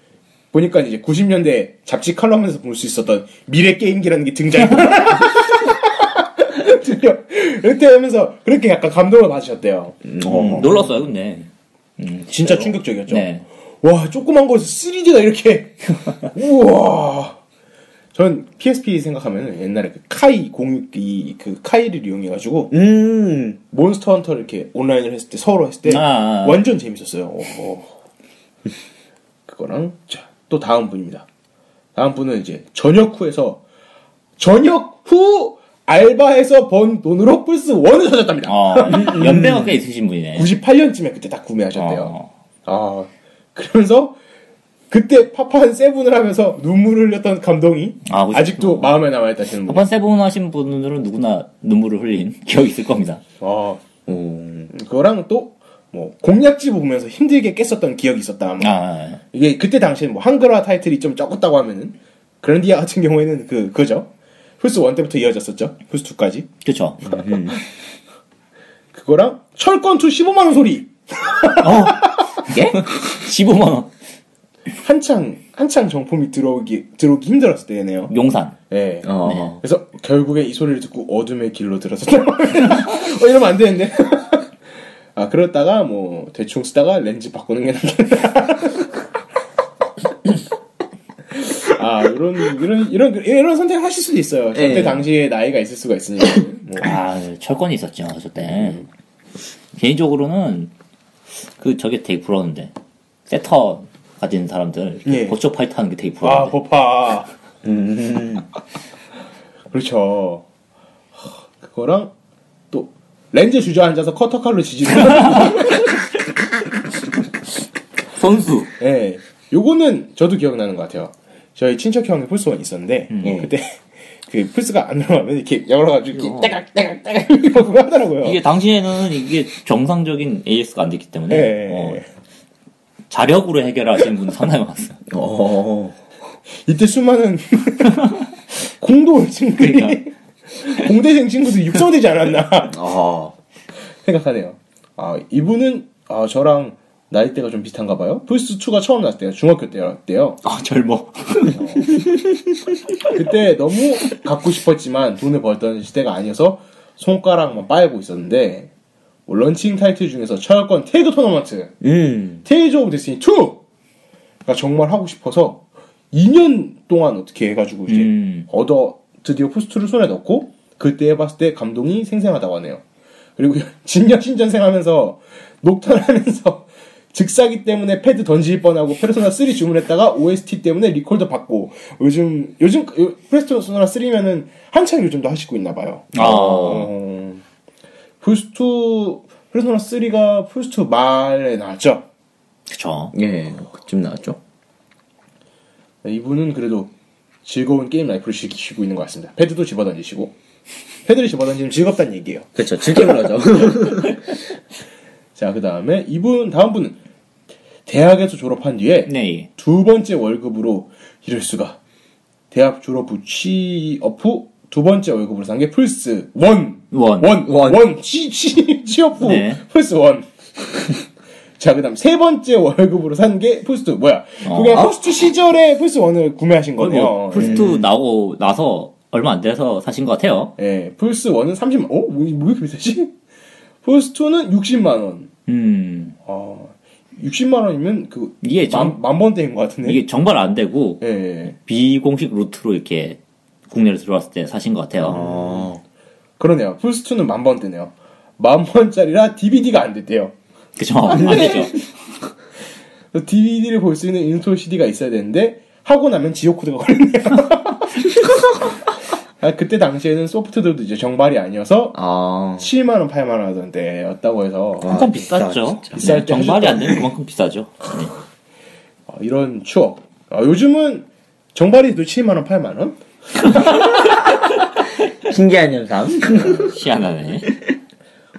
보니까 이제 90년대 잡지 칼럼에서 볼 수 있었던 미래 게임기라는 게 등장했구나. 이렇게 하면서 그렇게 약간 감동을 받으셨대요. 음, 놀랐어요, 근데. 음, 진짜 충격적이었죠. 네. 와, 조그만 거에서 3D가 이렇게. 우와. 전 PSP 생각하면 옛날에 그 카이 06, 그 카이를 이용해가지고 음. 몬스터 헌터를 이렇게 온라인을 했을 때, 서로 했을 때 아, 아. 완전 재밌었어요. 어. 그거랑, 자, 또 다음 분입니다. 다음 분은 이제 저녁 후에서 저녁 후 알바해서 번 돈으로 플스 1을 사셨답니다. 어, 연배가 꽤 있으신 분이네. 98년쯤에 그때 딱 구매하셨대요. 어. 아, 그러면서 그때 파판 Seven을 하면서 눈물을 흘렸던 감동이 아, 그죠. 아직도 마음에 남아있다시는 분. 파판 Seven 하신 분들은 누구나 눈물을 흘린 기억이 있을 겁니다. 아, 음. 그거랑 또, 뭐, 공략지 보면서 힘들게 깼었던 기억이 있었다. 아마. 아, 이게 그때 당시에는 뭐 한글화 타이틀이 좀 적었다고 하면은, 그런디아 같은 경우에는 그, 그죠? 플스 1 때부터 이어졌었죠. 플스 2까지. 그쵸. 그거랑 철권2 15만원 소리! 이 게? 15만 원. 한창, 한창 정품이 들어오기, 들어오기 힘들었을 때네요. 용산. 예. 어. 그래서 결국에 이 소리를 듣고 어둠의 길로 들어섰다. 어, 이러면 안 되는데. 아, 그러다가 뭐 대충 쓰다가 렌즈 바꾸는 게 낫겠다. 아, 이런 이런 이런 이런 선택을 하실 수도 있어요. 그때 예. 당시에 나이가 있을 수가 있으니까. 뭐. 아, 철권이 있었죠, 저때. 개인적으로는, 그, 저게 되게 부러웠는데. 세터 가진 사람들, 예. 버추어 파이터 하는 게 되게 아, 부러운데. 버파. 음. 그렇죠. 하, 그거랑 또 렌즈 주저앉아서 커터칼로 지지는. 선수. 예. 요거는 저도 기억나는 것 같아요. 저희 친척 형이 플스1 있었는데, 음. 그때 그 플스가 안 들어가면 이렇게 열어가지고 따각, 따각 이러고 하더라고요. 이게 당시에는 이게 정상적인 AS가 안 됐기 때문에, 예. 어, 자력으로 해결하시는 분 상당히 많았어요. 어. 이때 수많은 공도 친구들이, 그러니까. 공대생 친구들이 육성되지 않았나 아. 생각하네요. 아, 이분은, 아, 저랑 나이대가 좀 비슷한가 봐요. 플스2가 처음 나왔을 때요. 중학교 때였대요. 아, 젊어. 그때 너무 갖고 싶었지만 돈을 벌던 시대가 아니어서 손가락만 빨고 있었는데 뭐 런칭 타이틀 중에서 철권 태그 토너먼트 음. Tales of Destiny 2가 정말 하고 싶어서 2년 동안 어떻게 해가지고 이제 음. 얻어 드디어 플스2를 손에 넣고 그때 해봤을 때 감동이 생생하다고 하네요. 그리고 진여 신전생 하면서 녹턴하면서 즉사기 때문에 패드 던질 뻔하고 페르소나 3 주문했다가 OST 때문에 리콜도 받고 요즘 요즘 요- 페르소나 3면은 한창 요즘도 하시고 있나 봐요. 아. 어, 플스2 페르소나 3가 플스2 말에 나왔죠. 그쵸. 예. 그쯤 나왔죠. 이분은 그래도 즐거운 게임 라이프를 즐기시고 있는 것 같습니다. 패드도 집어던지시고 패드를 집어던지면 즐겁다는 얘기예요. 그렇죠. 즐기는 거죠. 자, 그 다음에 이분, 다음 분은 대학에서 졸업한 뒤에 네. 두 번째 월급으로 이럴 수가. 대학 졸업 후 취업 후 두 번째 월급으로 산 게 플스 One. One. One. One. One. 취, 취, 취업 후 네. 플스 One. 자, 그 다음 세 번째 월급으로 산 게 플스 2. 뭐야. 어. 그게 플스 2 시절에 플스 1을 구매하신 거네요. 뭐 플스2 나오고 나서 얼마 안 돼서 사신 것 같아요. 예, 플스 1은 30만, 어? 뭐, 뭐 이렇게 비싸지? 플스 2는 60만원. 음. 어, 60만 원이면 그, 이게 정, 만, 만 번대인 것 같은데. 이게 정발 안 되고 예, 예. 비공식 루트로 이렇게 국내로 들어왔을 때 사신 것 같아요. 어. 그러네요. 플스 2는 만 번대네요. 만 번짜리라 DVD가 안 됐대요. 그죠? 안 되죠. DVD를 볼 수 있는 install CD가 있어야 되는데, 하고 나면 지옥 코드가 걸리네요. 아, 그때 당시에는 소프트들도 이제 정발이 아니어서, 아. 7만 원, 8만 원 하던데, 였다고 해서, 한참 비싸, 비쌌죠. 비쌀 때 정발이. 안 되는 그만큼 비싸죠. 네. 어, 이런 추억. 아, 요즘은 정발이 또 7만 원, 8만 원? 신기한 현상. 희한하네.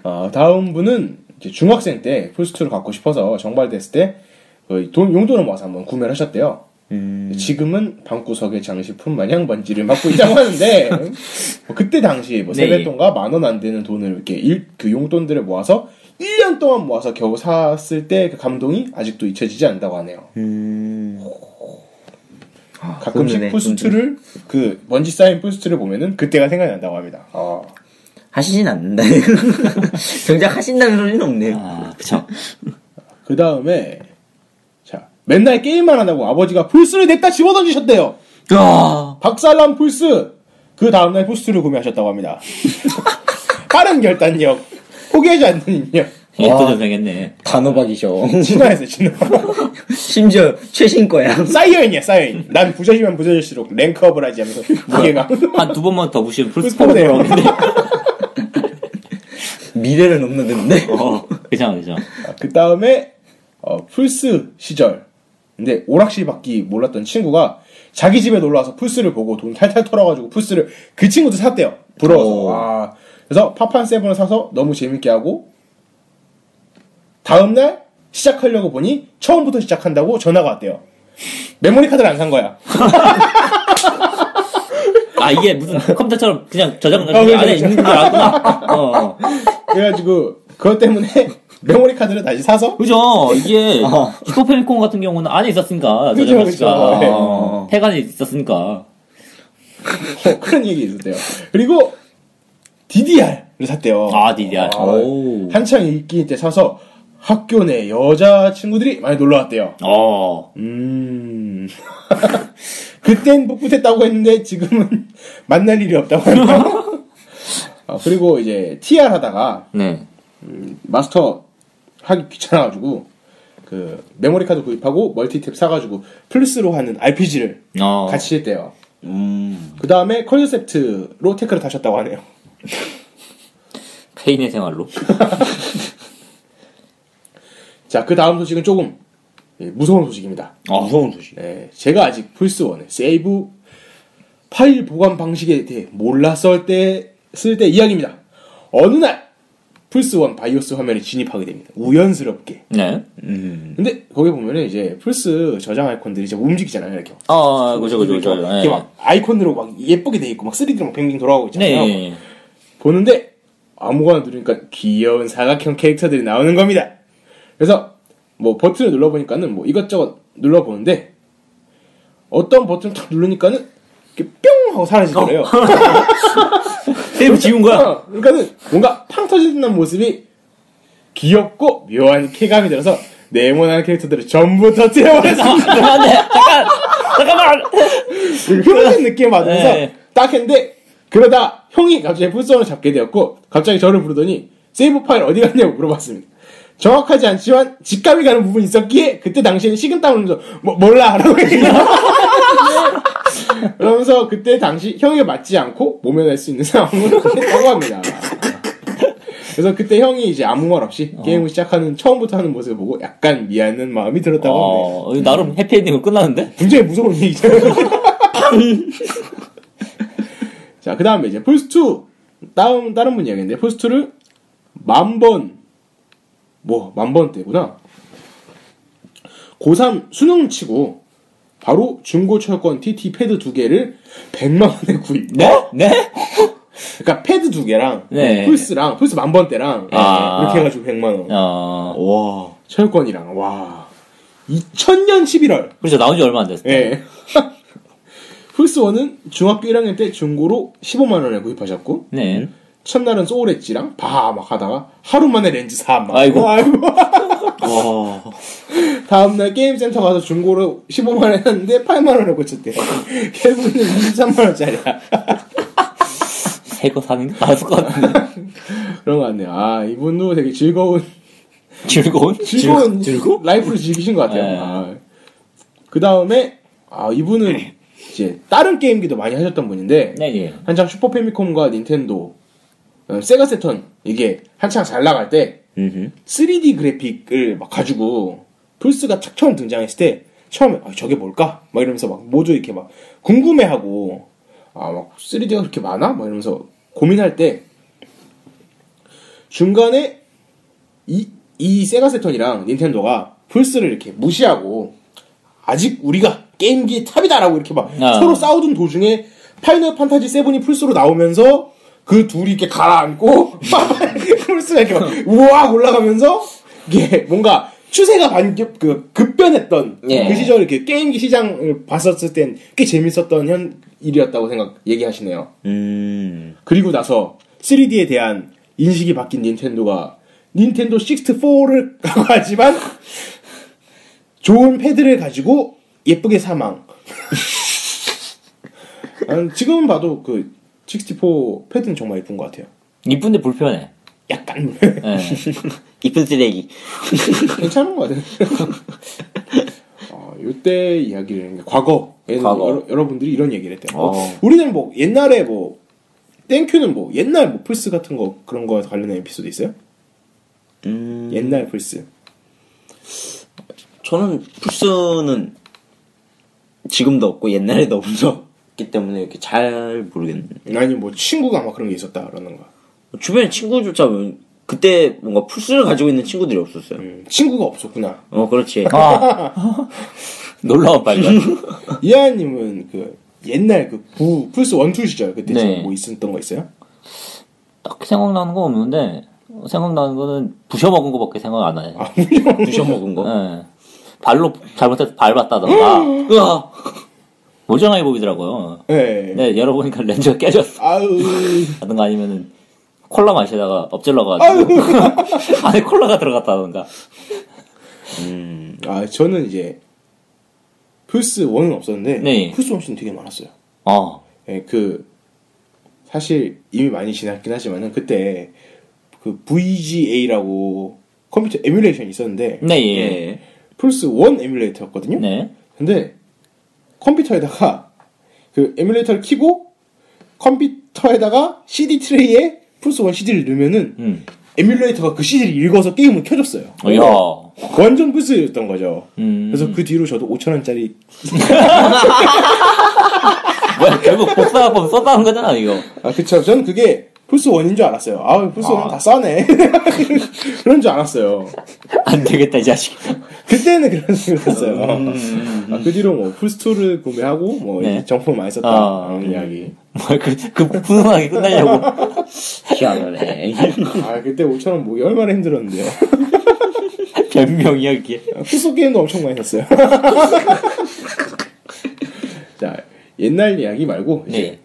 어, 다음 분은 이제 중학생 때 플스2를 갖고 싶어서 정발됐을 때, 그 돈, 용돈을 모아서 한번 구매를 하셨대요. 음. 지금은 방구석의 장식품 마냥 번지를 맞고 있다고 하는데, 뭐 그때 당시 뭐 네. 세뱃돈과 만원 안 되는 돈을 이렇게 일, 그 용돈들을 모아서 1년 동안 모아서 겨우 샀을 때 그 감동이 아직도 잊혀지지 않는다고 하네요. 음. 가끔씩 든든해, 플스2를, 그, 먼지 쌓인 플스2를 보면은 그때가 생각이 난다고 합니다. 어. 하시진 않는다. 정작 하신다는 소리는 없네요. 아, 그쵸. 그 다음에, 자, 맨날 게임만 하다고 아버지가 플스를 냈다 집어던지셨대요. 아, 박살난 플스! 그 다음날 플스2를 구매하셨다고 합니다. 빠른 결단력, 포기하지 않는 입력. 이게 와. 또 전생했네. 단호박이셔. 진화했어, 진화. 심지어 최신 거야. 사이어인이야, 사이어인. 난 부서지면 부서질수록 랭크업을 하지 하면서 무게가. 한 두 번만 더 부시면 플스4 플스4로 네요. 돌아오는데. 미래를 넘나드는데. 어, 그죠, 그죠. 그 다음에, 어, 플스 시절. 근데 오락실밖에 몰랐던 친구가 자기 집에 놀러와서 플스를 보고 돈 탈탈 털어가지고 플스를 그 친구도 샀대요. 부러워서. 오. 와. 그래서 파판 Seven을 사서 너무 재밌게 하고, 다음날 시작하려고 보니 처음부터 시작한다고 전화가 왔대요. 메모리 카드를 안 산 거야. 아, 이게 무슨 컴퓨터처럼 그냥 저장, 어, 그죠, 안에 그죠. 있는 줄 알았구나. 어, 어. 그래가지고 그것 때문에 메모리 카드를 다시 사서 그죠. 이게 어. 슈퍼 패미콘 같은 경우는 안에 있었으니까 그죠, 그죠. 네. 어, 폐간에 있었으니까. 어, 그런 얘기 있었대요. 그리고 DDR을 샀대요. 아, DDR. 아, 오. 한창 인기 때 사서 학교 내 여자 친구들이 많이 놀러 왔대요. 어, 음. 그땐 풋풋했다고 했는데 지금은 만날 일이 없다고 하네요. 어, 그리고 이제 TR 하다가 네. 마스터 하기 귀찮아가지고 그 메모리 카드 구입하고 멀티탭 사가지고 플스로 하는 RPG를 어, 같이 했대요. 음. 그 다음에 컨셉트로 테크를 타셨다고 하네요. 폐인의 생활로. 자, 그 다음 소식은 조금 예, 무서운 소식입니다. 어, 무서운 소식. 예, 제가 아직 플스1의 save 파일 보관 방식에 대해 몰랐을 때, 쓸 때 이야기입니다. 어느 날, 플스1 BIOS 화면에 진입하게 됩니다. 우연스럽게. 네. 음. 근데 거기 보면은 이제 플스 저장 아이콘들이 이제 움직이잖아요, 이렇게. 어, 그죠, 그죠, 그죠. 이렇게 막 아이콘으로 막 예쁘게 돼 있고 막 3D로 막 뱅뱅 돌아가고 있잖아요. 네. 보는데 아무거나 누르니까 귀여운 사각형 캐릭터들이 나오는 겁니다. 그래서 뭐 버튼을 눌러보니까는 뭐 이것저것 눌러보는데 어떤 버튼을 탁 누르니까는 이렇게 뿅 하고 사라지더래요. 세이브 지운 거야? 어, 그러니까는 뭔가 팡 터지는 모습이 귀엽고 묘한 쾌감이 들어서 네모난 캐릭터들을 전부 터뜨려버렸습니다. 잠깐만, 잠깐! 잠깐만! 흐르는 느낌 받으면서 네. 딱 했는데 그러다 형이 갑자기 풀스원을 잡게 되었고 갑자기 저를 부르더니 세이브 파일 어디 갔냐고 물어봤습니다. 정확하지 않지만 직감이 가는 부분이 있었기에 그때 당시에는 식은땀을 흘면서 뭐, 몰라 라고. 그러면서 그때 당시 형에게 맞지 않고 모면할 수 있는 상황으로 했다고 합니다. 그래서 그때 형이 이제 아무 말 없이 게임을 시작하는 처음부터 하는 모습을 보고 약간 미안한 마음이 들었다고 합니다. 어, 나름 해피엔딩으로 끝나는데? 굉장히 무서운 얘기죠. 자, 그 다음에 이제 플스2 다음 다른 분 이야기인데 플스2를 만번 뭐 만번대구나 고3 수능 치고 바로 중고 철권 TT 패드 두 개를 100만 원에 구입. 네? 네? 그러니까 패드 두 개랑 네. 플스랑 플스 만번대랑 아. 이렇게 해가지고 100만 원. 어, 와. 철권이랑 와 2000년 11월. 그렇죠. 나온 지 얼마 안 됐어요. 예. 플스 1은 중학교 1학년 때 중고로 15만 원에 구입하셨고 네. 첫날은 Soul Edge랑 바 막 하다가 하루 만에 렌즈 사망. 아이고. 아이고. 와. 다음날 게임센터 가서 중고로 15만 원 했는데 8만 원에 고쳤대요. 결국은 23만 원짜리야. 새거 사는 게 나을 것 같은데. 그런 거 같네요. 아 이분도 되게 즐거운 즐거운? 즐거운 즐거? 라이프를 즐기신 것 같아요. 네. 아, 그 다음에 아 이분은 이제 다른 게임기도 많이 하셨던 분인데 네, 예. 한창 슈퍼 페미콤과 닌텐도 어, 세가 세턴 이게 한창 잘 나갈 때 음흠. 3D 그래픽을 막 가지고 플스가 탁 처음 등장했을 때 처음에 아, 저게 뭘까? 막 이러면서 막 모두 이렇게 막 궁금해하고 아 막 3D가 그렇게 많아? 막 이러면서 고민할 때 중간에 이, 이 세가 세턴이랑 닌텐도가 플스를 이렇게 무시하고 아직 우리가 게임기 탑이다라고 이렇게 막 아. 서로 싸우던 도중에 Final Fantasy 7이 플스로 나오면서 그 둘이 이렇게 가라앉고 플스가 이렇게 막 우와 올라가면서 이게 뭔가 추세가 반급 그 급변했던 예. 그 시절 이렇게 게임기 시장을 봤었을 땐 꽤 재밌었던 현 일이었다고 생각 얘기하시네요. 음. 그리고 나서 3D에 대한 인식이 바뀐 닌텐도가 닌텐도 64를 하지만 좋은 패드를 가지고 예쁘게 사망. 난 지금 봐도 그 64 패드는 정말 예쁜 것 같아요. 이쁜데 불편해. 약간 예. 이쁜 쓰레기. 괜찮은 것 같아요. 어, 요때 이야기를 과거에는 과거. 여러, 여러분들이 이런 얘기를 했대요. 뭐, 어. 우리는 뭐 옛날에 뭐 땡큐는 뭐 옛날 뭐 플스 같은 거 그런 거에 관련된 에피소드 있어요? 음. 옛날 플스. 저는 플스는 지금도 없고 옛날에도 없 었기 때문에 이렇게 잘 모르겠는데. 아니 뭐 친구가 막 그런 게 있었다 그러는 거. 주변에 친구조차 왜- 그때 뭔가 플스를 가지고 있는 친구들이 없었어요. 음, 친구가 없었구나. 어, 그렇지. 아. 놀라운 발견. 이하님은 그 옛날 그 구, 플스 원투 시절 그때 네. 지금 뭐 있었던 거 있어요? 딱 생각나는 거 없는데, 생각나는 거는 부셔먹은 거밖에 생각 안 나요. 부셔먹은 거. 예. 발로 잘못해서 밟았다던가, 으아! 멀쩡하게 보이더라고요. 네. 네, 열어보니까 렌즈가 깨졌어. 아유. 하든가 아니면은, 콜라 마시다가 엎질러가지고, 안에 콜라가 들어갔다던가. 음. 아 저는 이제 플스 1은 없었는데 네. 플스 1는 되게 많았어요. 어, 예, 그 사실 이미 많이 지났긴 하지만은 그때 그 VGS라고 컴퓨터 에뮬레이션이 있었는데 네, 예. 예. 플스 1 에뮬레이터였거든요. 네. 근데 컴퓨터에다가 그 에뮬레이터를 키고 컴퓨터에다가 CD 트레이에 플스 1 CD를 넣으면은 음. 에뮬레이터가 그 CD를 읽어서 게임을 켜줬어요. 어, 야. 완전 플스였던 거죠. 음. 그래서 그 뒤로 저도 5천 원짜리 뭐야, 결국 복사하고 썼다는 거잖아, 이거. 아 그쵸 저는 그게 플스 1인 줄 알았어요. 아 플스 1은 다 싸네. 그런 줄 알았어요. 안 되겠다, 이 자식. 그때는 그런 생각했어요. 아, 그 뒤로 뭐 플스2를 구매하고 뭐 네. 정품 많이 썼다 아, 그런 이야기. 뭐, 그, 그, 훈훈하게 끝내려고. 희한하네. 아 그때 5천원 모기 얼마나 힘들었는데요. 변명 이야기. 플스 게임도 엄청 많이 샀어요. 자 옛날 이야기 말고 이제 네.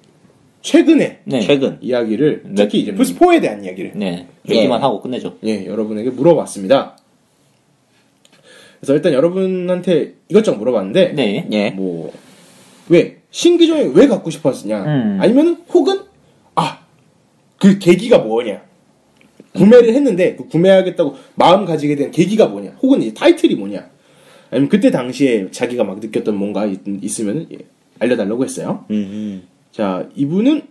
최근에 네. 최근. 이야기를 네. 특히 이제 플스4에 대한 이야기를 네. 얘기만 예. 하고 끝내죠. 예, 여러분에게 물어봤습니다. 그래서 일단 여러분한테 이것저것 물어봤는데, 네. 예. 뭐, 왜, 신기종이 왜 갖고 싶었느냐, 음. 아니면 혹은, 아, 그 계기가 뭐냐, 구매를 했는데, 그 구매하겠다고 마음 가지게 된 계기가 뭐냐, 혹은 이제 타이틀이 뭐냐, 아니면 그때 당시에 자기가 막 느꼈던 뭔가 있, 있으면 예, 알려달라고 했어요. 음. 자, 이분은,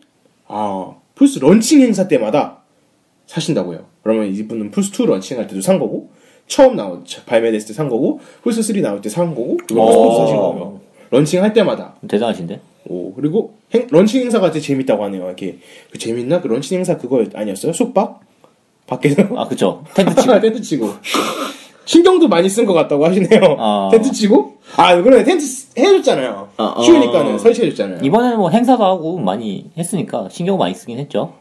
아, 플스 런칭 행사 때마다 사신다고요. 그러면 이분은 플스2 런칭할 때도 산 거고, 처음 나온, 발매됐을 때 산 거고, 플스3 나올 때 산 거고, 어. 플스4 사신 거예요. 런칭할 때마다. 대단하신데? 오 그리고 행- 런칭 행사가 되게 재밌다고 하네요. 이렇게 그 재밌나 그 런칭 행사 그거 아니었어요? 숙박 밖에서 아 그쵸. 텐트 치고. 텐트 치고 신경도 많이 쓴 것 같다고 하시네요. 아. 텐트 치고 아 그러네 텐트 쓰- 해줬잖아요. 아, 아. 추우니까는 설치해줬잖아요. 이번에는 뭐 행사도 하고 많이 했으니까 신경 많이 쓰긴 했죠.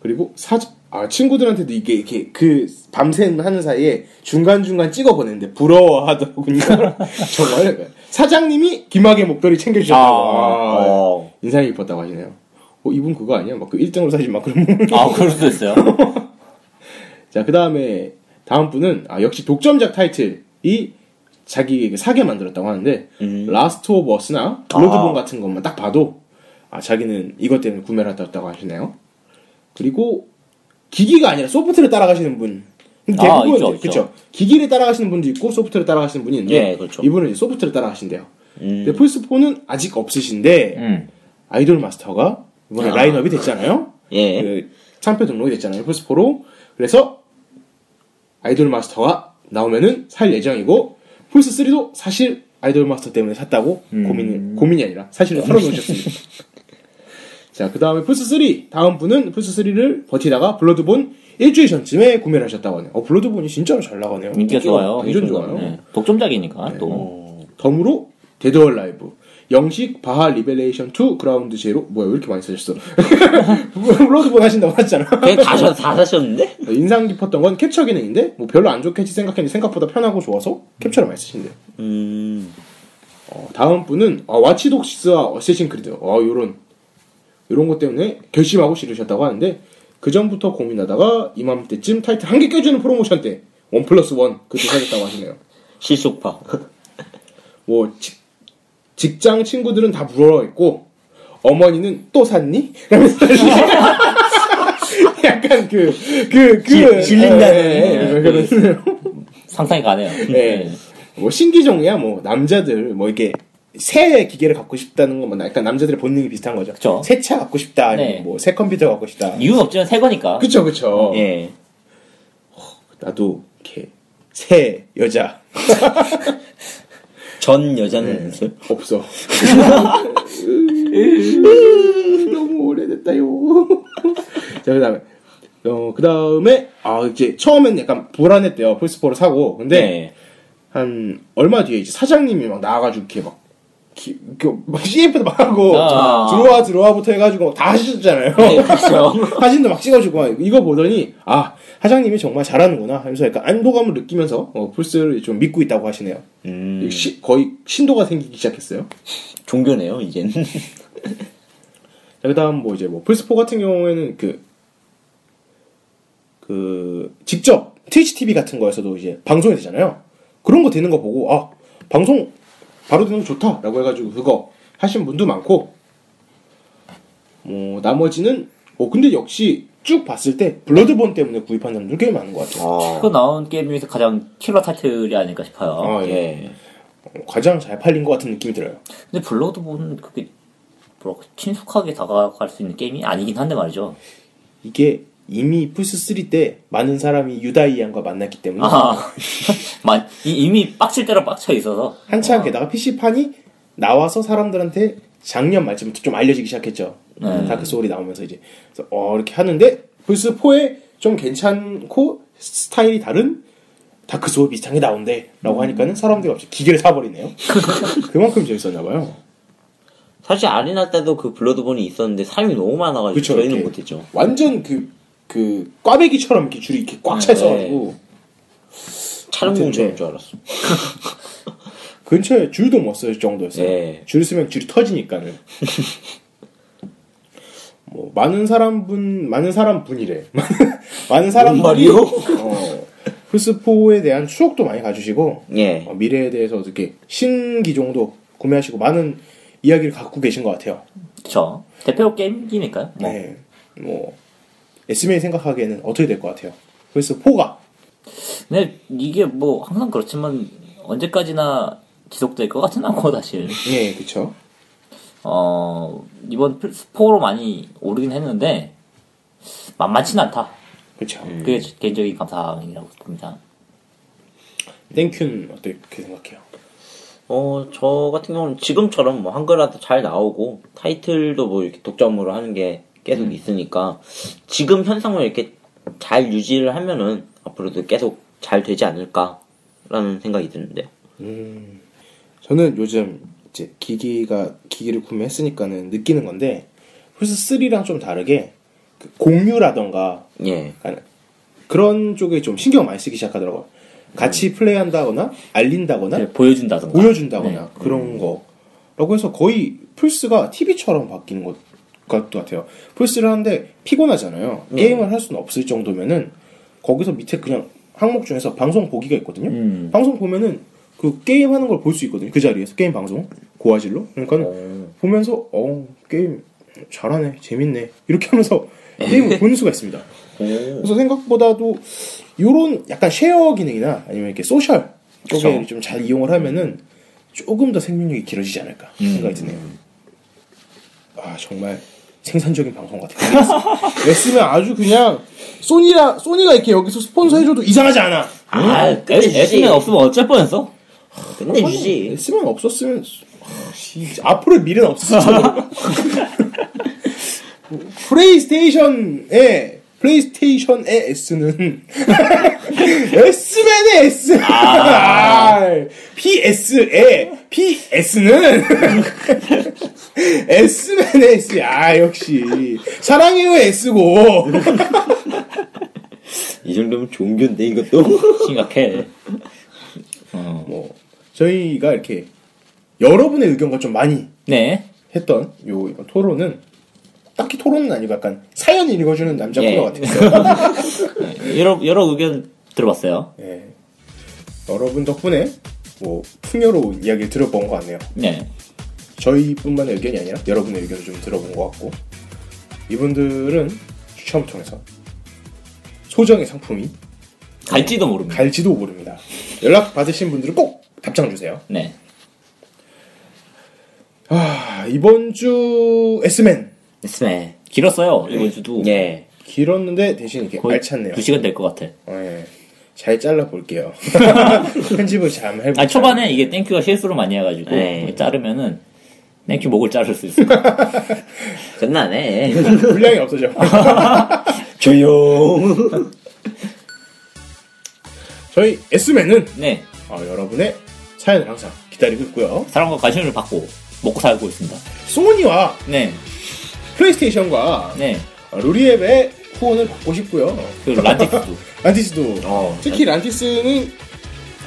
그리고 사, 아, 친구들한테도 이게, 이렇게, 그, 밤샘 하는 사이에 중간중간 찍어 보냈는데, 부러워하더군요. 정말. 사장님이 김학의 목도리 챙겨주셨다고. 아, 아, 어. 인상이 깊었다고 하시네요. 어, 이분 그거 아니야? 막 그 1등으로 사진 막 그런 분. 아 그럴 수도 있어요. 자, 그 다음에, 다음 분은, 아, 역시 독점작 타이틀이 자기에게 사게 만들었다고 하는데, 음. 라스트 오브 어스나 아. 같은 것만 딱 봐도, 아, 자기는 이것 때문에 구매를 했다고 하시네요. 그리고, 기기가 아니라 소프트를 따라가시는 분. 아, 대부분, 있죠, 이제, 있죠. 그쵸. 기기를 따라가시는 분도 있고, 소프트를 따라가시는 분이 있는데, 예, 그렇죠. 이분은 소프트를 따라가신대요. 음. 근데 플스 4는 아직 없으신데, 음. 아이돌 마스터가 이번에 아. 라인업이 됐잖아요. 예. 그 상표 등록이 됐잖아요. 플스 4로. 그래서 아이돌 마스터가 나오면은 살 예정이고 플스 3도 사실 아이돌 마스터 때문에 샀다고 음. 고민 고민이 아니라 사실을 털어놓으셨습니다. 자, 그 다음에 플스3 다음 분은 플스3를 버티다가 블러드본 일주일 전쯤에 구매를 하셨다고 하네요. 어, 블러드본이 진짜로 잘 나가네요. 인기가 좋아요. 완전 좋아요. 네. 독점작이니까 또. 덤으로 데드 오어 얼라이브 영식 바하 리벨레이션 2 그라운드 제로 뭐야 왜 이렇게 많이 쓰셨어 블러드본 하신다고 하셨잖아 그냥 다, 사- 다 사셨는데? 인상 깊었던 건 캡처 기능인데 뭐 별로 안 좋겠지 생각했는데 생각보다 편하고 좋아서 캡처를 많이 쓰신대요 음. 어, 다음 분은 아, 와치독스와 어쌔신 크리드 어, 요런 요런 것 때문에 결심하고 지르셨다고 하는데 그 전부터 고민하다가 이맘때쯤 타이틀 한 개 껴주는 프로모션 때 원 플러스 원 그때 사셨다고 하시네요 실속파. 뭐 직, 직장 친구들은 다 부러워했고 어머니는 또 샀니? 라면서 약간 그 그 그 질- 질린다는. 예, 예, 그런 상상이 가네요. 예. 뭐 신기종이야 뭐 남자들 뭐 이렇게 새 기계를 갖고 싶다는 건뭐 약간 남자들의 본능이 비슷한 거죠. 그쵸. 새차 갖고 싶다 아니면 네. 뭐새 컴퓨터 갖고 싶다. 이유는 없지만 새 거니까. 그쵸 그쵸. 예. 나도 이렇게 새 여자 전 여자는 있어요? 없어. 너무 오래됐다요. 자, 그 다음에, 어, 그 다음에, 아, 이제, 처음엔 약간 불안했대요. 플스4를 사고. 근데, 네. 한, 얼마 뒤에 이제 사장님이 막 나와가지고, 이렇게 막, 기, 그, 막 CF도 막 하고, 아. 들어와, 들어와부터 해가지고 다 하셨잖아요. 네, 그렇죠. 사진도 막 찍어주고, 막 이거 보더니, 아, 사장님이 정말 잘하는구나 하면서 약간 안도감을 느끼면서, 어, 플스를 좀 믿고 있다고 하시네요. 음. 시- 거의 신도가 생기기 시작했어요. 종교네요, 이젠. 자, 그 다음 뭐 이제 뭐 플스4 같은 경우에는 그, 그, 직접 트위치 TV 같은 거에서도 이제 방송이 되잖아요. 그런 거 되는 거 보고, 아, 방송 바로 되는 거 좋다라고 해가지고 그거 하신 분도 많고, 뭐, 나머지는, 어, 근데 역시 쭉 봤을 때 블러드본 때문에 구입한 사람들 꽤 많은 것 같아요. 그 나온 게임 중에서 가장 킬러 타이틀이 아닐까 싶어요. 아, 예. 예. 어, 가장 잘 팔린 것 같은 느낌이 들어요. 근데 블러드본은 그게 뭐 친숙하게 다가갈 수 있는 게임이 아니긴 한데 말이죠. 이게 이미 플스3 때 많은 사람이 유다희 양과 만났기 때문에 아, 이- 이미 빡칠 대로 빡쳐 있어서 한참 게다가 PC판이 나와서 사람들한테 작년 말쯤부터 좀 알려지기 시작했죠. 네. 다크 소울이 나오면서 이제 어 이렇게 하는데 플스 4에 좀 괜찮고 스타일이 다른 다크 소울 비슷한 게 나온대라고 음. 하니까는 사람들이 갑자기 기계를 사버리네요. 그만큼 재밌었나 봐요. 사실 아리나 때도 그 블러드본이 있었는데 사람이 너무 많아가지고 그쵸, 저희는. 못했죠. 완전 그, 그, 꽈배기처럼 이렇게 줄이 이렇게 꽉 차 있어가지고, 촬영공처럼 줄 알았어. 근처에 줄도 못 쓸 정도였어요. 네. 줄 쓰면 줄이 터지니까는. 뭐 많은 사람 분 많은 사람 분이래. 많은 사람들이 말이요? 어, 플스4에 대한 추억도 많이 가주시고 예. 어, 미래에 대해서 어떻게 신기종도 구매하시고 많은 이야기를 갖고 계신 것 같아요. 그쵸. 대표 게임이니까요. 뭐. 네. 뭐 SM이 생각하기에는 어떻게 될 것 같아요? 플스4가 근데 이게 뭐 항상 그렇지만 언제까지나 지속될 것 같진 않고 사실. 예, 그쵸. 어 이번 플스4로 많이 오르긴 했는데 만만치는 않다. 그쵸. 그게 개인적인 감상이라고 봅니다. 땡큐는 어떻게 생각해요? 어, 저 같은 경우는 지금처럼 뭐 한글화도 잘 나오고 타이틀도 뭐 이렇게 독점으로 하는 게 계속 음. 있으니까 지금 현상을 이렇게 잘 유지를 하면은 앞으로도 계속 잘 되지 않을까라는 생각이 드는데요. 저는 요즘 이제 기기가 기기를 구매했으니까는 느끼는 건데 플스 3랑 좀 다르게 그 공유라던가 예. 그런 쪽에 좀 신경 많이 쓰기 시작하더라고요. 같이 플레이한다거나 알린다거나 네, 보여준다던가. 보여준다거나 네. 그런 거라고 해서 거의 플스가 TV처럼 바뀌는 것 같아요. 플스를 하는데 피곤하잖아요. 네. 게임을 할 수는 없을 정도면은 거기서 밑에 그냥 항목 중에서 방송 보기가 있거든요. 음. 방송 보면은 그 게임 하는 걸 볼 수 있거든요. 그 자리에서 게임 방송 고화질로. 그러니까 는 어, 보면서 어 게임 잘하네 재밌네 이렇게 하면서 게임을 보는 수가 있습니다. 그래서 생각보다도 요런 약간 share 기능이나 아니면 이렇게 social 쪽에 그쵸. 좀 잘 이용을 하면은 조금 더 생명력이 길어지지 않을까 생각이 드네요. 아 정말 생산적인 방송 같아요. 랬으면 아주 그냥 소니라 소니가 이렇게 여기서 스폰서 해줘도 이상하지 않아. 아, 끝내주지. S면 없으면 어쩔 뻔했어. 끝내주지. 랬으면 없었으면 아, 씨, 앞으로 미래는 없었어. 플레이스테이션의 플레이스테이션의 S는 S맨의 S 아. PS의 PS는 S맨의 S 야 역시 사랑해요 S고 이 정도면 종교인데 이것도. 심각해. 어. 뭐 저희가 이렇게 여러분의 의견과 좀 많이 네. 했던 요 이번 토론은 딱히 토론은 아니고 약간 사연 읽어주는 남자 예. 코너 같았어요. 여러, 여러 의견 들어봤어요. 예. 여러분 덕분에 뭐 풍요로운 이야기를 들어본 것 같네요. 네. 저희뿐만의 의견이 아니라 여러분의 의견을 좀 들어본 것 같고 이분들은 추첨을 통해서 소정의 상품이 갈지도 모릅니다. 갈지도 모릅니다. 연락 받으신 분들은 꼭 답장 주세요. 네. 아 이번 주 S맨 네. 길었어요, 이번 주도. 예. 길었는데 대신 이렇게 거의 알찼네요. 2시간 될 것 같아. 예. 잘 잘라 볼게요. 편집을 잘 해볼게요. 아니, 초반에 이게 땡큐가 실수를 많이 해가지고, 네. 자르면은, 땡큐 목을 자를 수 있어. 끝나네. 분량이 없어져. 조용. 저희 S맨은 네. 어, 여러분의 사연을 항상 기다리고 있고요. 사랑과 관심을 받고, 먹고 살고 있습니다. 소니와 네. 플레이스테이션과 네. 어, 루리웹의 후원을 받고 싶고요. 그 란티스도. 란티스도 어, 특히 란티스는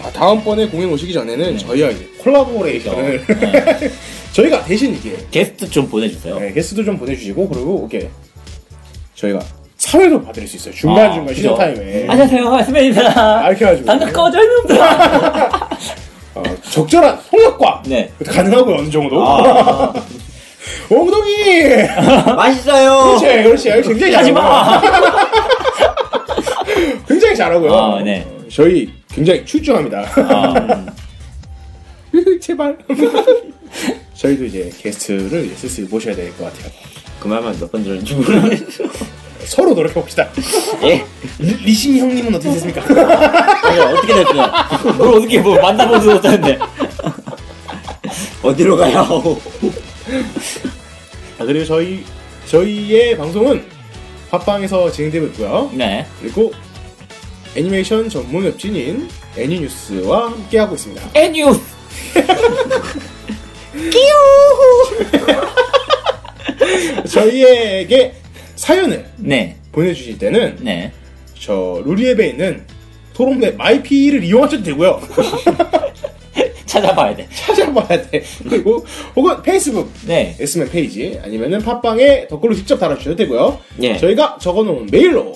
아, 다음번에 공연 오시기 전에는 저희와 이제 collaboration을 네. 저희가 대신 이게 게스트 좀 보내주세요. 네, 게스트도 좀 보내주시고 그리고 이렇게 저희가 사회도 받을 수 있어요. 중간 중간 아, 쉬는. 타임에 안녕하세요, S맨입니다. 아, 이렇게 해가지고 당장 꺼져, 이놈들아. 어, 적절한 통역과 네. 가능하고요 어느 정도. 아. 엉덩이. 맛있어요. 그렇지, 그렇지. 굉장히 하지. 마! 굉장히 잘하고요. 아, 네. 저희 굉장히 출중합니다. 아, 제발. 저희도 이제 게스트를 슬슬 모셔야 될 것 같아요. 그 말만 몇 번 들었는지 모르겠어. 서로 노력해봅시다. 예. 리, 리싱 형님은 어떻게 됐습니까? 아니, 어떻게 됐구나. 뭘 어떻게 뭐 만나보지도 못하는데. 어디로 가요? 아, 그리고 저희, 저희의 방송은 팟빵에서 진행되고 있고요. 네. 그리고 애니메이션 전문 웹진인 애니뉴스와 함께하고 있습니다. 애뉴! 저희에게 사연을 네. 보내주실 때는 네. 저 루리앱에 있는 토론넷 마이피를 이용하셔도 되고요. 찾아봐야 돼. 찾아봐야 돼. 그리고 혹은 페이스북 네. S맨 페이지 아니면은 팟빵에 댓글로 직접 달아주셔도 되고요. 예. 저희가 적어놓은 메일로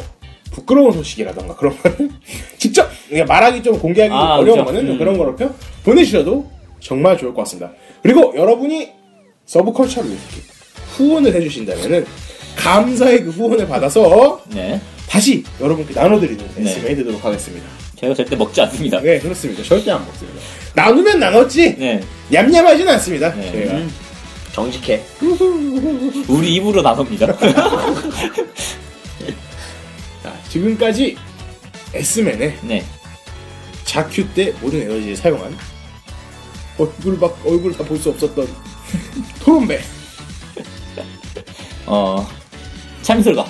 부끄러운 소식이라던가 그런 거는 직접 그냥 말하기 좀 공개하기 아, 어려운 그죠. 거는 음. 그런 거로 이렇게 보내주셔도 정말 좋을 것 같습니다. 그리고 여러분이 서브컬처를 이렇게 후원을 해주신다면은 감사의 그 후원을 받아서 네. 다시 여러분께 나눠드리는 네. S맨이 되도록 하겠습니다. 제가 절대 먹지 않습니다. 네, 그렇습니다. 절대 안 먹습니다. 나누면 나눴지 네. 얌얌하진 않습니다. 네. 저희가. 음. 정직해. 우리 입으로 나섭니다. 자, 지금까지 S맨의 네. 자큐 때 모든 에너지를 사용한 얼굴 막 얼굴 다 볼 수 없었던 토론배. 어 참슬가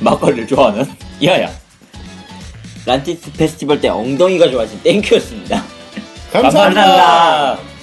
막걸리를 좋아하는 이하야. 란티스 페스티벌 때 엉덩이가 좋아진 땡큐였습니다. 감사합니다. 감사합니다.